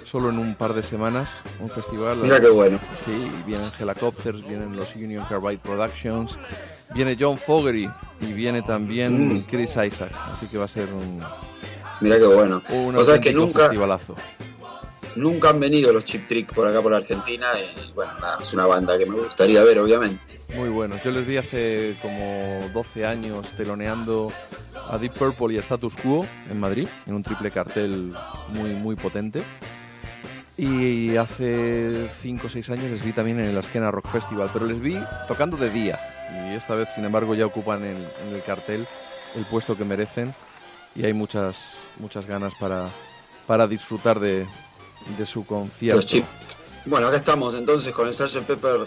Speaker 2: solo en un par de semanas. Un festival.
Speaker 4: Mira qué bueno.
Speaker 2: Sí, vienen Helicopters, vienen los Union Carbide Productions, viene John Fogerty y viene también
Speaker 4: Mm.
Speaker 2: Chris Isaac. Así que va a ser un,
Speaker 4: Mira qué bueno.
Speaker 2: un
Speaker 4: O sea, que nunca,
Speaker 2: festivalazo.
Speaker 4: Nunca han venido los Chip Trick por acá por Argentina y bueno, nada, es una banda que me gustaría ver, obviamente.
Speaker 2: Muy buenos. Yo les vi hace como 12 años teloneando a Deep Purple y a Status Quo en Madrid, en un triple cartel muy, muy potente. Y hace 5 o 6 años les vi también en el Askena Rock Festival, pero les vi tocando de día. Y esta vez, sin embargo, ya ocupan en, en el cartel el puesto que merecen. Y hay muchas, muchas ganas para, para disfrutar de, de su concierto.
Speaker 4: Bueno, acá estamos entonces con el Sgt. Pepper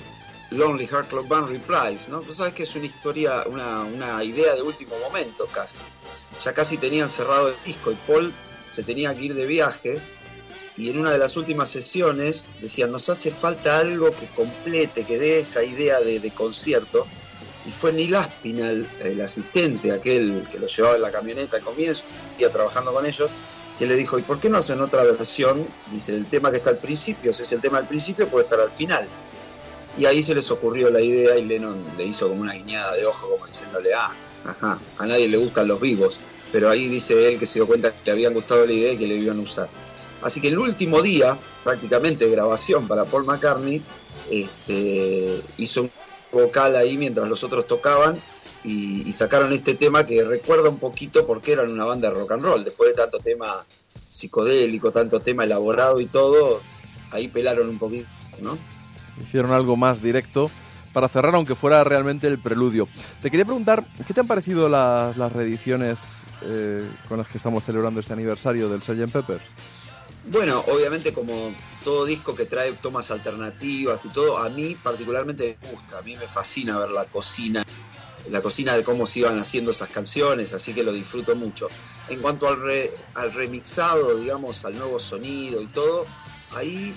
Speaker 4: Lonely Heart Club Band Reprise, ¿no? Tú sabes que es una historia, una, una idea de último momento casi. Ya casi tenían cerrado el disco y Paul se tenía que ir de viaje y en una de las últimas sesiones decían, nos hace falta algo que complete, que dé esa idea de, concierto. Y fue Neil Aspinall, el asistente, aquel que lo llevaba en la camioneta al comienzo, iba trabajando con ellos, que le dijo, ¿y por qué no hacen otra versión? Dice, el tema que está al principio, si es el tema al principio, puede estar al final. Y ahí se les ocurrió la idea y Lennon le hizo como una guiñada de ojo, como diciéndole, ah, ajá, a nadie le gustan los vivos. Pero ahí dice él que se dio cuenta que le habían gustado la idea y que le iban a usar. Así que el último día, prácticamente grabación para Paul McCartney, este, hizo un vocal ahí mientras los otros tocaban y, y sacaron este tema que recuerda un poquito porque eran una banda de rock and roll. Después de tanto tema psicodélico, tanto tema elaborado y todo, ahí pelaron un poquito, ¿no?
Speaker 2: Hicieron algo más directo para cerrar, aunque fuera realmente el preludio. Te quería preguntar, ¿qué te han parecido las, las reediciones eh, con las que estamos celebrando este aniversario del Sgt. Peppers?
Speaker 4: Bueno, obviamente como todo disco que trae tomas alternativas y todo, a mí particularmente me gusta, a mí me fascina ver la cocina, la cocina de cómo se iban haciendo esas canciones, así que lo disfruto mucho. En cuanto al, re- al remixado, digamos, al nuevo sonido y todo, ahí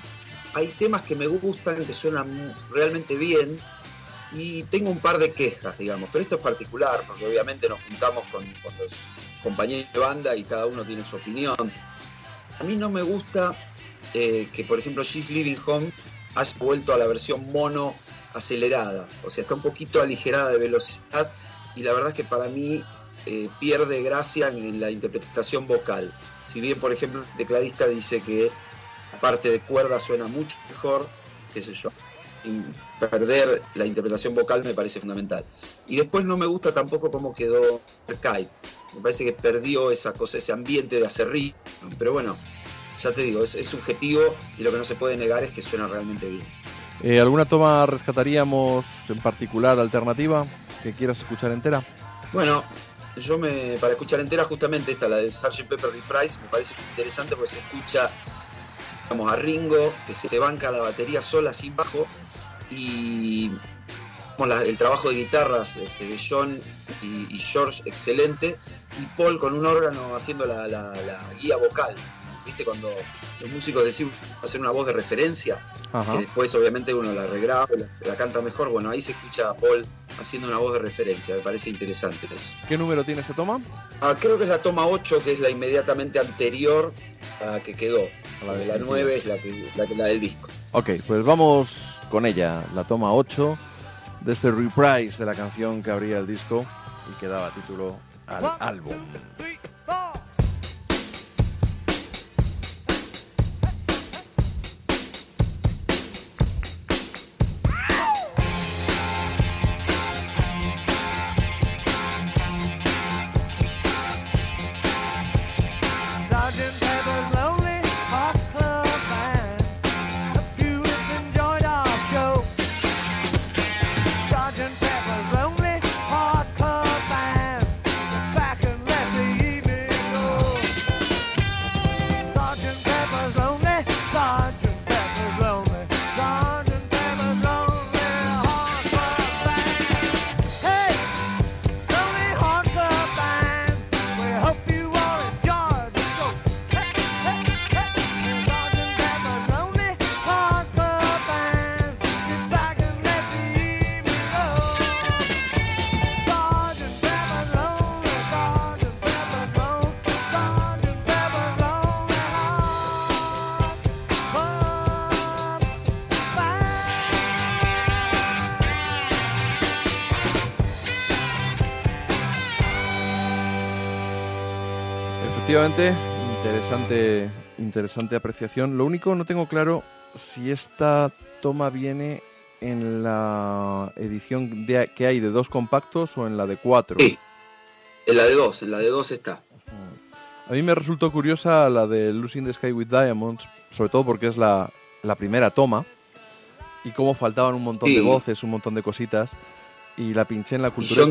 Speaker 4: hay temas que me gustan, que suenan realmente bien, y tengo un par de quejas, digamos, pero esto es particular, porque obviamente nos juntamos con, con los compañeros de banda y cada uno tiene su opinión. A mí no me gusta eh, que, por ejemplo, She's Living Home haya vuelto a la versión mono acelerada. O sea, está un poquito aligerada de velocidad y la verdad es que para mí eh, pierde gracia en la interpretación vocal. Si bien, por ejemplo, el tecladista dice que la parte de cuerda suena mucho mejor, qué sé yo. Perder la interpretación vocal me parece fundamental. Y después no me gusta tampoco cómo quedó Archive. Me parece que perdió esa cosa, ese ambiente de acerrín. Pero bueno, ya te digo, es, es subjetivo y lo que no se puede negar es que suena realmente bien.
Speaker 2: Eh, ¿Alguna toma rescataríamos en particular alternativa que quieras escuchar entera?
Speaker 4: Bueno, yo me para escuchar entera justamente esta, la de Sgt. Pepper Reprise, me parece interesante porque se escucha digamos, a Ringo, que se le banca la batería sola sin bajo, y con la- el trabajo de guitarras este, de John y, y George excelente, y Paul con un órgano haciendo la, la- la guía vocal. ¿Viste? Cuando los músicos deciden hacer una voz de referencia,
Speaker 2: Ajá.
Speaker 4: que después obviamente uno la regraba, la, la canta mejor, bueno, ahí se escucha a Paul haciendo una voz de referencia, me parece interesante eso.
Speaker 2: ¿Qué número tiene esa toma?
Speaker 4: Ah, creo que es la toma 8, que es la inmediatamente anterior a la que quedó. La de la 9 es la, que, la, que- la del disco.
Speaker 2: Ok, pues vamos con ella, la toma 8 de este reprise de la canción que abría el disco y que daba título al álbum. Efectivamente, interesante interesante apreciación. Lo único, no tengo claro si esta toma viene en la edición de- que hay de dos compactos o en la de cuatro.
Speaker 4: Sí. En la de dos, en la de dos está.
Speaker 2: A mí me resultó curiosa la de Losing the Sky with Diamonds, sobre todo porque es la, la primera toma y cómo faltaban un montón
Speaker 4: Sí.
Speaker 2: de voces, un montón de cositas y la pinché en la cultura.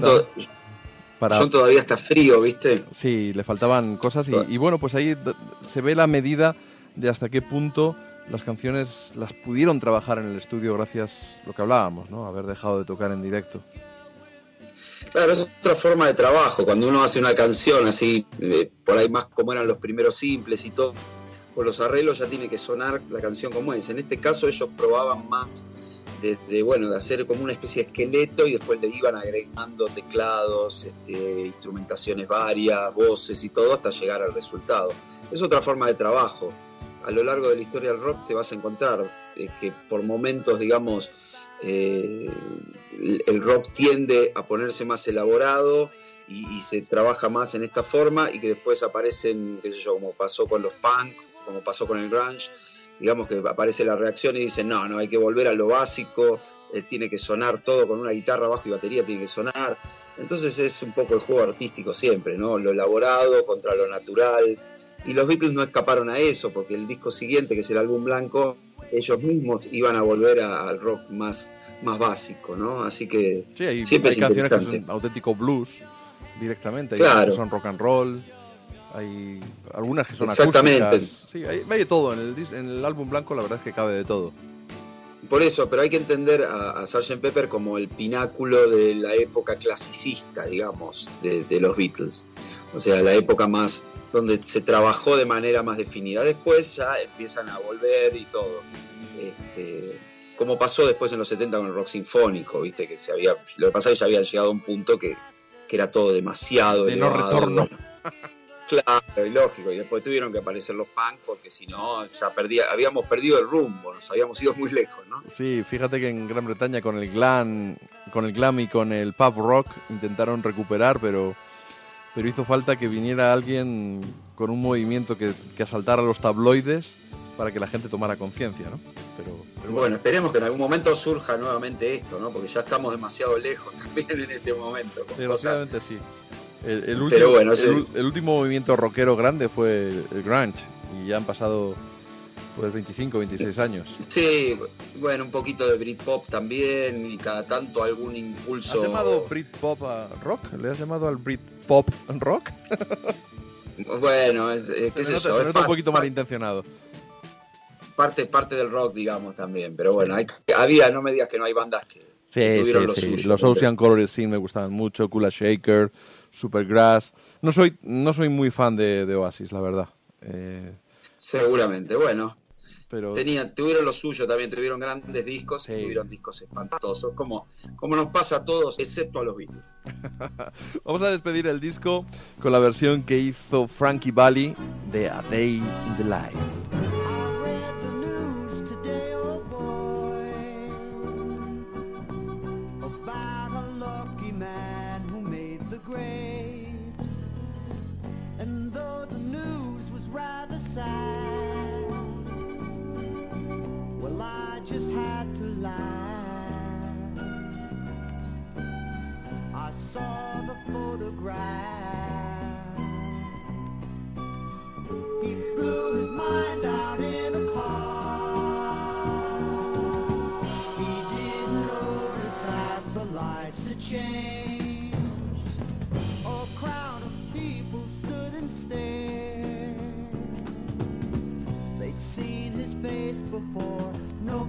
Speaker 4: John todavía está frío, ¿viste?
Speaker 2: Sí, le faltaban cosas y, y bueno, pues ahí se ve la medida de hasta qué punto las canciones las pudieron trabajar en el estudio gracias a lo que hablábamos, ¿no? Haber dejado de tocar en directo.
Speaker 4: Claro, es otra forma de trabajo. Cuando uno hace una canción así, eh, por ahí más como eran los primeros simples y todo, con los arreglos ya tiene que sonar la canción como es. En este caso ellos probaban más de, bueno, de hacer como una especie de esqueleto y después le iban agregando teclados, este, instrumentaciones varias, voces y todo hasta llegar al resultado. Es otra forma de trabajo. A lo largo de la historia del rock te vas a encontrar eh, que por momentos, digamos, eh, el- el rock tiende a ponerse más elaborado y, y se trabaja más en esta forma y que después aparecen, qué sé yo, como pasó con los punk, como pasó con el grunge, digamos que aparece la reacción y dicen, no, no, hay que volver a lo básico, eh, tiene que sonar todo con una guitarra, bajo y batería, tiene que sonar. Entonces es un poco el juego artístico siempre, ¿no? Lo elaborado contra lo natural. Y los Beatles no escaparon a eso, porque el disco siguiente, que es el álbum blanco, ellos mismos iban a volver a- al rock más, más básico, ¿no? Así que
Speaker 2: Sí, hay,
Speaker 4: siempre
Speaker 2: hay
Speaker 4: es
Speaker 2: canciones que son auténtico blues directamente,
Speaker 4: Claro.
Speaker 2: son rock and roll, hay algunas que son
Speaker 4: Exactamente.
Speaker 2: acústicas. Sí, hay, hay de todo. En el, en el álbum blanco la verdad es que cabe de todo.
Speaker 4: Por eso, pero hay que entender a, a Sgt. Pepper como el pináculo de la época clasicista, digamos, de, de los Beatles. O sea, la época más donde se trabajó de manera más definida. Después ya empiezan a volver y todo. Este, como pasó después en los 70 con el rock sinfónico, viste, que se había, lo que pasa es que ya habían llegado a un punto que, que era todo demasiado
Speaker 2: De no retorno. <laughs>
Speaker 4: bueno. Claro, y lógico. Y después tuvieron que aparecer los punk porque si no, ya perdía, habíamos perdido el rumbo, nos habíamos ido muy lejos, ¿no?
Speaker 2: Sí, fíjate que en Gran Bretaña con el glam, con el glam y con el pub rock intentaron recuperar, pero pero hizo falta que viniera alguien con un movimiento que, que asaltara los tabloides para que la gente tomara conciencia, ¿no? Pero, pero
Speaker 4: Bueno, esperemos que en algún momento surja nuevamente esto, ¿no? Porque ya estamos demasiado lejos <laughs> también en este momento. con cosas-
Speaker 2: sí. El, el último,
Speaker 4: Pero bueno,
Speaker 2: el,
Speaker 4: sí.
Speaker 2: ul- el último movimiento rockero grande fue el, el grunge y ya han pasado pues 25, 26 años.
Speaker 4: Sí, bueno, un poquito de Britpop también y cada tanto algún impulso.
Speaker 2: ¿Has llamado Britpop a rock? ¿Le has llamado al Britpop rock? <laughs>
Speaker 4: Bueno, es, es- qué
Speaker 2: Se
Speaker 4: sé
Speaker 2: nota,
Speaker 4: yo,
Speaker 2: se
Speaker 4: es
Speaker 2: nota un poquito malintencionado.
Speaker 4: parte, parte del rock, digamos, también. Pero bueno, hay, había, no me digas que no hay bandas que
Speaker 2: Sí,
Speaker 4: tuvieron
Speaker 2: sí,
Speaker 4: lo
Speaker 2: sí.
Speaker 4: suyo.
Speaker 2: Los Ocean Color Scene me gustaban mucho, Kula Shaker, Supergrass. No soy, no soy muy fan de, de Oasis, la verdad. Eh,
Speaker 4: Seguramente, bueno.
Speaker 2: pero
Speaker 4: Tenían, tuvieron lo suyo también, tuvieron grandes discos y tuvieron discos espantosos, como, como nos pasa a todos, excepto a los Beatles. <laughs>
Speaker 2: vamos a despedir el disco con la versión que hizo Frankie Valli de A Day in the Life.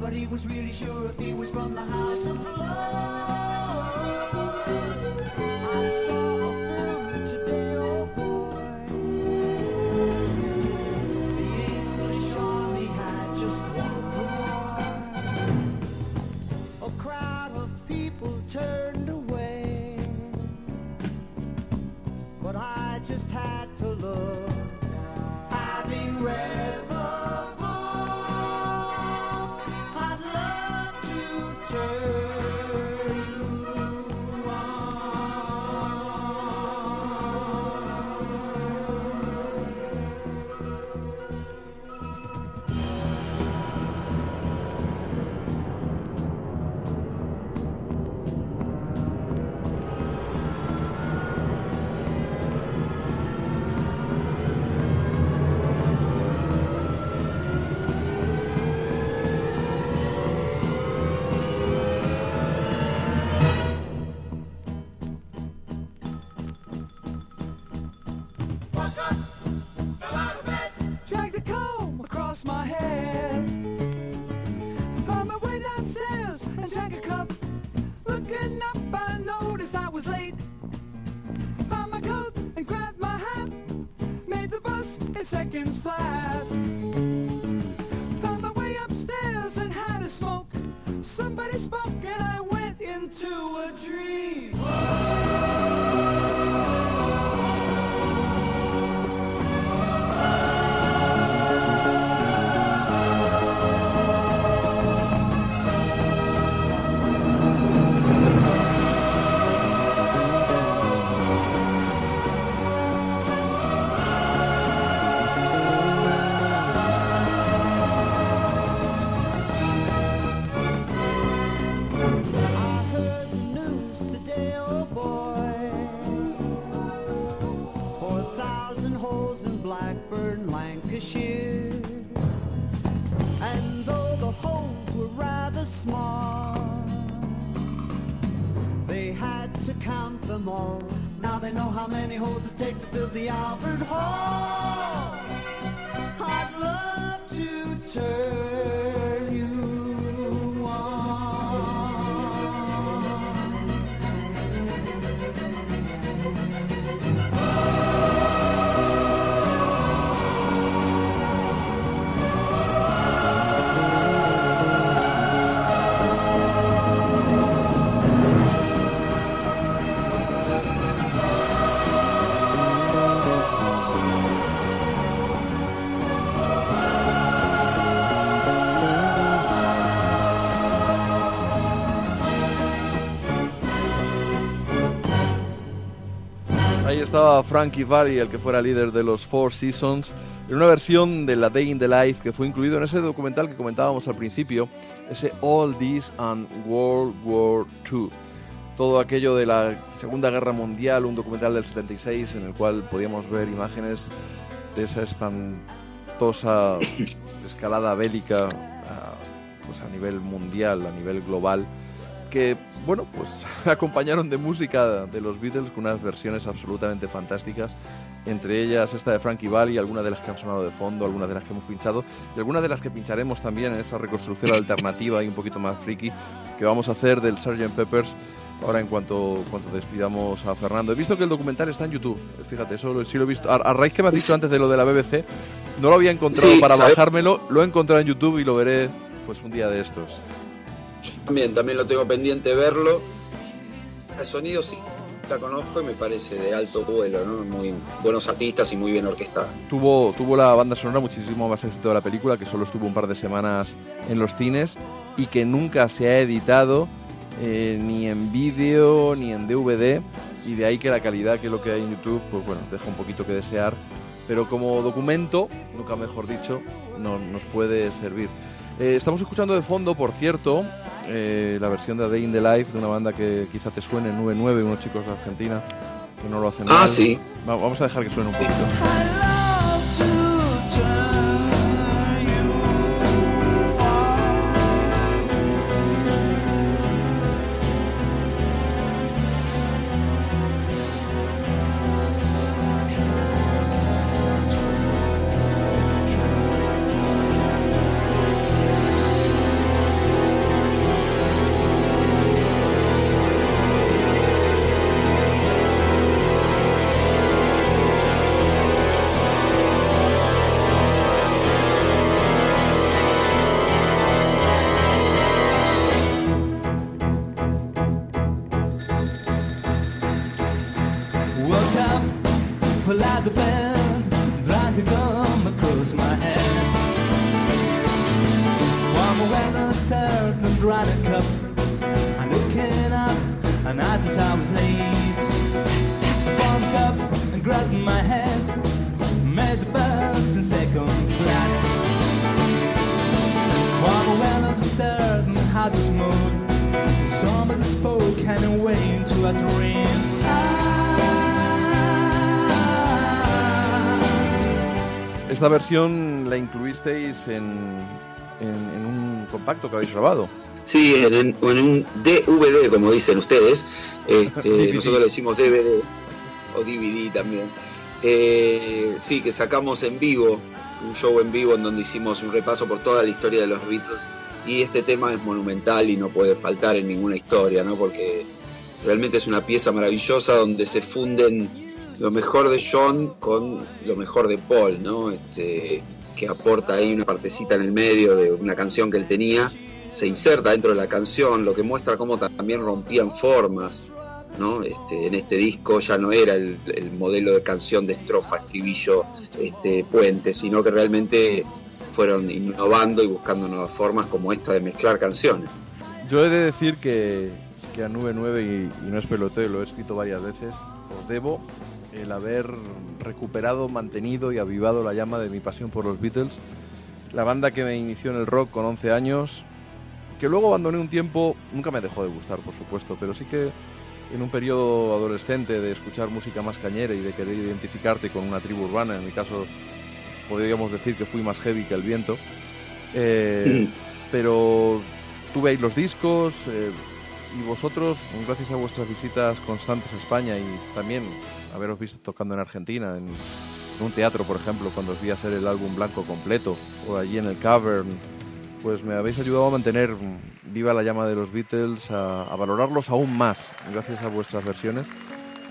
Speaker 8: Nobody was really sure if he was from the house of blues.
Speaker 2: Estaba Frankie Valli, el que fuera líder de los Four Seasons, en una versión de la Day in the Life que fue incluido en ese documental que comentábamos al principio, ese All This and World War II. Todo aquello de la Segunda Guerra Mundial, un documental del 76 en el cual podíamos ver imágenes de esa espantosa <laughs> escalada bélica a, pues a nivel mundial, a nivel global que, bueno, pues <laughs> acompañaron de música de los Beatles con unas versiones absolutamente fantásticas, entre ellas esta de Frankie Valli, algunas de las que han sonado de fondo, algunas de las que hemos pinchado y algunas de las que pincharemos también en esa reconstrucción <laughs> alternativa y un poquito más friki que vamos a hacer del Sgt. Peppers ahora en cuanto, cuanto despidamos a Fernando. He visto que el documental está en YouTube, fíjate, eso sí lo he visto. A, a raíz que me has dicho antes de lo de la BBC, no lo había encontrado
Speaker 4: Sí,
Speaker 2: para
Speaker 4: ¿sabes?
Speaker 2: bajármelo, lo he encontrado en YouTube y lo veré pues un día de estos.
Speaker 4: También, también lo tengo pendiente verlo. El sonido sí la conozco y me parece de alto vuelo, ¿no? Muy buenos artistas y muy bien orquestada.
Speaker 2: tuvo, tuvo la banda sonora muchísimo más éxito de la película, que solo estuvo un par de semanas en los cines y que nunca se ha editado eh, ni en vídeo ni en DVD y de ahí que la calidad que es lo que hay en YouTube, pues bueno, deja un poquito que desear, pero como documento, nunca mejor dicho, no, nos puede servir. Eh, estamos escuchando de fondo, por cierto, eh, la versión de A Day in the Life de una banda que quizá te suene, 99, unos chicos de Argentina que no lo hacen
Speaker 4: Ah,
Speaker 2: mal.
Speaker 4: sí.
Speaker 2: Va- vamos a dejar que suene un poquito. Esta versión la incluisteis en, en- en un compacto que habéis grabado.
Speaker 4: Sí, en, un DVD, como dicen ustedes. Este, <laughs> nosotros le decimos DVD o DVD también. Eh, sí, que sacamos en vivo, un show en vivo en donde hicimos un repaso por toda la historia de los Beatles. Y este tema es monumental y no puede faltar en ninguna historia, ¿no? Porque realmente es una pieza maravillosa donde se funden lo mejor de John con lo mejor de Paul, ¿no? Este, que aporta ahí una partecita en el medio de una canción que él tenía, se inserta dentro de la canción, lo que muestra cómo también rompían formas, ¿no? Este, en este disco ya no era el, el modelo de canción de estrofa, estribillo, este, puente, sino que realmente fueron innovando y buscando nuevas formas como esta de mezclar canciones.
Speaker 2: Yo he de decir que, que a Nube 9, y, y no es peloteo, lo he escrito varias veces, os debo el haber recuperado, mantenido y avivado la llama de mi pasión por los Beatles. La banda que me inició en el rock con 11 años, que luego abandoné un tiempo, nunca me dejó de gustar, por supuesto, pero sí que en un periodo adolescente de escuchar música más cañera y de querer identificarte con una tribu urbana, en mi caso podríamos decir que fui más heavy que el viento, eh, pero tuve ahí los discos eh, y vosotros, gracias a vuestras visitas constantes a España y también haberos visto tocando en Argentina, en, en un teatro, por ejemplo, cuando os vi hacer el álbum blanco completo, o allí en el Cavern, pues me habéis ayudado a mantener viva la llama de los Beatles, a, a valorarlos aún más, gracias a vuestras versiones,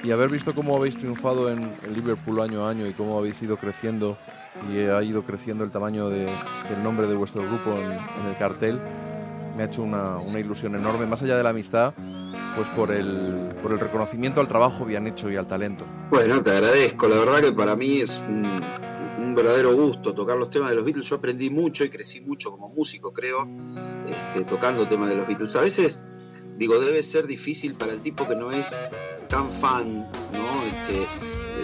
Speaker 2: y haber visto cómo habéis triunfado en Liverpool año a año y cómo habéis ido creciendo y ha ido creciendo el tamaño de- del nombre de vuestro grupo en, en el cartel, me ha hecho una, una ilusión enorme, más allá de la amistad, pues por el, por el reconocimiento al trabajo bien hecho y al talento.
Speaker 4: Bueno, te agradezco. La verdad que para mí es un, verdadero gusto tocar los temas de los Beatles. Yo aprendí mucho y crecí mucho como músico, creo, este, tocando temas de los Beatles. A veces, digo, debe ser difícil para el tipo que no es tan fan, ¿no? Este,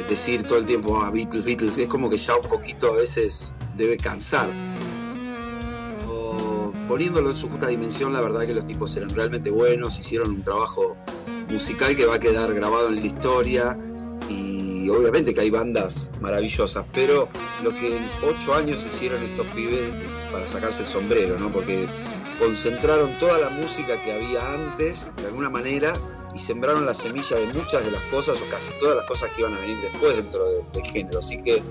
Speaker 4: decir todo el tiempo, ah, Beatles, Beatles. Es como que ya un poquito a veces debe cansar. Poniéndolo en su justa dimensión, la verdad que los tipos eran realmente buenos, hicieron un trabajo musical que va a quedar grabado en la historia y obviamente que hay bandas maravillosas, pero lo que en ocho años hicieron estos pibes es para sacarse el sombrero, ¿no? Porque concentraron toda la música que había antes, de alguna manera, y sembraron la semilla de muchas de las cosas, o casi todas las cosas que iban a venir después dentro de- del género. Así que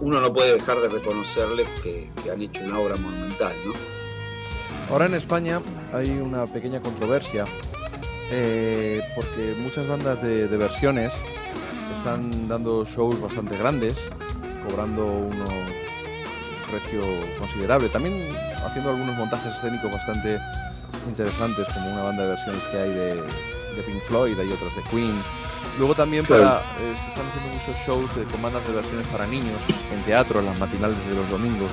Speaker 4: uno no puede dejar de reconocerles que han hecho una obra monumental, ¿no?
Speaker 2: Ahora en España hay una pequeña controversia eh, porque muchas bandas de, de versiones están dando shows bastante grandes, cobrando uno, un precio considerable, también haciendo algunos montajes escénicos bastante interesantes, como una banda de versiones que hay de, de Pink Floyd, hay otras de Queen. Luego también para, eh, se están haciendo muchos shows de, con bandas de versiones para niños en teatro, en las matinales de los domingos.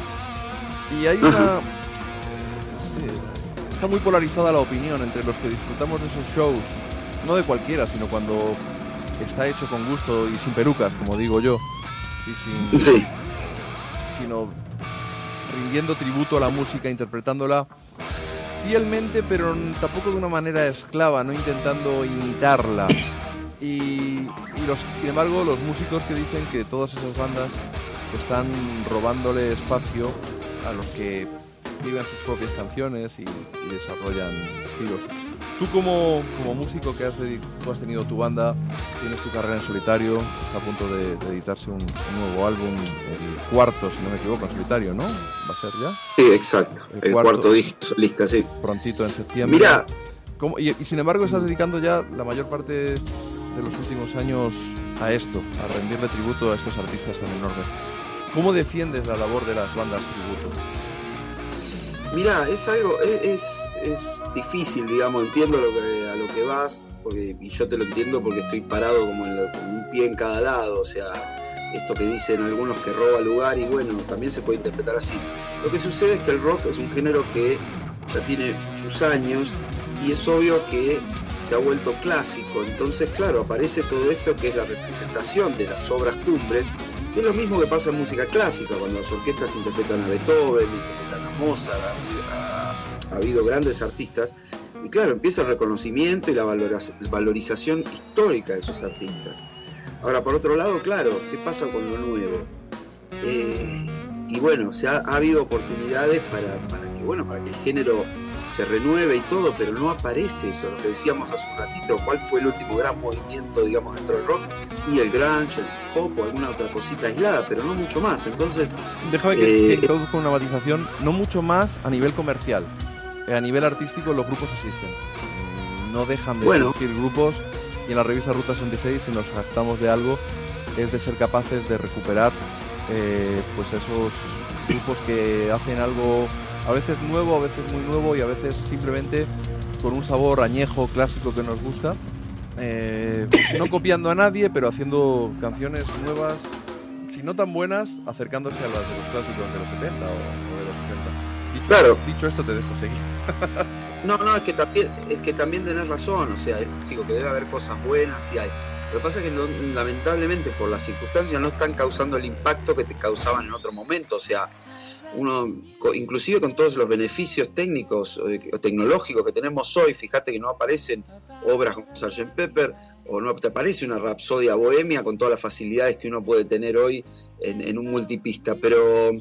Speaker 2: Y hay una, Sí, está muy polarizada la opinión entre los que disfrutamos de esos shows, no de cualquiera, sino cuando está hecho con gusto y sin perucas, como digo yo, y sin,
Speaker 4: Sí.
Speaker 2: sino rindiendo tributo a la música, interpretándola fielmente, pero tampoco de una manera esclava, no intentando imitarla. Y, y los, sin embargo, los músicos que dicen que todas esas bandas están robándole espacio a los que escriben sus propias canciones y, y desarrollan estilos. Tú como, como músico que has, tú has tenido tu banda, tienes tu carrera en solitario, está a punto de, de editarse un, un nuevo álbum, el cuarto, si no me equivoco, en solitario, ¿no? ¿Va a ser ya?
Speaker 4: Sí, exacto. El, cuarto, disco solista, sí.
Speaker 2: Prontito en septiembre.
Speaker 4: Mira.
Speaker 2: ¿Cómo- y, y sin embargo estás dedicando ya la mayor parte de los últimos años a esto, a rendirle tributo a estos artistas tan enormes. ¿Cómo defiendes la labor de las bandas tributo?
Speaker 4: Mira, es algo, es, es, difícil, digamos, entiendo lo que, a lo que vas, porque, y yo te lo entiendo porque estoy parado como en lo- con un pie en cada lado, o sea, esto que dicen algunos que roba lugar y bueno, también se puede interpretar así. Lo que sucede es que el rock es un género que ya tiene sus años y es obvio que se ha vuelto clásico, entonces claro, aparece todo esto que es la representación de las obras cumbres, es lo mismo que pasa en música clásica, cuando las orquestas interpretan a Beethoven, interpretan a Mozart, ha, ha- ha habido grandes artistas, y claro, empieza el reconocimiento y la valorización histórica de esos artistas. Ahora, por otro lado, claro, ¿qué pasa con lo nuevo? Eh, y bueno, o sea, ha habido oportunidades para que, bueno, para que el género se renueve y todo, pero no aparece eso, lo que decíamos hace un ratito, cuál fue el último gran movimiento, digamos, dentro del rock, y el grunge, el pop o alguna otra cosita aislada, pero no mucho más. Entonces,
Speaker 2: Déjame que,
Speaker 4: eh,
Speaker 2: que introduzca una matización, no mucho más a nivel comercial. Eh, A nivel artístico los grupos existen. Mm, No dejan de
Speaker 4: Bueno.
Speaker 2: existir grupos y en la revista Ruta 66 si nos jactamos de algo es de ser capaces de recuperar eh, pues esos grupos que hacen algo a veces nuevo, a veces muy nuevo y a veces simplemente con un sabor añejo, clásico que nos gusta. Eh, no copiando a nadie, pero haciendo canciones nuevas, si no tan buenas, acercándose a las de los clásicos de los 70 o, de los 60. Dicho,
Speaker 4: Claro.
Speaker 2: dicho esto, te dejo seguir. <laughs>
Speaker 4: No, no, es que también, es que también tenés razón, o sea, es lógico que debe haber cosas buenas y hay. Lo que pasa es que no- lamentablemente por las circunstancias no están causando el impacto que te causaban en otro momento, o sea, uno, inclusive con todos los beneficios técnicos o, tecnológicos que tenemos hoy, fíjate que no aparecen obras como Sgt. Pepper o no te aparece una Rapsodia Bohemia con todas las facilidades que uno puede tener hoy en, en un multipista, pero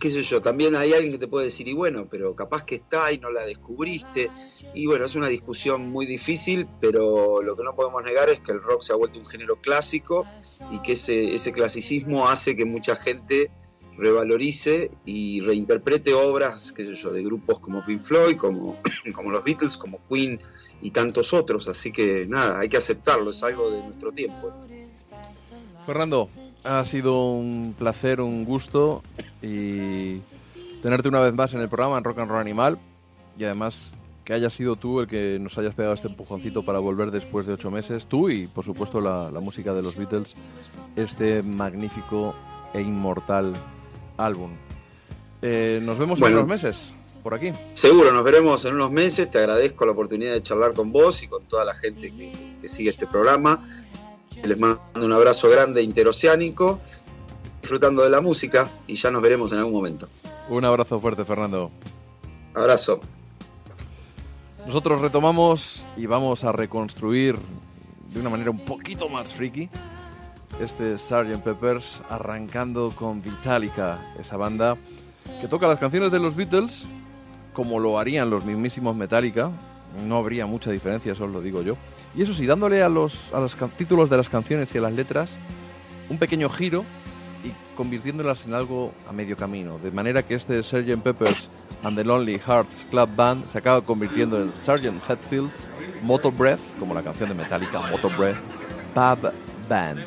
Speaker 4: qué sé yo, también hay alguien que te puede decir, y bueno, pero capaz que está y no la descubriste. Y bueno, es una discusión muy difícil, pero lo que no podemos negar es que el rock se ha vuelto un género clásico y que ese, ese clasicismo hace que mucha gente revalorice y reinterprete obras, qué sé yo, de grupos como Pink Floyd, como, <clears throat> como los Beatles, como Queen y tantos otros. Así que nada, hay que aceptarlo, es algo de nuestro tiempo.
Speaker 2: Fernando, ha sido un placer, un gusto y tenerte una vez más en el programa en Rock and Roll Animal y además que hayas sido tú el que nos hayas pegado este empujoncito para volver después de ocho meses, tú y por supuesto la, la música de los Beatles, este magnífico e inmortal álbum. Eh, nos vemos
Speaker 4: Bueno.
Speaker 2: en unos meses, por aquí.
Speaker 4: Seguro, nos veremos en unos meses. Te agradezco la oportunidad de charlar con vos y con toda la gente que, que sigue este programa. Les mando un abrazo grande interoceánico, disfrutando de la música y ya nos veremos en algún momento.
Speaker 2: Un abrazo fuerte, Fernando.
Speaker 4: Abrazo.
Speaker 2: Nosotros retomamos y vamos a reconstruir de una manera un poquito más friki este Sgt. Peppers arrancando con Vitalica, esa banda que toca las canciones de los Beatles como lo harían los mismísimos Metallica. No habría mucha diferencia, eso os lo digo yo. Y eso sí, dándole a los, a los títulos de las canciones y a las letras un pequeño giro y convirtiéndolas en algo a medio camino. De manera que este Sgt. Peppers and the Lonely Hearts Club Band se acaba convirtiendo en Sgt. Hatfield's Motor Breath, como la canción de Metallica, Motor Breath, Pub Band.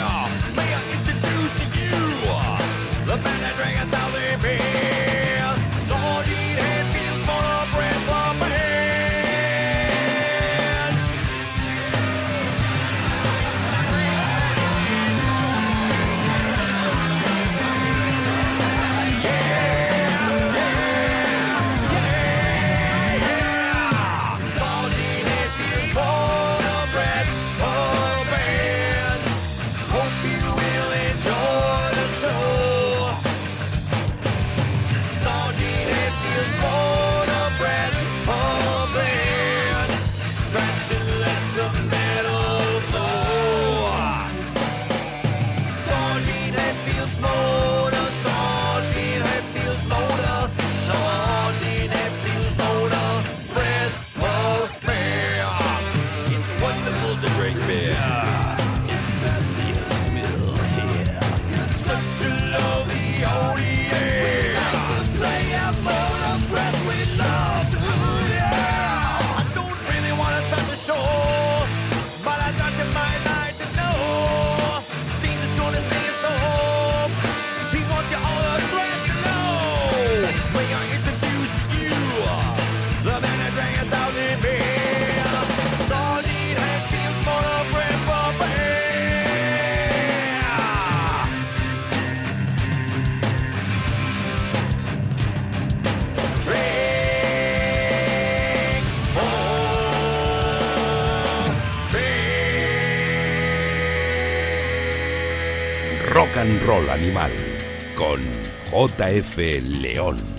Speaker 1: Roll Animal con JF León.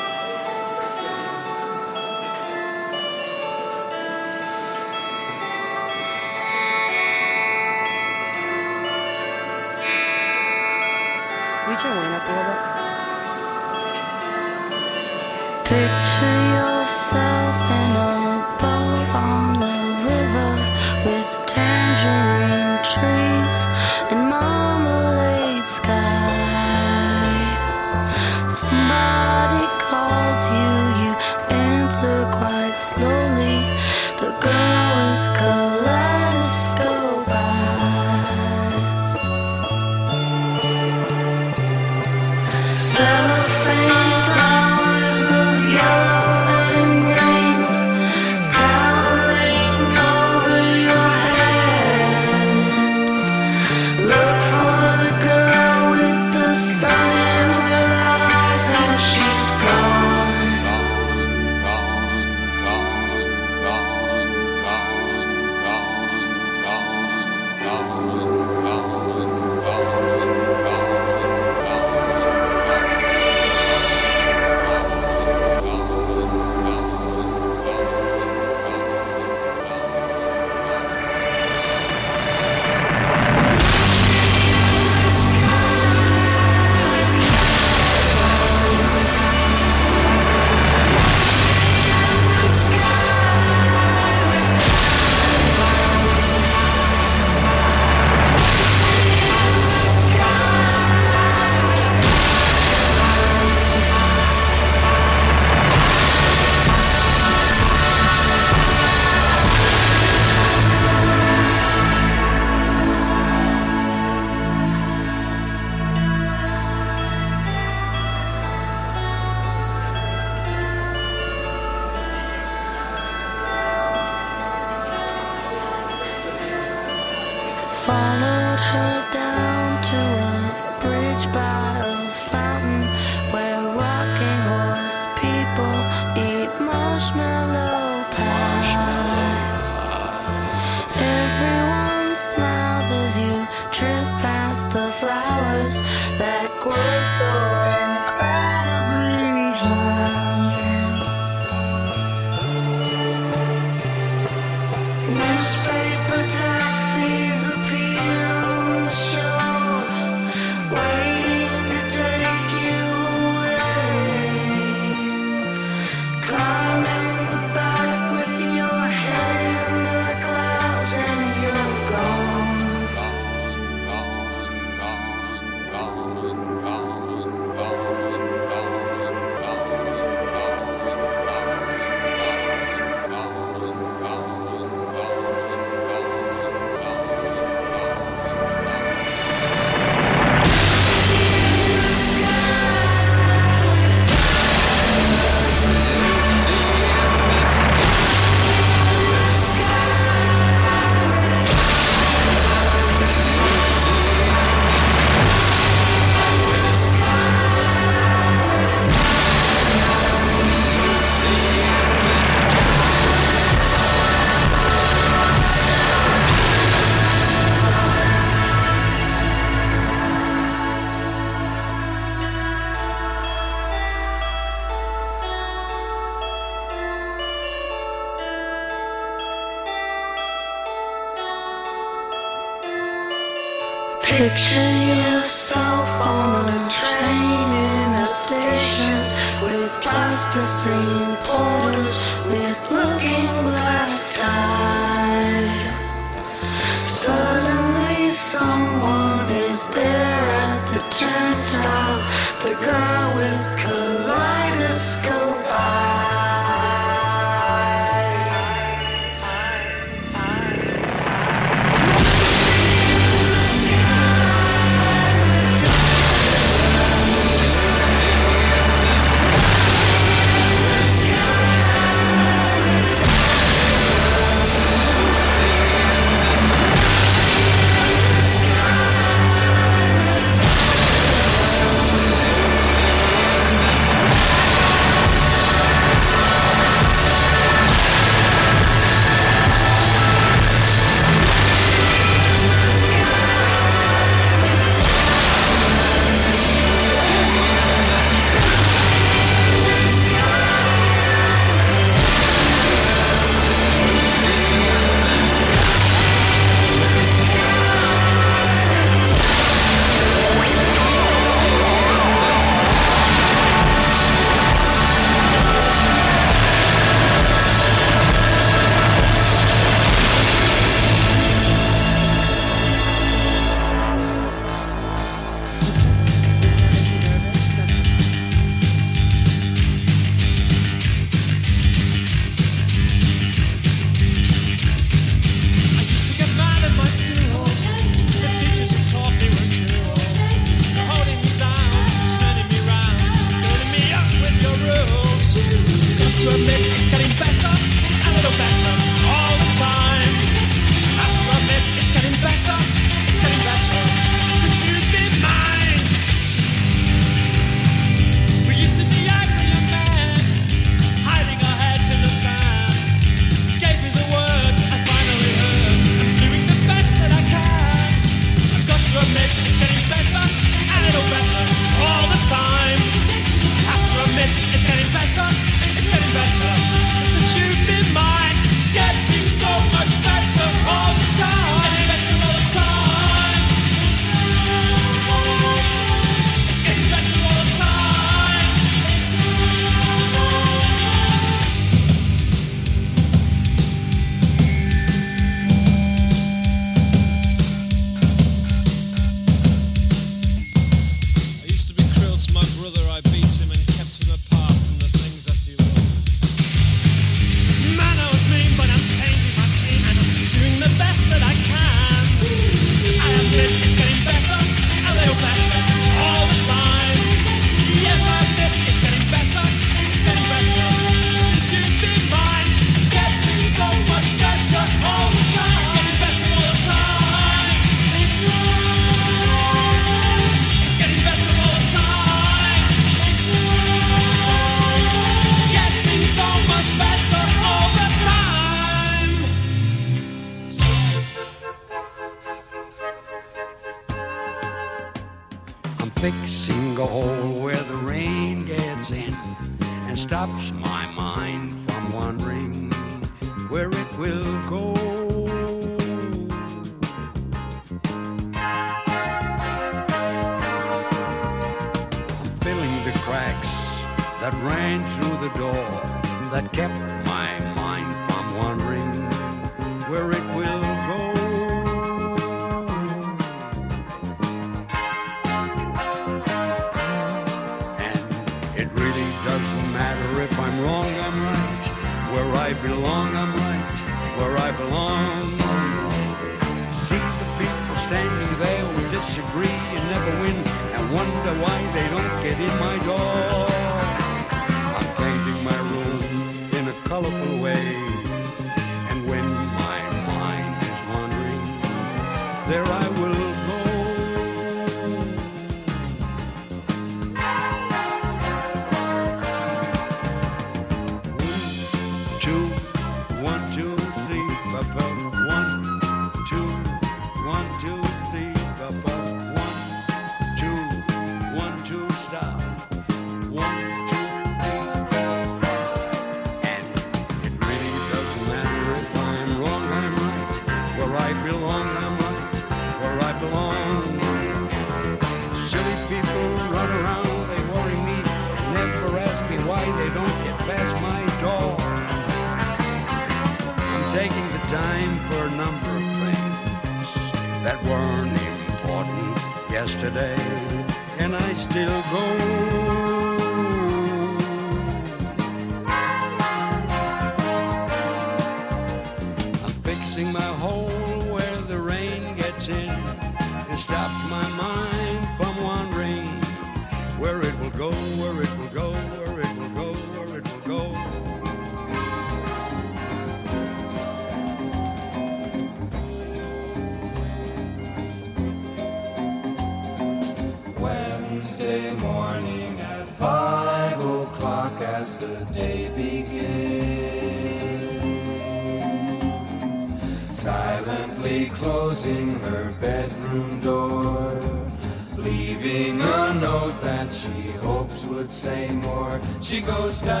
Speaker 18: She goes downstairs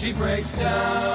Speaker 18: She breaks down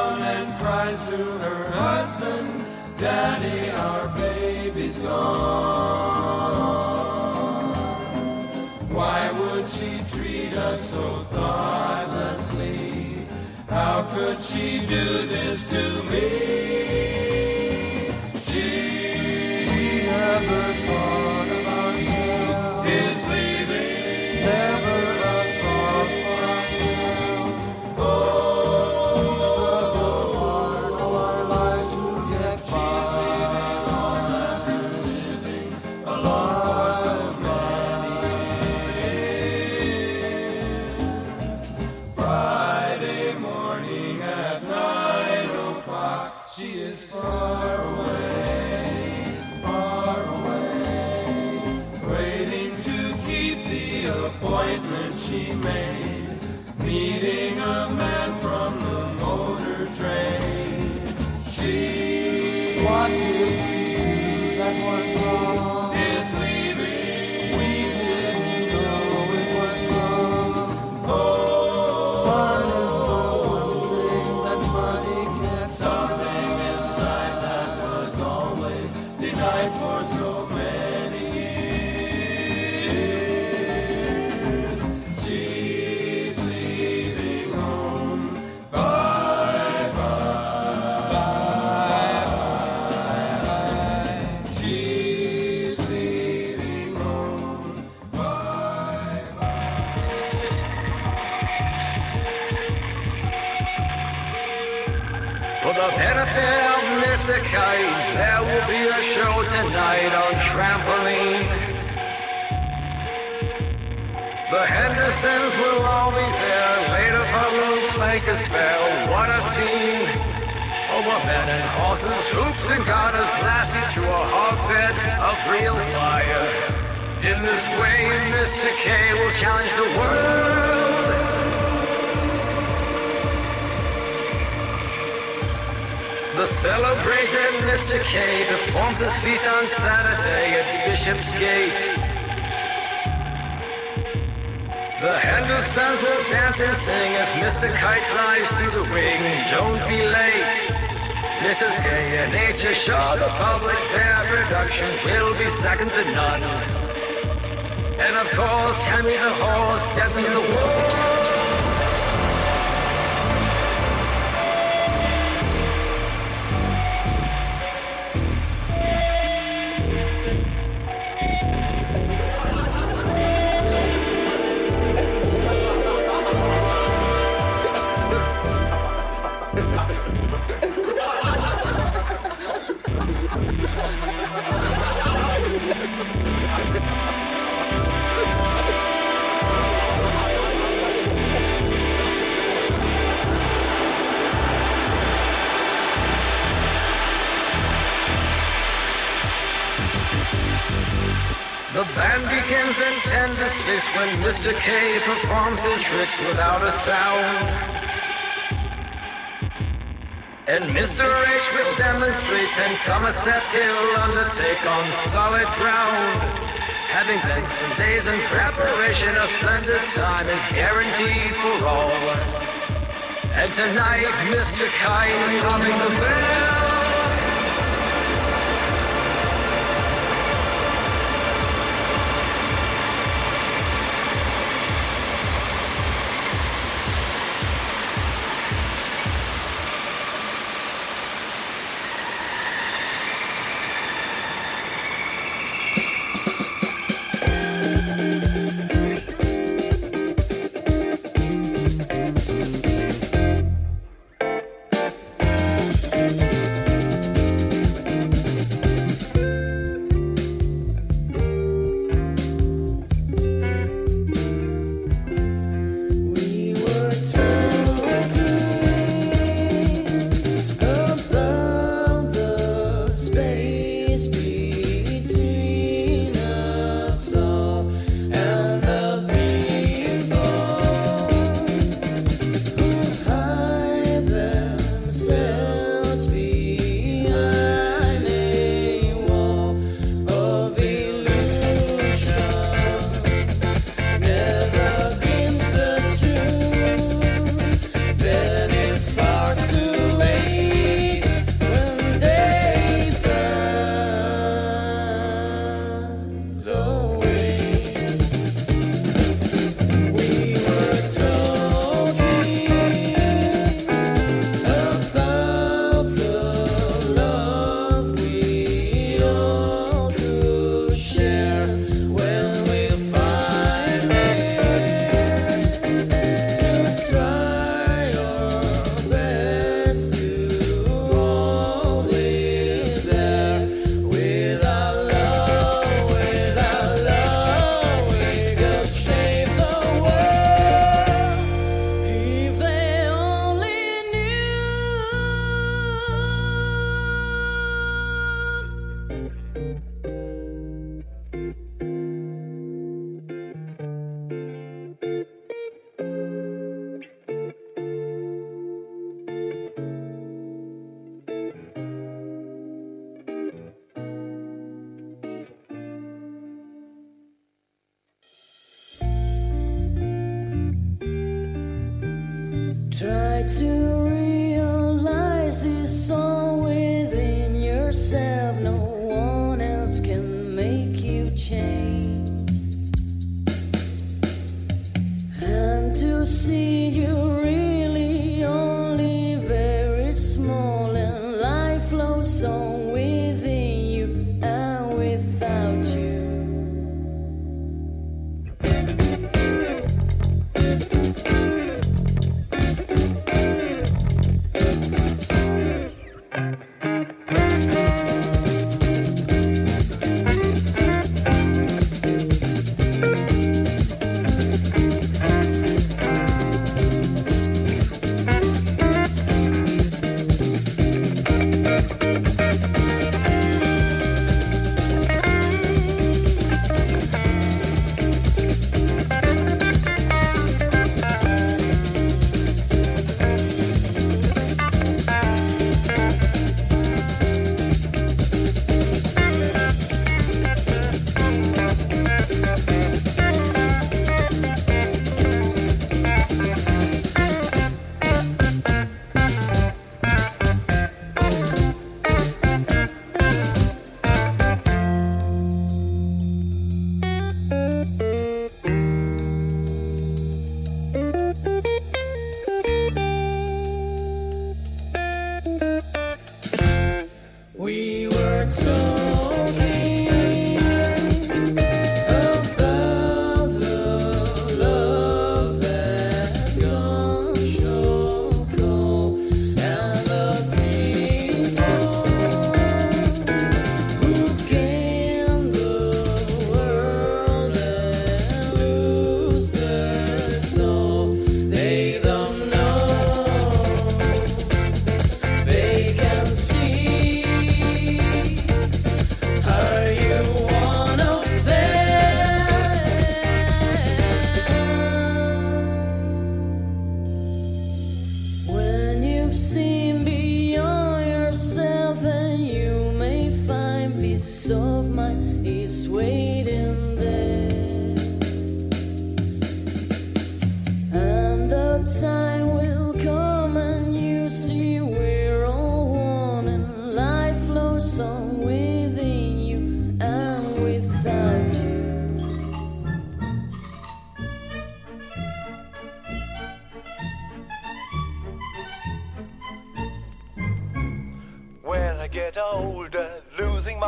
Speaker 19: seconds and ten to
Speaker 20: six when Mr. K performs his tricks without a sound. And Mr. H will demonstrate and Somerset Hill undertake on solid ground. Having spent some days in preparation, a splendid time is guaranteed for all. And tonight, Mr. K is coming the bill.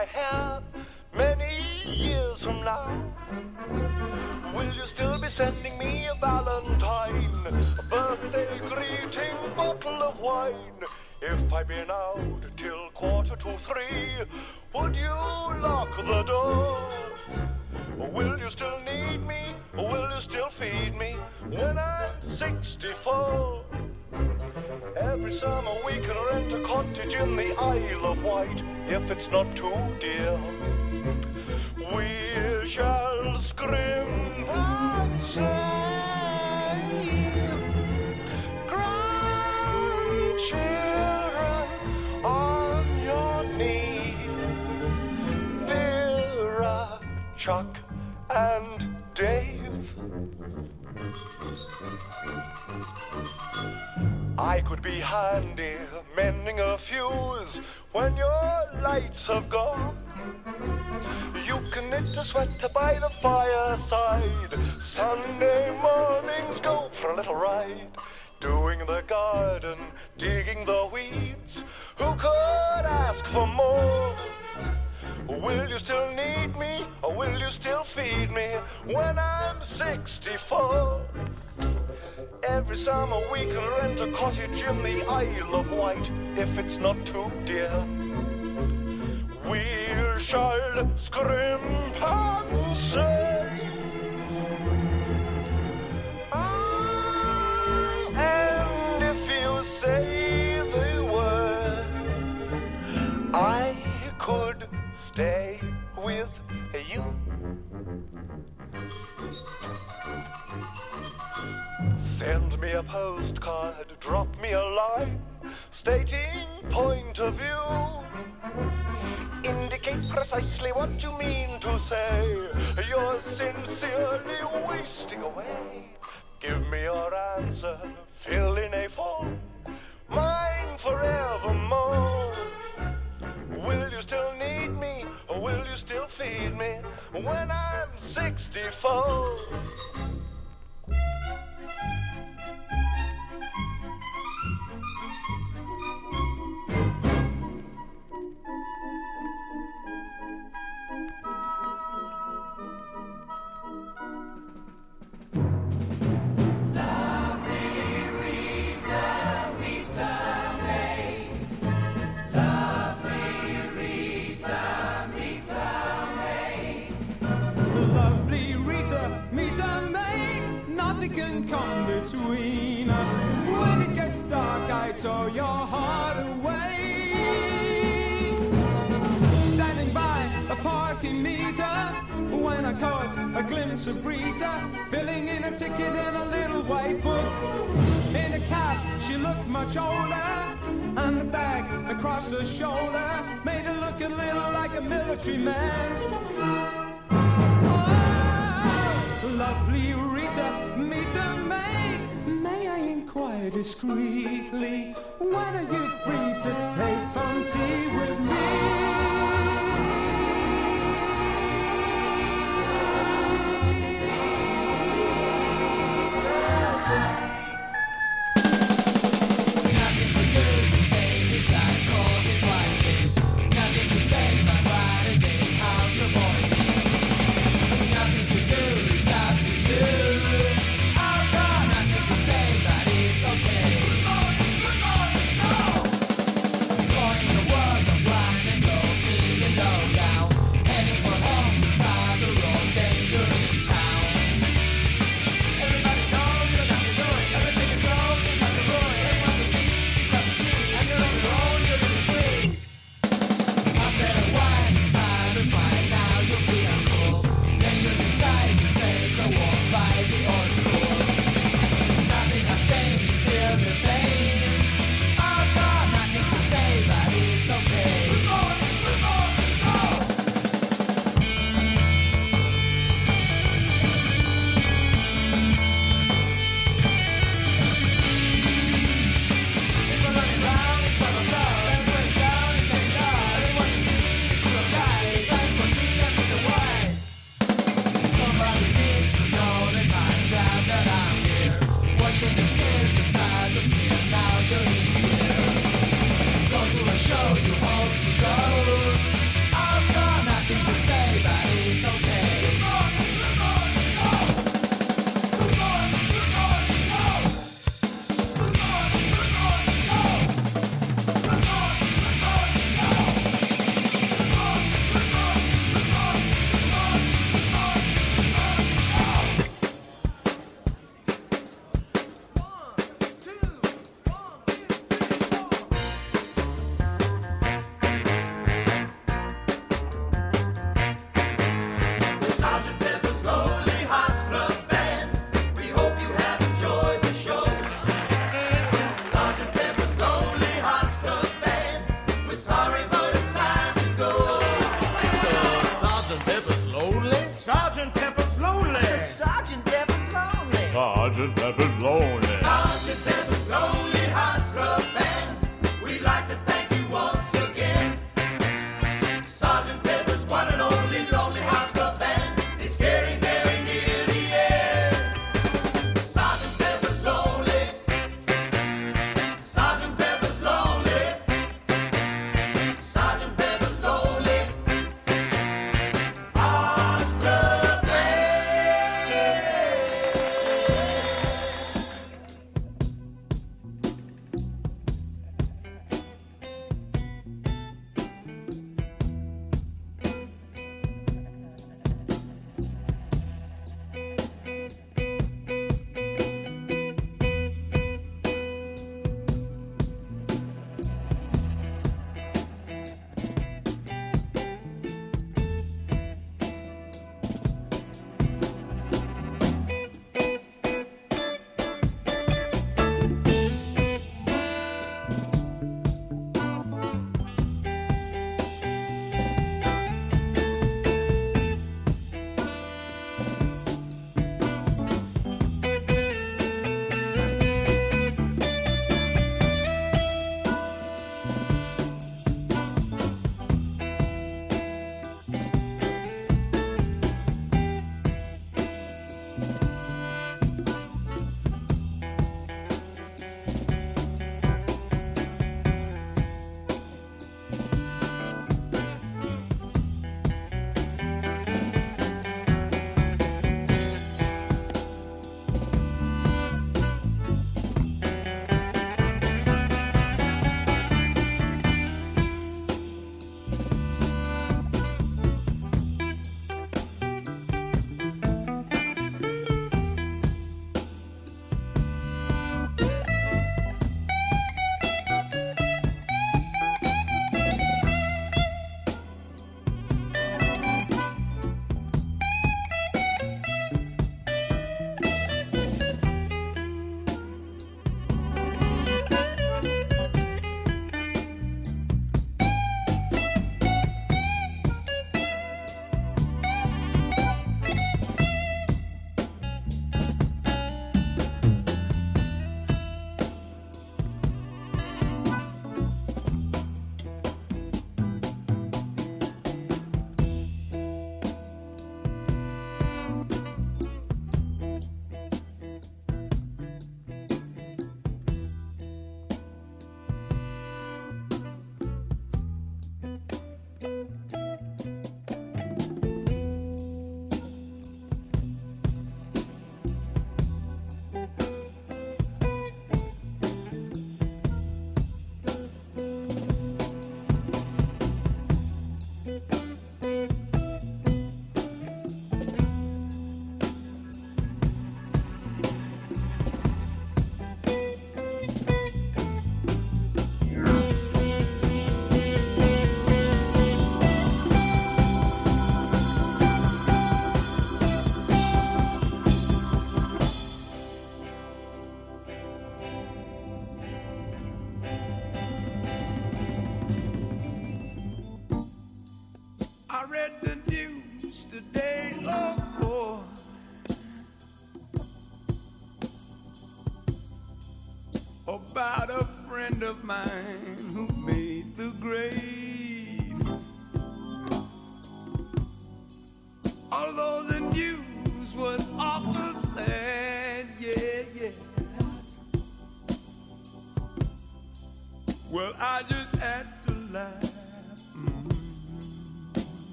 Speaker 21: My hair many years from now, will you still be sending me a valentine, a birthday greeting, bottle of wine? If I've been out till quarter to three, would you lock the door? Will you still need me? Will you still feed me when I'm 64? Every summer we can rent a cottage in the Isle of Wight if it's not too dear. We shall scrimp and save Chuck, and Dave. I could be handy mending a fuse when your lights have gone. You can knit a sweater by the fireside. Sunday mornings go for a little ride. Doing the garden, digging the weeds. Who could ask for more? Will you still need me or will you still feed me when I'm 64? Every summer we can rent a cottage in the Isle of Wight if it's not too dear. We shall scrimp and save. Ah, and if you say the word, I could with you. Send me a postcard, drop me a line, stating point of view. Indicate precisely what you mean to say. You're sincerely wasting away. Give me your answer, fill in a form, mine forevermore. Will you still need me, or will you still feed me when I'm 64?
Speaker 17: Filling in a ticket a little white book. In a cab, she looked much older, and the bag across her shoulder made her look a little like a military man. Oh, lovely Rita, meet a maid. May I inquire discreetly, when are you free to take some tea with me? Sergeant Pepper's lonely.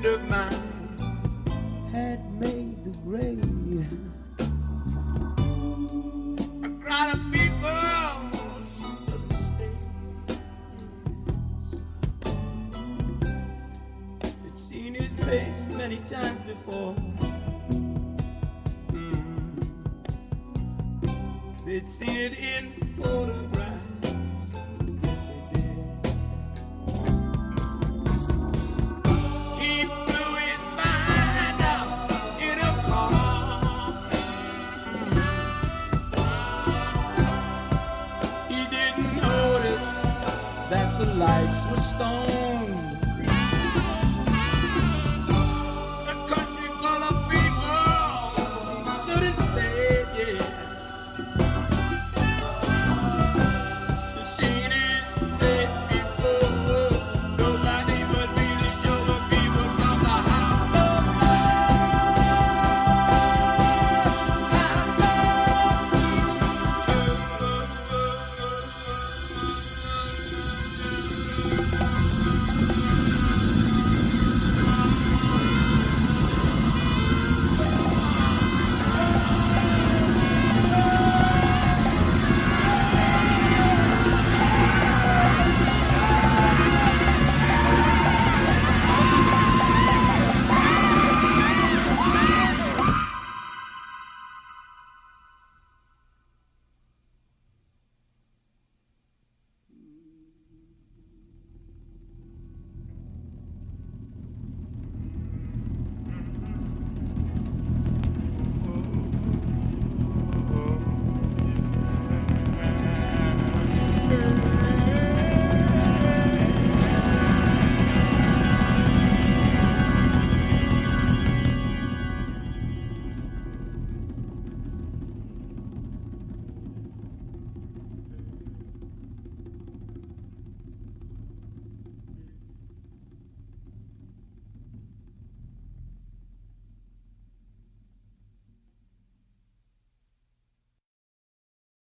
Speaker 17: Friend of mine